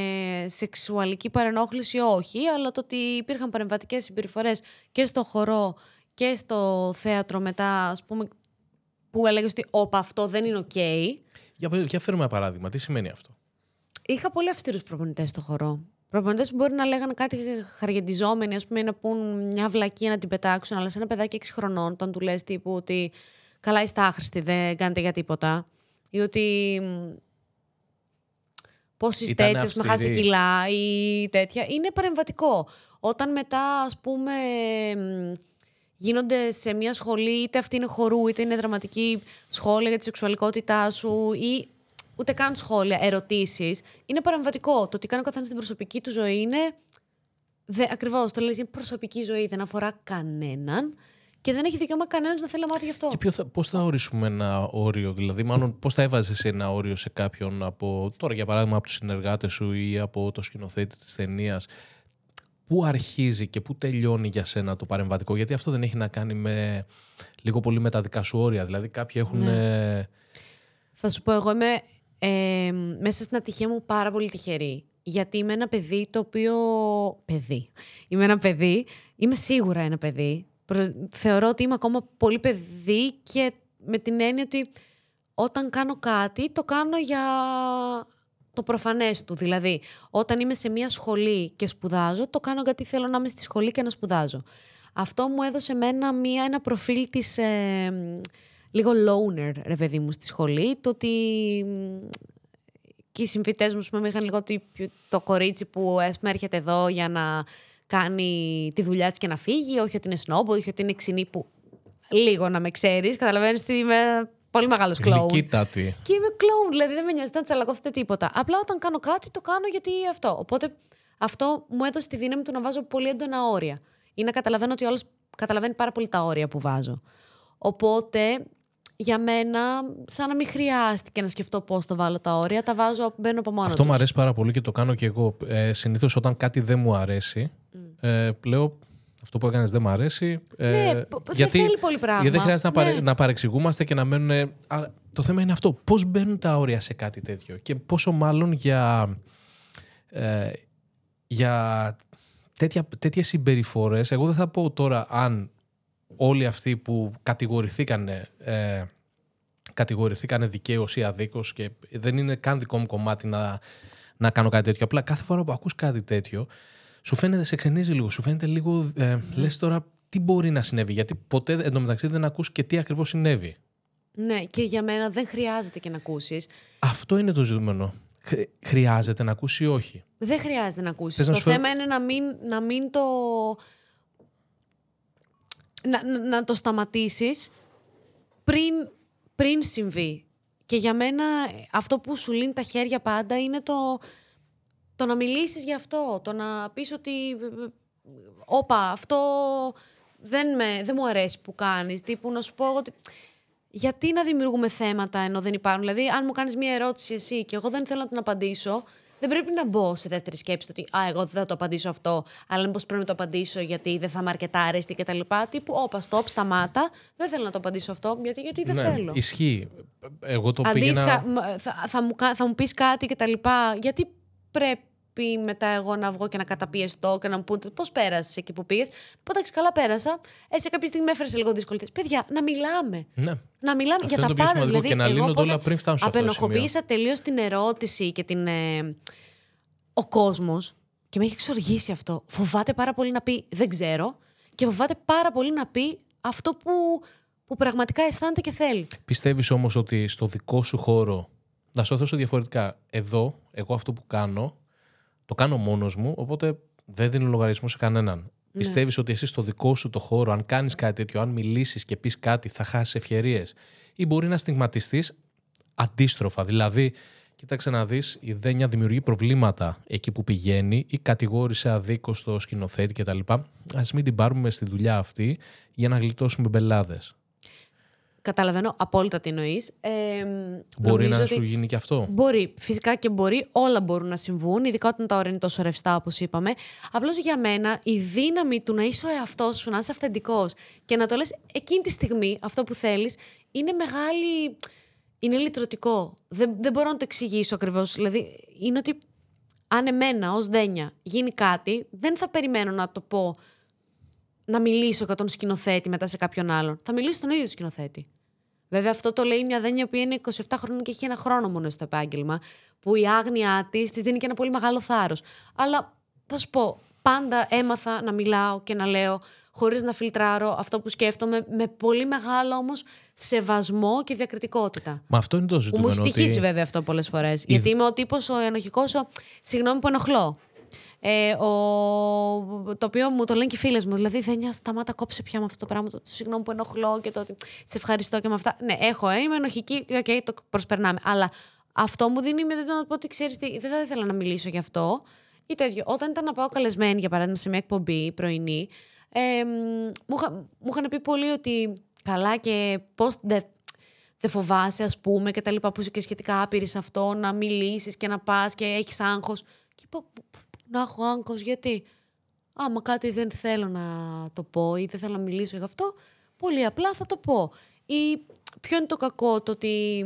σεξουαλική παρενόχληση όχι, αλλά το ότι υπήρχαν παρεμβατικές συμπεριφορές και στο χορό και στο θέατρο μετά, ας πούμε, που έλεγες ότι όπα αυτό δεν είναι οκ. Για, πες- για φέρουμε ένα παράδειγμα, τι σημαίνει αυτό; Είχα πολύ αυστηρούς προπονητές στο χορό. Προπονητές που μπορεί να λέγανε κάτι χαριεντιζόμενοι, ας πούμε, να πούν μια βλακία να την πετάξουν, αλλά σε ένα παιδάκι 6 χρονών, όταν του λες τύπου ότι καλά είστε άχρηστοι, δεν κάνετε για τίποτα. Ή ότι. Πώς είστε Ήτανε έτσι, ας πούμε, χάσετε αυστηροί. κιλά ή τέτοια. Είναι παρεμβατικό. Όταν μετά, ας πούμε, μ, γίνονται σε μια σχολή, είτε αυτή είναι χορού, είτε είναι δραματική σχόλια για τη σεξουαλικότητά σου ή ούτε καν σχόλια, ερωτήσεις, είναι παρεμβατικό. Το τι κάνει ο καθένας στην προσωπική του ζωή είναι. Ακριβώς, το λέει, είναι προσωπική ζωή, δεν αφορά κανέναν και δεν έχει δικαίωμα κανένας να θέλει να μάθει γι' αυτό. Και ποιο θα, πώς θα ορίσουμε ένα όριο, δηλαδή μάλλον πώς θα έβαζες ένα όριο σε κάποιον από, τώρα για παράδειγμα από τους συνεργάτες σου ή από το σκηνοθέτη της ταινίας. Πού αρχίζει και πού τελειώνει για σένα το παρεμβατικό, γιατί αυτό δεν έχει να κάνει με λίγο πολύ με τα δικά σου όρια. Δηλαδή κάποιοι έχουν... Ναι. ε, Θα σου πω, εγώ είμαι ε, μέσα στην ατυχία μου πάρα πολύ τυχερή. Γιατί είμαι ένα παιδί το οποίο. Παιδί. Είμαι ένα παιδί. Είμαι σίγουρα ένα παιδί. Προ- Θεωρώ ότι είμαι ακόμα πολύ παιδί και με την έννοια ότι όταν κάνω κάτι, το κάνω για το προφανές του. Δηλαδή, όταν είμαι σε μια σχολή και σπουδάζω, το κάνω γιατί θέλω να είμαι στη σχολή και να σπουδάζω. Αυτό μου έδωσε μένα μια, ένα προφίλ της ε, λίγο loner, ρε παιδί μου, στη σχολή. Το ότι και οι συμφιτές μου, πούμε, είχαν λίγο το, το κορίτσι που πούμε, έρχεται εδώ για να κάνει τη δουλειά της και να φύγει, όχι ότι είναι σνόμπο, όχι ότι είναι ξινή που λίγο να με ξέρεις, καταλαβαίνεις ότι είμαι πολύ μεγάλος κλόουν. Γλυκύτατη. Και είμαι κλόουν, δηλαδή δεν με νοιάζει να τσαλακωθείτε τίποτα. Απλά όταν κάνω κάτι, το κάνω γιατί αυτό. Οπότε αυτό μου έδωσε τη δύναμη του να βάζω πολύ έντονα όρια. Ή να καταλαβαίνω ότι ο άλλος καταλαβαίνει πάρα πολύ τα όρια που βάζω. Οπότε για μένα, σαν να μην χρειάστηκε να σκεφτώ πώς το βάλω τα όρια, τα βάζω, μπαίνω από μόνο Αυτό μου αρέσει πάρα πολύ και το κάνω και εγώ. Ε, Συνήθως όταν κάτι δεν μου αρέσει, ε, λέω αυτό που έκανες δεν μου αρέσει. Ε, ναι, γιατί, δεν θέλει πολύ πράγμα. Γιατί δεν χρειάζεται ναι. να, παρεξηγούμαστε και να μένουν. το θέμα είναι αυτό. Πώς μπαίνουν τα όρια σε κάτι τέτοιο και πόσο μάλλον για. Ε, για τέτοια, τέτοιες συμπεριφορές, εγώ δεν θα πω τώρα αν όλοι αυτοί που κατηγορηθήκανε, ε, κατηγορηθήκανε δικαίως ή αδίκως και δεν είναι καν δικό μου κομμάτι να, να κάνω κάτι τέτοιο. Απλά κάθε φορά που ακούς κάτι τέτοιο, σου φαίνεται, σε ξενίζει λίγο, σου φαίνεται λίγο, ε, ναι. λες τώρα τι μπορεί να συνέβη, γιατί ποτέ εντωμεταξύ δεν ακούς και τι ακριβώς συνέβη. Ναι, και για μένα δεν χρειάζεται και να ακούσεις. Αυτό είναι το ζητούμενο. Χρειάζεται να ακούσει ή όχι; Δεν χρειάζεται να ακούσεις. Το θέμα είναι να μην, να μην το να, να, το σταματήσεις πριν, πριν συμβεί. Και για μένα αυτό που σου λύνει τα χέρια πάντα είναι το, το να μιλήσεις γι' αυτό. Το να πεις ότι όπα αυτό δεν, με, δεν μου αρέσει που κάνεις. Τύπου να σου πω ότι γιατί να δημιουργούμε θέματα ενώ δεν υπάρχουν; Δηλαδή αν μου κάνεις μια ερώτηση εσύ και εγώ δεν θέλω να την απαντήσω δεν πρέπει να μπω σε δεύτερη σκέψη ότι Α, εγώ δεν θα το απαντήσω αυτό, αλλά μήπως πρέπει να το απαντήσω γιατί δεν θα είμαι αρκετά αρέστη κτλ. Τύπου, όπα, stop, σταμάτα. Δεν θέλω να το απαντήσω αυτό, γιατί, γιατί δεν ναι, θέλω. Ισχύει. Εγώ το Αντίστοιχα, πήγαινα... θα, θα, μου, θα μου πεις κάτι κτλ. Γιατί πρέπει πει μετά εγώ να βγω και να καταπιεστώ και να μου πούνε πώς πέρασες εκεί που πήγες; Πω εντάξει, καλά πέρασα. Έτσι, κάποια στιγμή με έφερες λίγο δύσκολη. Παιδιά, να μιλάμε. Ναι. Να μιλάμε Αυτό για τα πάντα. Δηλαδή, και να λύνονται όλα πριν φτάσουν σε Απενοχοποίησα τελείως την ερώτηση και την. Ε, ο κόσμος. Και με έχει εξοργήσει αυτό. Φοβάται πάρα πολύ να πει δεν ξέρω και φοβάται πάρα πολύ να πει αυτό που, που πραγματικά αισθάνεται και θέλει. Πιστεύεις όμως ότι στο δικό σου χώρο. Να σου δώσω διαφορετικά. Εδώ, εγώ αυτό που κάνω, το κάνω μόνος μου, οπότε δεν δίνω λογαριασμό σε κανέναν. Ναι. Πιστεύεις ότι εσύ στο δικό σου το χώρο, αν κάνεις κάτι τέτοιο, αν μιλήσεις και πεις κάτι, θα χάσεις ευκαιρίες. Ή μπορεί να στιγματιστείς αντίστροφα. Δηλαδή, κοίταξε να δεις, η Δένια δημιουργεί προβλήματα εκεί που πηγαίνει ή κατηγόρησε αδίκω το σκηνοθέτη κτλ. Α μην την πάρουμε στη δουλειά αυτή για να γλιτώσουμε μπελάδες. Καταλαβαίνω απόλυτα τι εννοείς. Ε, μπορεί να σου γίνει και αυτό. Μπορεί. Φυσικά και μπορεί. Όλα μπορούν να συμβούν, ειδικά όταν τα ώρα είναι τόσο ρευστά όπως είπαμε. Απλώς για μένα η δύναμη του να είσαι ο εαυτός σου, να είσαι αυθεντικός και να το λες εκείνη τη στιγμή αυτό που θέλεις είναι μεγάλη. Είναι λυτρωτικό. Δεν, δεν μπορώ να το εξηγήσω ακριβώς. Δηλαδή, είναι ότι αν εμένα ως δένια γίνει κάτι, δεν θα περιμένω να το πω να μιλήσω για τον σκηνοθέτη μετά σε κάποιον άλλον. Θα μιλήσω στον ίδιο σκηνοθέτη. Βέβαια, αυτό το λέει μια δένεια που είναι 27 χρόνια και έχει ένα χρόνο μόνο στο επάγγελμα, που η άγνοιά της της δίνει και ένα πολύ μεγάλο θάρρος. Αλλά θα σου πω, πάντα έμαθα να μιλάω και να λέω χωρίς να φιλτράρω αυτό που σκέφτομαι, με πολύ μεγάλο όμως σεβασμό και διακριτικότητα. Μα αυτό είναι το ζητούμενο. Μου έχει στοιχίσει βέβαια αυτό πολλές φορές. Η... Γιατί είμαι ο τύπος ο ενοχικός, ο... συγγνώμη που ενοχλώ. Ε, ο... Το οποίο μου το λένε και οι φίλες μου. Δηλαδή, δεν σταμάτα, κόψε πια με αυτό το πράγμα. Το, το συγγνώμη που ενοχλώ και το ότι σε ευχαριστώ και με αυτά. Ναι, έχω, ε, είμαι ενοχική. OK, okay, το προσπερνάμε. Αλλά αυτό μου δίνει με το να πω ότι ξέρεις τι, δεν θα ήθελα να μιλήσω γι' αυτό. Ή τέτοιο. Όταν ήταν να πάω καλεσμένη, για παράδειγμα, σε μια εκπομπή πρωινή, ε, μου, μου είχαν πει πολύ ότι καλά και πώς δεν δε φοβάσαι, ας πούμε, και τα λοιπά, που είσαι και σχετικά άπειρη σε αυτό, να μιλήσεις και να πας και έχεις άγχος. Και είπα, να έχω άγχος γιατί άμα κάτι δεν θέλω να το πω ή δεν θέλω να μιλήσω για αυτό, πολύ απλά θα το πω. Ή ποιο είναι το κακό, το ότι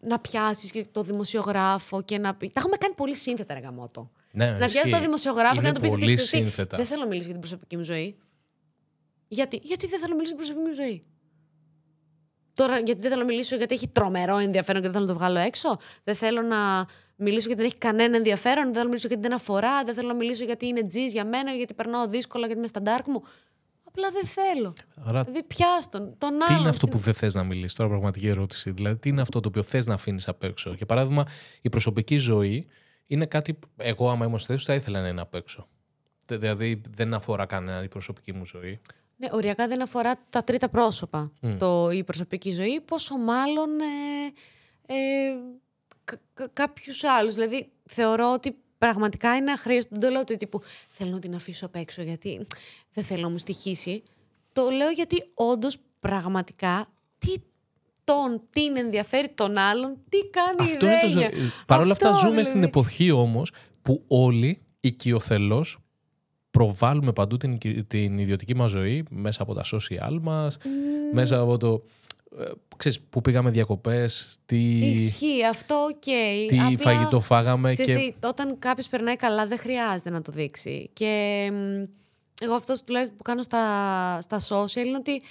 να πιάσεις και το δημοσιογράφο και να πει... Τα έχουμε κάνει πολύ σύνθετα, ρε γαμότο. Ναι, να πιάσεις το δημοσιογράφο και να το πεις πολύ σύνθετα. Δεν θέλω να μιλήσω για την προσωπική μου ζωή. Γιατί, γιατί δεν θέλω να μιλήσω για την προσωπική μου ζωή; Τώρα, γιατί δεν θέλω να μιλήσω γιατί έχει τρομερό ενδιαφέρον και δεν θέλω να το βγάλω έξω; Δεν θέλω να μιλήσω γιατί δεν έχει κανένα ενδιαφέρον. Δεν θέλω να μιλήσω γιατί δεν αφορά. Δεν θέλω να μιλήσω γιατί είναι τζις για μένα, γιατί περνάω δύσκολα, γιατί είμαι στα ντάρκ μου. Απλά δεν θέλω. Άρα, Δηλαδή, πιάστον. Τον τι άλλον. είναι αυτό στην- που δεν θες να μιλήσεις, τώρα πραγματική ερώτηση. Δηλαδή, τι είναι αυτό το οποίο θες να αφήνεις απ' έξω; Για παράδειγμα, η προσωπική ζωή είναι κάτι που εγώ, άμα ήμουν στη θέση, σου, θα ήθελα να είναι απ' έξω. Τε- Δηλαδή, δεν αφορά κανένα η προσωπική μου ζωή. Ναι, οριακά δεν αφορά τα τρίτα πρόσωπα το, η προσωπική ζωή, πόσο μάλλον ε, ε, κα, κα, κάποιους άλλους. Δηλαδή, θεωρώ ότι πραγματικά είναι αχρίαστο. Δεν το λέω ότι τύπου θέλω να την αφήσω απ' έξω γιατί δεν θέλω να μου στοιχήσει. Το λέω γιατί όντως πραγματικά τι τον, την ενδιαφέρει τον άλλον, τι κάνει Αυτό η είναι το Δένια. ζω... Παρ' όλα αυτά, Αυτό, ζούμε δηλαδή. στην εποχή όμως που όλοι οικειοθελώς προβάλλουμε παντού την, την ιδιωτική μας ζωή μέσα από τα social μας, μέσα από το... ε, ξέρεις, πού πήγαμε διακοπές, τι, Ισχύει αυτό, οκ. τι Απλά- φαγητό φάγαμε Ξέρεις και... τι, όταν κάποιος περνάει καλά, δεν χρειάζεται να το δείξει. Και μ, εγώ αυτός τουλάχιστον που κάνω στα, στα social είναι ότι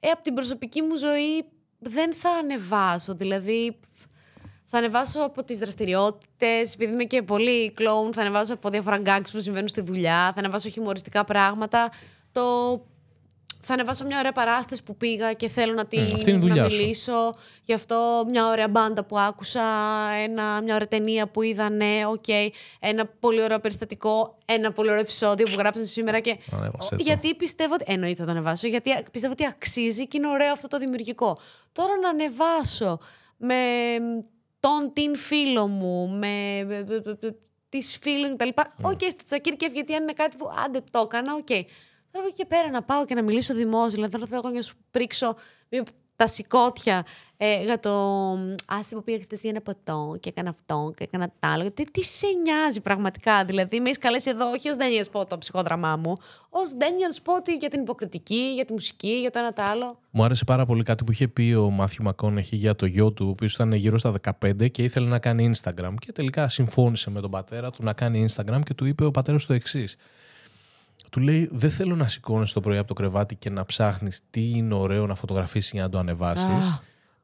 ε, από την προσωπική μου ζωή δεν θα ανεβάσω. Δηλαδή, θα ανεβάσω από τις δραστηριότητες, επειδή είμαι και πολύ κλόουν, θα ανεβάσω από διάφορα gags που συμβαίνουν στη δουλειά, θα ανεβάσω χιουμοριστικά πράγματα. Το... Θα ανεβάσω μια ωραία παράσταση που πήγα και θέλω να, την, Μμ, αυτή είναι η δουλειά να σου. μιλήσω. Γι' αυτό μια ωραία μπάντα που άκουσα, ένα, μια ωραία ταινία που είδα, ναι, οκ. Ένα πολύ ωραίο περιστατικό, ένα πολύ ωραίο επεισόδιο που γράψαμε σήμερα. Και... Ανέβασες το. Γιατί πιστεύω ότι. Εννοείται θα το ανεβάσω, γιατί πιστεύω ότι αξίζει και είναι ωραίο αυτό το δημιουργικό. Τώρα να ανεβάσω με τον την φίλο μου, με, με, με, με- με τις φίλες μου κτλ. Οκ, στη τσακίρ και γιατί αν είναι κάτι που άντε το έκανα, οκ. Τώρα από εκεί και πέρα να πάω και να μιλήσω δημόσια, δηλαδή θέλω εγώ να σου πρίξω με τα σηκώτια ε, για το άσε που πήγα χθες για ένα ποτό και έκανα αυτό και έκανα τ' άλλο. Τι, τι σε νοιάζει πραγματικά, δηλαδή με έχεις καλέσει εδώ όχι ως Ντένιελ Σπότ το ψυχόδραμά μου, ως Ντένιελ Σπότ για την υποκριτική, για τη μουσική, για το ένα τ' άλλο. Μου άρεσε πάρα πολύ κάτι που είχε πει ο Μάθιου Μακόνεχη για το γιο του, ο οποίος ήταν γύρω στα 15 και ήθελε να κάνει Instagram. Και τελικά συμφώνησε με τον πατέρα του να κάνει Instagram και του είπε ο πατέρας το εξής. Του λέει: Δεν θέλω να σηκώνεις το πρωί από το κρεβάτι και να ψάχνεις τι είναι ωραίο να φωτογραφίσει για να το ανεβάσεις. Α.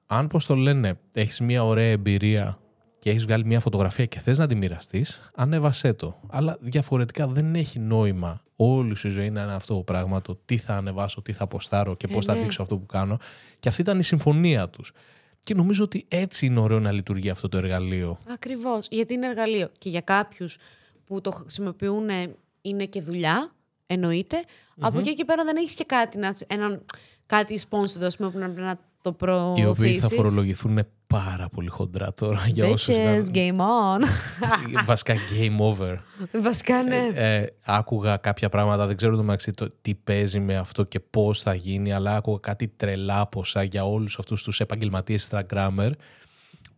Αν, πώ το λένε, έχεις μια ωραία εμπειρία και έχεις βγάλει μια φωτογραφία και θες να τη μοιραστείς, ανέβασέ το. Αλλά διαφορετικά δεν έχει νόημα όλη σου η ζωή να είναι αυτό το πράγμα, το τι θα ανεβάσω, τι θα αποστάρω και πώς θα ναι. δείξω αυτό που κάνω. Και αυτή ήταν η συμφωνία τους. Και νομίζω ότι έτσι είναι ωραίο να λειτουργεί αυτό το εργαλείο. Ακριβώς. Γιατί είναι εργαλείο. Και για κάποιους που το χρησιμοποιούν ε, είναι και δουλειά, εννοείται. Από εκεί και πέρα δεν έχεις και κάτι, να, έναν, κάτι sponsor, ας πούμε, που να πρέπει να το Οι οποίοι θα προωθήσεις. φορολογηθούν πάρα πολύ χοντρά τώρα για όσους. Bitches, game on. Βασικά game over. Βασικά, ναι. Ε, άκουγα κάποια πράγματα, δεν ξέρω το μεταξύ το τι παίζει με αυτό και πώς θα γίνει, αλλά άκουγα κάτι τρελά ποσά για όλους αυτούς τους επαγγελματίες Instagrammer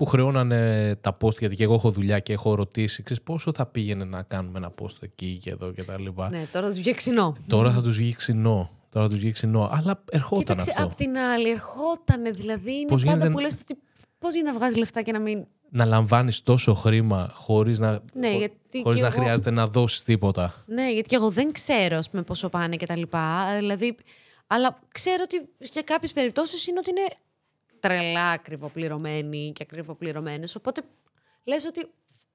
που χρεώνανε τα post, γιατί και εγώ έχω δουλειά και έχω ρωτήσει, ξέρεις, πόσο θα πήγαινε να κάνουμε ένα post εκεί και εδώ και τα λοιπά. ναι, τώρα τους βγει ξινό. Τώρα θα τους βγει ξινό. Τώρα θα τους βγει ξινό. Αλλά ερχόταν Κοίταξε, αυτό. απ' την άλλη, ερχόταν δηλαδή. Είναι Πώς πάντα γίνεται- που λες ότι. Πώς γίνεται να βγάζεις λεφτά και να μην. Να λαμβάνεις τόσο χρήμα χωρίς να, Ναι, γιατί χωρίς και να εγώ- χρειάζεται να δώσεις τίποτα. Ναι, γιατί και εγώ δεν ξέρω ας πούμε, πόσο πάνε και τα λοιπά. Δηλαδή, αλλά ξέρω ότι σε κάποιες περιπτώσεις είναι ότι είναι τρελά ακριβοπληρωμένοι και ακριβοπληρωμένες. Οπότε λες ότι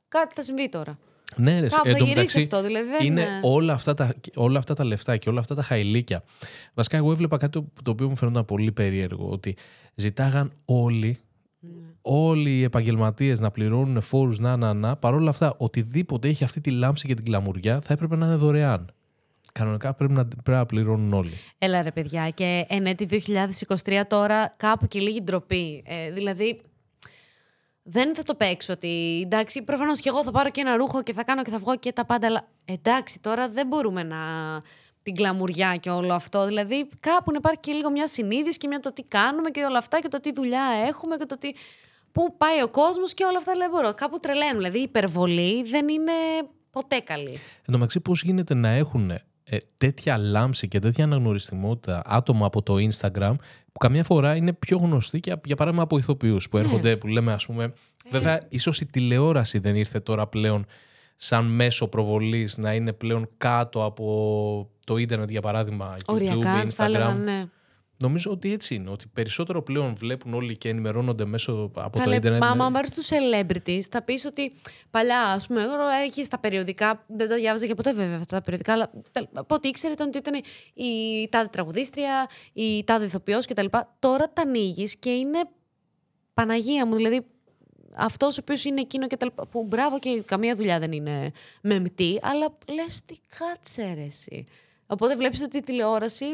κάτι θα συμβεί τώρα. Ναι, ρε, Κάπου εν θα τω γυρίσει μεταξύ, αυτό, δηλαδή δεν είναι είναι- όλα αυτά, τα, όλα αυτά τα λεφτά και όλα αυτά τα χαϊλίκια. Βασικά, εγώ έβλεπα κάτι το- το οποίο μου φαίνονταν πολύ περίεργο. Ότι ζητάγαν όλοι, Ναι. όλοι οι επαγγελματίες να πληρώνουν φόρους, να, να, να. Παρ' όλα αυτά, οτιδήποτε έχει αυτή τη λάμψη και την κλαμουριά θα έπρεπε να είναι δωρεάν. Κανονικά πρέπει να, πρέπει να πληρώνουν όλοι. Έλα ρε παιδιά και εν έτη 2023 τώρα κάπου και λίγη ντροπή. Ε, δηλαδή δεν θα το παίξω ότι εντάξει προφανώς και εγώ θα πάρω και ένα ρούχο και θα κάνω και θα βγω και τα πάντα αλλά εντάξει τώρα δεν μπορούμε να την κλαμουριά και όλο αυτό. Δηλαδή κάπου να υπάρχει και λίγο μια συνείδηση και μια το τι κάνουμε και όλα αυτά και το τι δουλειά έχουμε και το τι... Πού πάει ο κόσμος και όλα αυτά δεν μπορώ. Κάπου τρελαίνουν. Δηλαδή η υπερβολή δεν είναι ποτέ καλή. Εν τω μεταξύ, πώς γίνεται να έχουν ε, τέτοια λάμψη και τέτοια αναγνωριστιμότητα άτομα από το Instagram που καμιά φορά είναι πιο γνωστοί και για παράδειγμα από ηθοποιούς που έρχονται, που λέμε, ας πούμε. Βέβαια, ίσως η τηλεόραση δεν ήρθε τώρα πλέον σαν μέσο προβολής να είναι πλέον κάτω από το ίντερνετ, για παράδειγμα, YouTube, Οριακά θα έλεγα Instagram. ναι. Νομίζω ότι έτσι είναι. Ότι περισσότερο πλέον βλέπουν όλοι και ενημερώνονται μέσω από το Καλέ, Ιντερνετ. Μα άμα πάρει τους celebrities, θα πεις ότι παλιά, ας πούμε, εγώ έχεις τα περιοδικά. Δεν τα διάβαζα και ποτέ βέβαια αυτά τα περιοδικά, αλλά τελ- από ό,τι ήξερε ήταν ότι ήταν η τάδε τραγουδίστρια, η τάδε ηθοποιός κτλ. Τώρα τα ανοίγεις και είναι Παναγία μου. Δηλαδή, αυτός ο οποίος είναι εκείνο και τα λοιπά, Που μπράβο και καμία δουλειά δεν είναι μεμτή, αλλά λες τι κάτσε ρε, εσύ. Οπότε βλέπεις ότι η τηλεόραση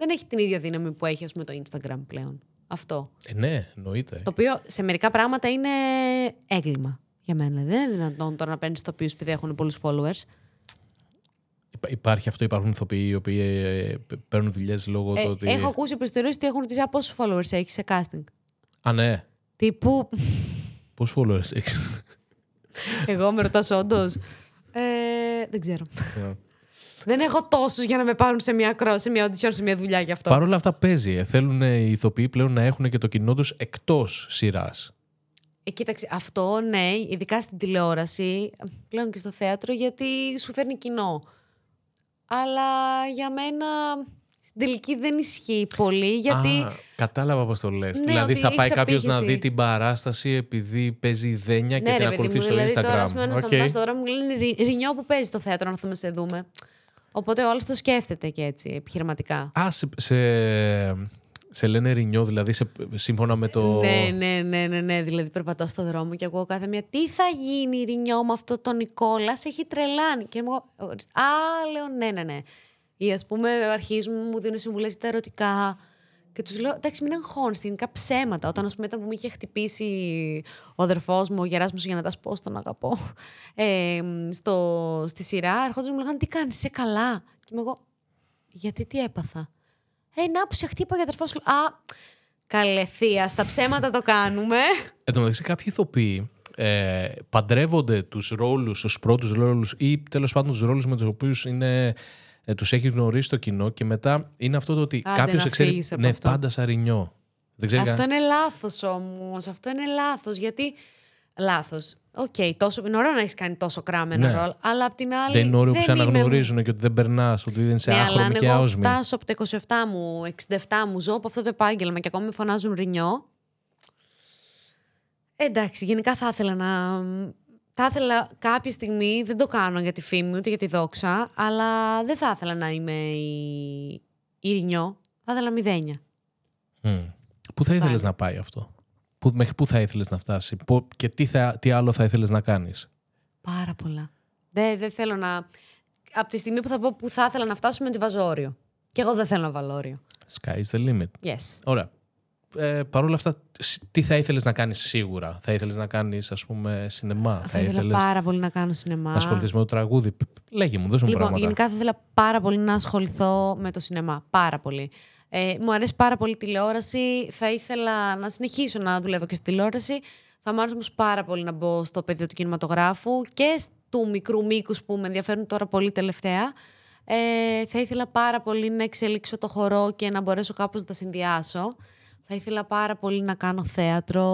δεν έχει την ίδια δύναμη που έχει, ας πούμε, το Instagram πλέον. Αυτό. Ε, ναι, εννοείται. Το οποίο σε μερικά πράγματα είναι έγκλημα για μένα. Δεν είναι δυνατόν τώρα να παίρνεις τοπίου επειδή έχουν πολλούς followers. Υπά- Υπάρχει αυτό, υπάρχουν ηθοποιοί οι οποίοι ε, π- παίρνουν δουλειές λόγω Ε, του ότι. Έχω ακούσει επιστολέ ότι έχουν ρωτήσει «Α, πόσου followers έχεις σε casting. Α, ναι. Τύπου. Πόσους followers έχεις; Εγώ με ρωτάς όντως. Ε, δεν ξέρω. Δεν έχω τόσους για να με πάρουν σε μια, κρό- σε μια audition, σε μια δουλειά γι' αυτό. Παρ' όλα αυτά παίζει. Ε, Θέλουν ε, οι ηθοποιοί πλέον να έχουν και το κοινό τους εκτός σειράς. Ε, κοίταξε, αυτό ναι, ειδικά στην τηλεόραση, πλέον και στο θέατρο, γιατί σου φέρνει κοινό. Αλλά για μένα στην τελική δεν ισχύει πολύ, γιατί. Α, κατάλαβα πώς το λες. Ναι, δηλαδή ότι θα πάει έχεις κάποιος να απήχηση. δει την παράσταση επειδή παίζει Δένια και ναι, την ρε, παιδί μου, ακολουθεί στο δηλαδή, Instagram. Τώρα, ας πούμε, να Οκ. σταματάς στο δρόμο μου λένε «Ρι- Ρινιό που παίζει στο θέατρο, να έρθουμε να σε δούμε. Οπότε όλο το σκέφτεται και έτσι, επιχειρηματικά. Α, σε, σε, σε λένε ρινιό, δηλαδή σε, σύμφωνα με το. Ναι, ναι, ναι, ναι, ναι. Δηλαδή περπατώ στο δρόμο και ακούω κάθε μία. Τι θα γίνει, Ρινιό, με αυτό τον Νικόλας, σε έχει τρελάνει. Και εγώ. ορίστε. Α, λέω ναι, ναι, ναι. Ή ας πούμε, αρχίζουν, μου δίνουν συμβουλές για τα ερωτικά. Και τους λέω, εντάξει, μην αγχώνεστε, είναι κάποια ψέματα. Όταν, ας πούμε, ήταν που με είχε χτυπήσει ο αδερφός μου, ο Γεράσμος για να τα πω, τον αγαπώ, ε, στο, στη σειρά, ερχόντουσαν και μου λέγανε, Τι κάνεις, είσαι καλά; Και είμαι εγώ, Γιατί τι έπαθα; Ε, να που σε χτύπω για αδερφός σου. Α, καλεθεία, στα ψέματα το κάνουμε. Εν τω μεταξύ, κάποιοι ηθοποιοί ε, παντρεύονται τους ρόλους, τους πρώτους ρόλους ή τέλος πάντων τους ρόλους με τους οποίους είναι. Ε, τους έχει γνωρίσει το κοινό και μετά είναι αυτό το ότι Άντε κάποιος να ξέρει. φύγεις από Ναι, αυτό. πάντα σαρινιό. Δεν ξέρει Αυτό καν- είναι λάθος όμως. Αυτό είναι λάθος. Γιατί. Λάθος. Οκ, τόσο... είναι ωραίο να έχεις κάνει τόσο κράμενο Ναι. ρόλο, αλλά απ' την άλλη. Δεν είναι ωραίο που σε είμαι- αναγνωρίζουν και ότι δεν περνάς, ότι δεν είσαι Ναι, αλλά άχρωμη αν και εγώ άοσμη. φτάσω από τα 27 μου, 67 μου, ζω από αυτό το επάγγελμα και ακόμη με φωνάζουν Ρηνιώ. Ε, εντάξει, γενικά θα ήθελα να. Θα ήθελα κάποια στιγμή, δεν το κάνω για τη φήμη ούτε για τη δόξα, αλλά δεν θα ήθελα να είμαι η, η Ρηνιώ. Θα ήθελα η Δένια. Μμ. Πού θα ήθελες Πάλι. να πάει αυτό, πού, μέχρι πού θα ήθελες να φτάσει, πού- και τι, θα, τι άλλο θα ήθελες να κάνεις; Πάρα πολλά. Δεν, δεν θέλω να. Από τη στιγμή που θα πω που θα ήθελα να φτάσουμε, τη βάζω όριο. Και εγώ δεν θέλω να βάλω όριο. Sky's the limit. Yes. Ωραία. Ε, Παρ' όλα αυτά, σ- τι θα ήθελες να κάνεις σίγουρα; Θα ήθελες να κάνεις, ας πούμε, σινεμά; Θα ήθελα πάρα πολύ να κάνω σινεμά. να ασχοληθείς με το τραγούδι; Π- Λέγε μου, δώσ' μου Λοιπόν, πράγματα. γενικά θα ήθελα πάρα πολύ να ασχοληθώ με το σινεμά. Πάρα πολύ. Ε, μου αρέσει πάρα πολύ η τηλεόραση. Θα ήθελα να συνεχίσω να δουλεύω και στη τηλεόραση. Θα μου άρεσε όμως πάρα πολύ να μπω στο πεδίο του κινηματογράφου και του μικρού μήκους που με ενδιαφέρουν τώρα πολύ τελευταία. Ε, θα ήθελα πάρα πολύ να εξελίξω το χορό και να μπορέσω κάπως να τα συνδυάσω. Θα ήθελα πάρα πολύ να κάνω θέατρο,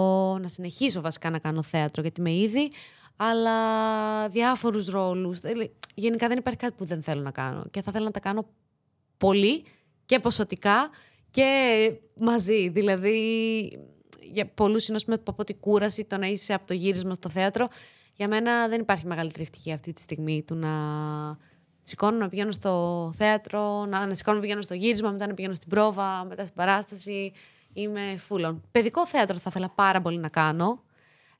να συνεχίσω βασικά να κάνω θέατρο γιατί είμαι ήδη, αλλά διάφορους ρόλους. Δηλαδή, Γενικά δεν υπάρχει κάτι που δεν θέλω να κάνω και θα ήθελα να τα κάνω πολύ και ποσοτικά και μαζί. Δηλαδή, για πολλούς είναι ας πούμε, από την κούραση το να είσαι από το γύρισμα στο θέατρο. Για μένα δεν υπάρχει μεγαλύτερη ευτυχία αυτή τη στιγμή του να σηκώνω να πηγαίνω στο θέατρο, να, να σηκώνω να πηγαίνω στο γύρισμα, μετά να πηγαίνω στην πρόβα, μετά στην παράσταση. Είμαι φούλων. Παιδικό θέατρο θα ήθελα πάρα πολύ να κάνω.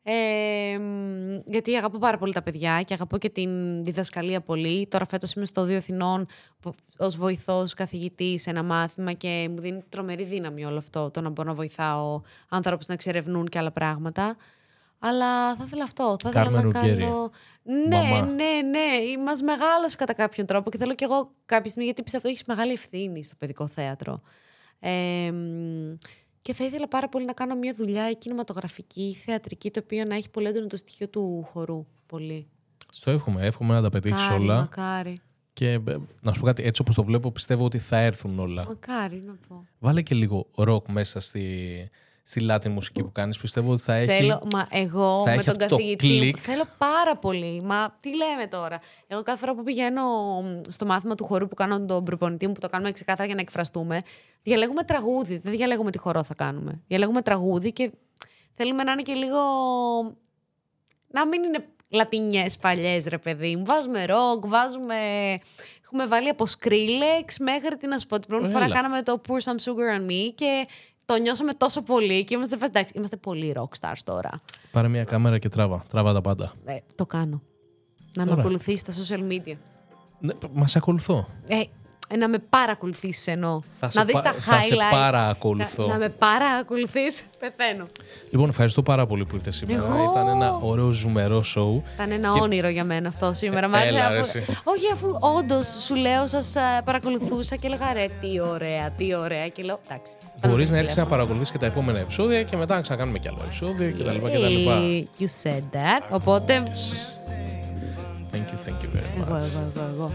Ε, μ, γιατί αγαπώ πάρα πολύ τα παιδιά και αγαπώ και την διδασκαλία πολύ. Τώρα φέτος είμαι στο Δύο Αθηνών που- ως βοηθός καθηγητής σε ένα μάθημα και μου δίνει τρομερή δύναμη όλο αυτό, το να μπορώ να βοηθάω ανθρώπους να εξερευνούν και άλλα πράγματα. Αλλά θα ήθελα αυτό. Θα ήθελα Κάρμεν να Ρουγκέρι. κάνω. Ναι, Μαμά. ναι, ναι. Μας μεγάλωσε κατά κάποιον τρόπο και θέλω κι εγώ κάποια στιγμή, γιατί πιστεύω ότι έχεις μεγάλη ευθύνη στο παιδικό θέατρο. Ε, μ, και θα ήθελα πάρα πολύ να κάνω μια δουλειά κινηματογραφική, θεατρική, το οποίο να έχει πολύ έντονο το στοιχείο του χορού. Πολύ. Στο εύχομαι. Εύχομαι να τα πετύχεις Μακάρι, όλα. Μακάρι. Και ε, να σου πω κάτι, έτσι όπως το βλέπω, πιστεύω ότι θα έρθουν όλα. Μακάρι να πω. Βάλε και λίγο ροκ μέσα στη, στη Latin μουσική που κάνεις. Πιστεύω ότι θα έχει. Θέλω, μα εγώ θα με έχει τον αυτό το καθηγητή κλικ. μου θέλω πάρα πολύ. Μα τι λέμε τώρα. Εγώ κάθε φορά που πηγαίνω στο μάθημα του χορού που κάνω τον προπονητή μου, που το κάνουμε ξεκάθαρα για να εκφραστούμε, διαλέγουμε τραγούδι. Δεν διαλέγουμε τι χορό θα κάνουμε. Διαλέγουμε τραγούδι και θέλουμε να είναι και λίγο. να μην είναι λατινιές παλιές ρε παιδί μου. Βάζουμε ροκ, βάζουμε... Έχουμε βάλει από Skrillex μέχρι τι να σου πω. Την πρώτη φορά Έλα. κάναμε το Pour Some Sugar on Me και το νιώσαμε τόσο πολύ και είμαστε, σε φάση, εντάξει, είμαστε πολύ rock stars τώρα. Πάρε μια κάμερα και τράβα. Τράβα τα πάντα. Ε, το κάνω. Να με Ωραία. ακολουθήσει στα social media. Ναι, Μας ακολουθώ. Ε, ε, να με παρακολουθήσει εννοώ. Θα σε να δεις πα- τα θα σε highlights. παρακολουθώ. Να, να με παρακολουθείς. Πεθαίνω. Λοιπόν, ευχαριστώ πάρα πολύ που ήρθες σήμερα. Εγώ; Ήταν ένα ωραίο ζουμερό σοου. Ήταν ένα Και- όνειρο για μένα αυτό σήμερα. Ε, Μ' άρεσε έλα, ρε, αφού- εσύ. Όχι, αφού όντως σου λέω, σας παρακολουθούσα και έλεγα ρε, τι ωραία, τι ωραία. Και λέω, εντάξει. θα Μπορείς δω να τι έρθεις να τηλέφωνο. παρακολουθείς και τα επόμενα επεισόδια και μετά να ξανακάνουμε κι άλλο επεισόδιο κτλ. κτλ. Hey, you said that. Οπότε. Thank you, thank you very much. Εγώ, εγώ, εγώ, εγώ.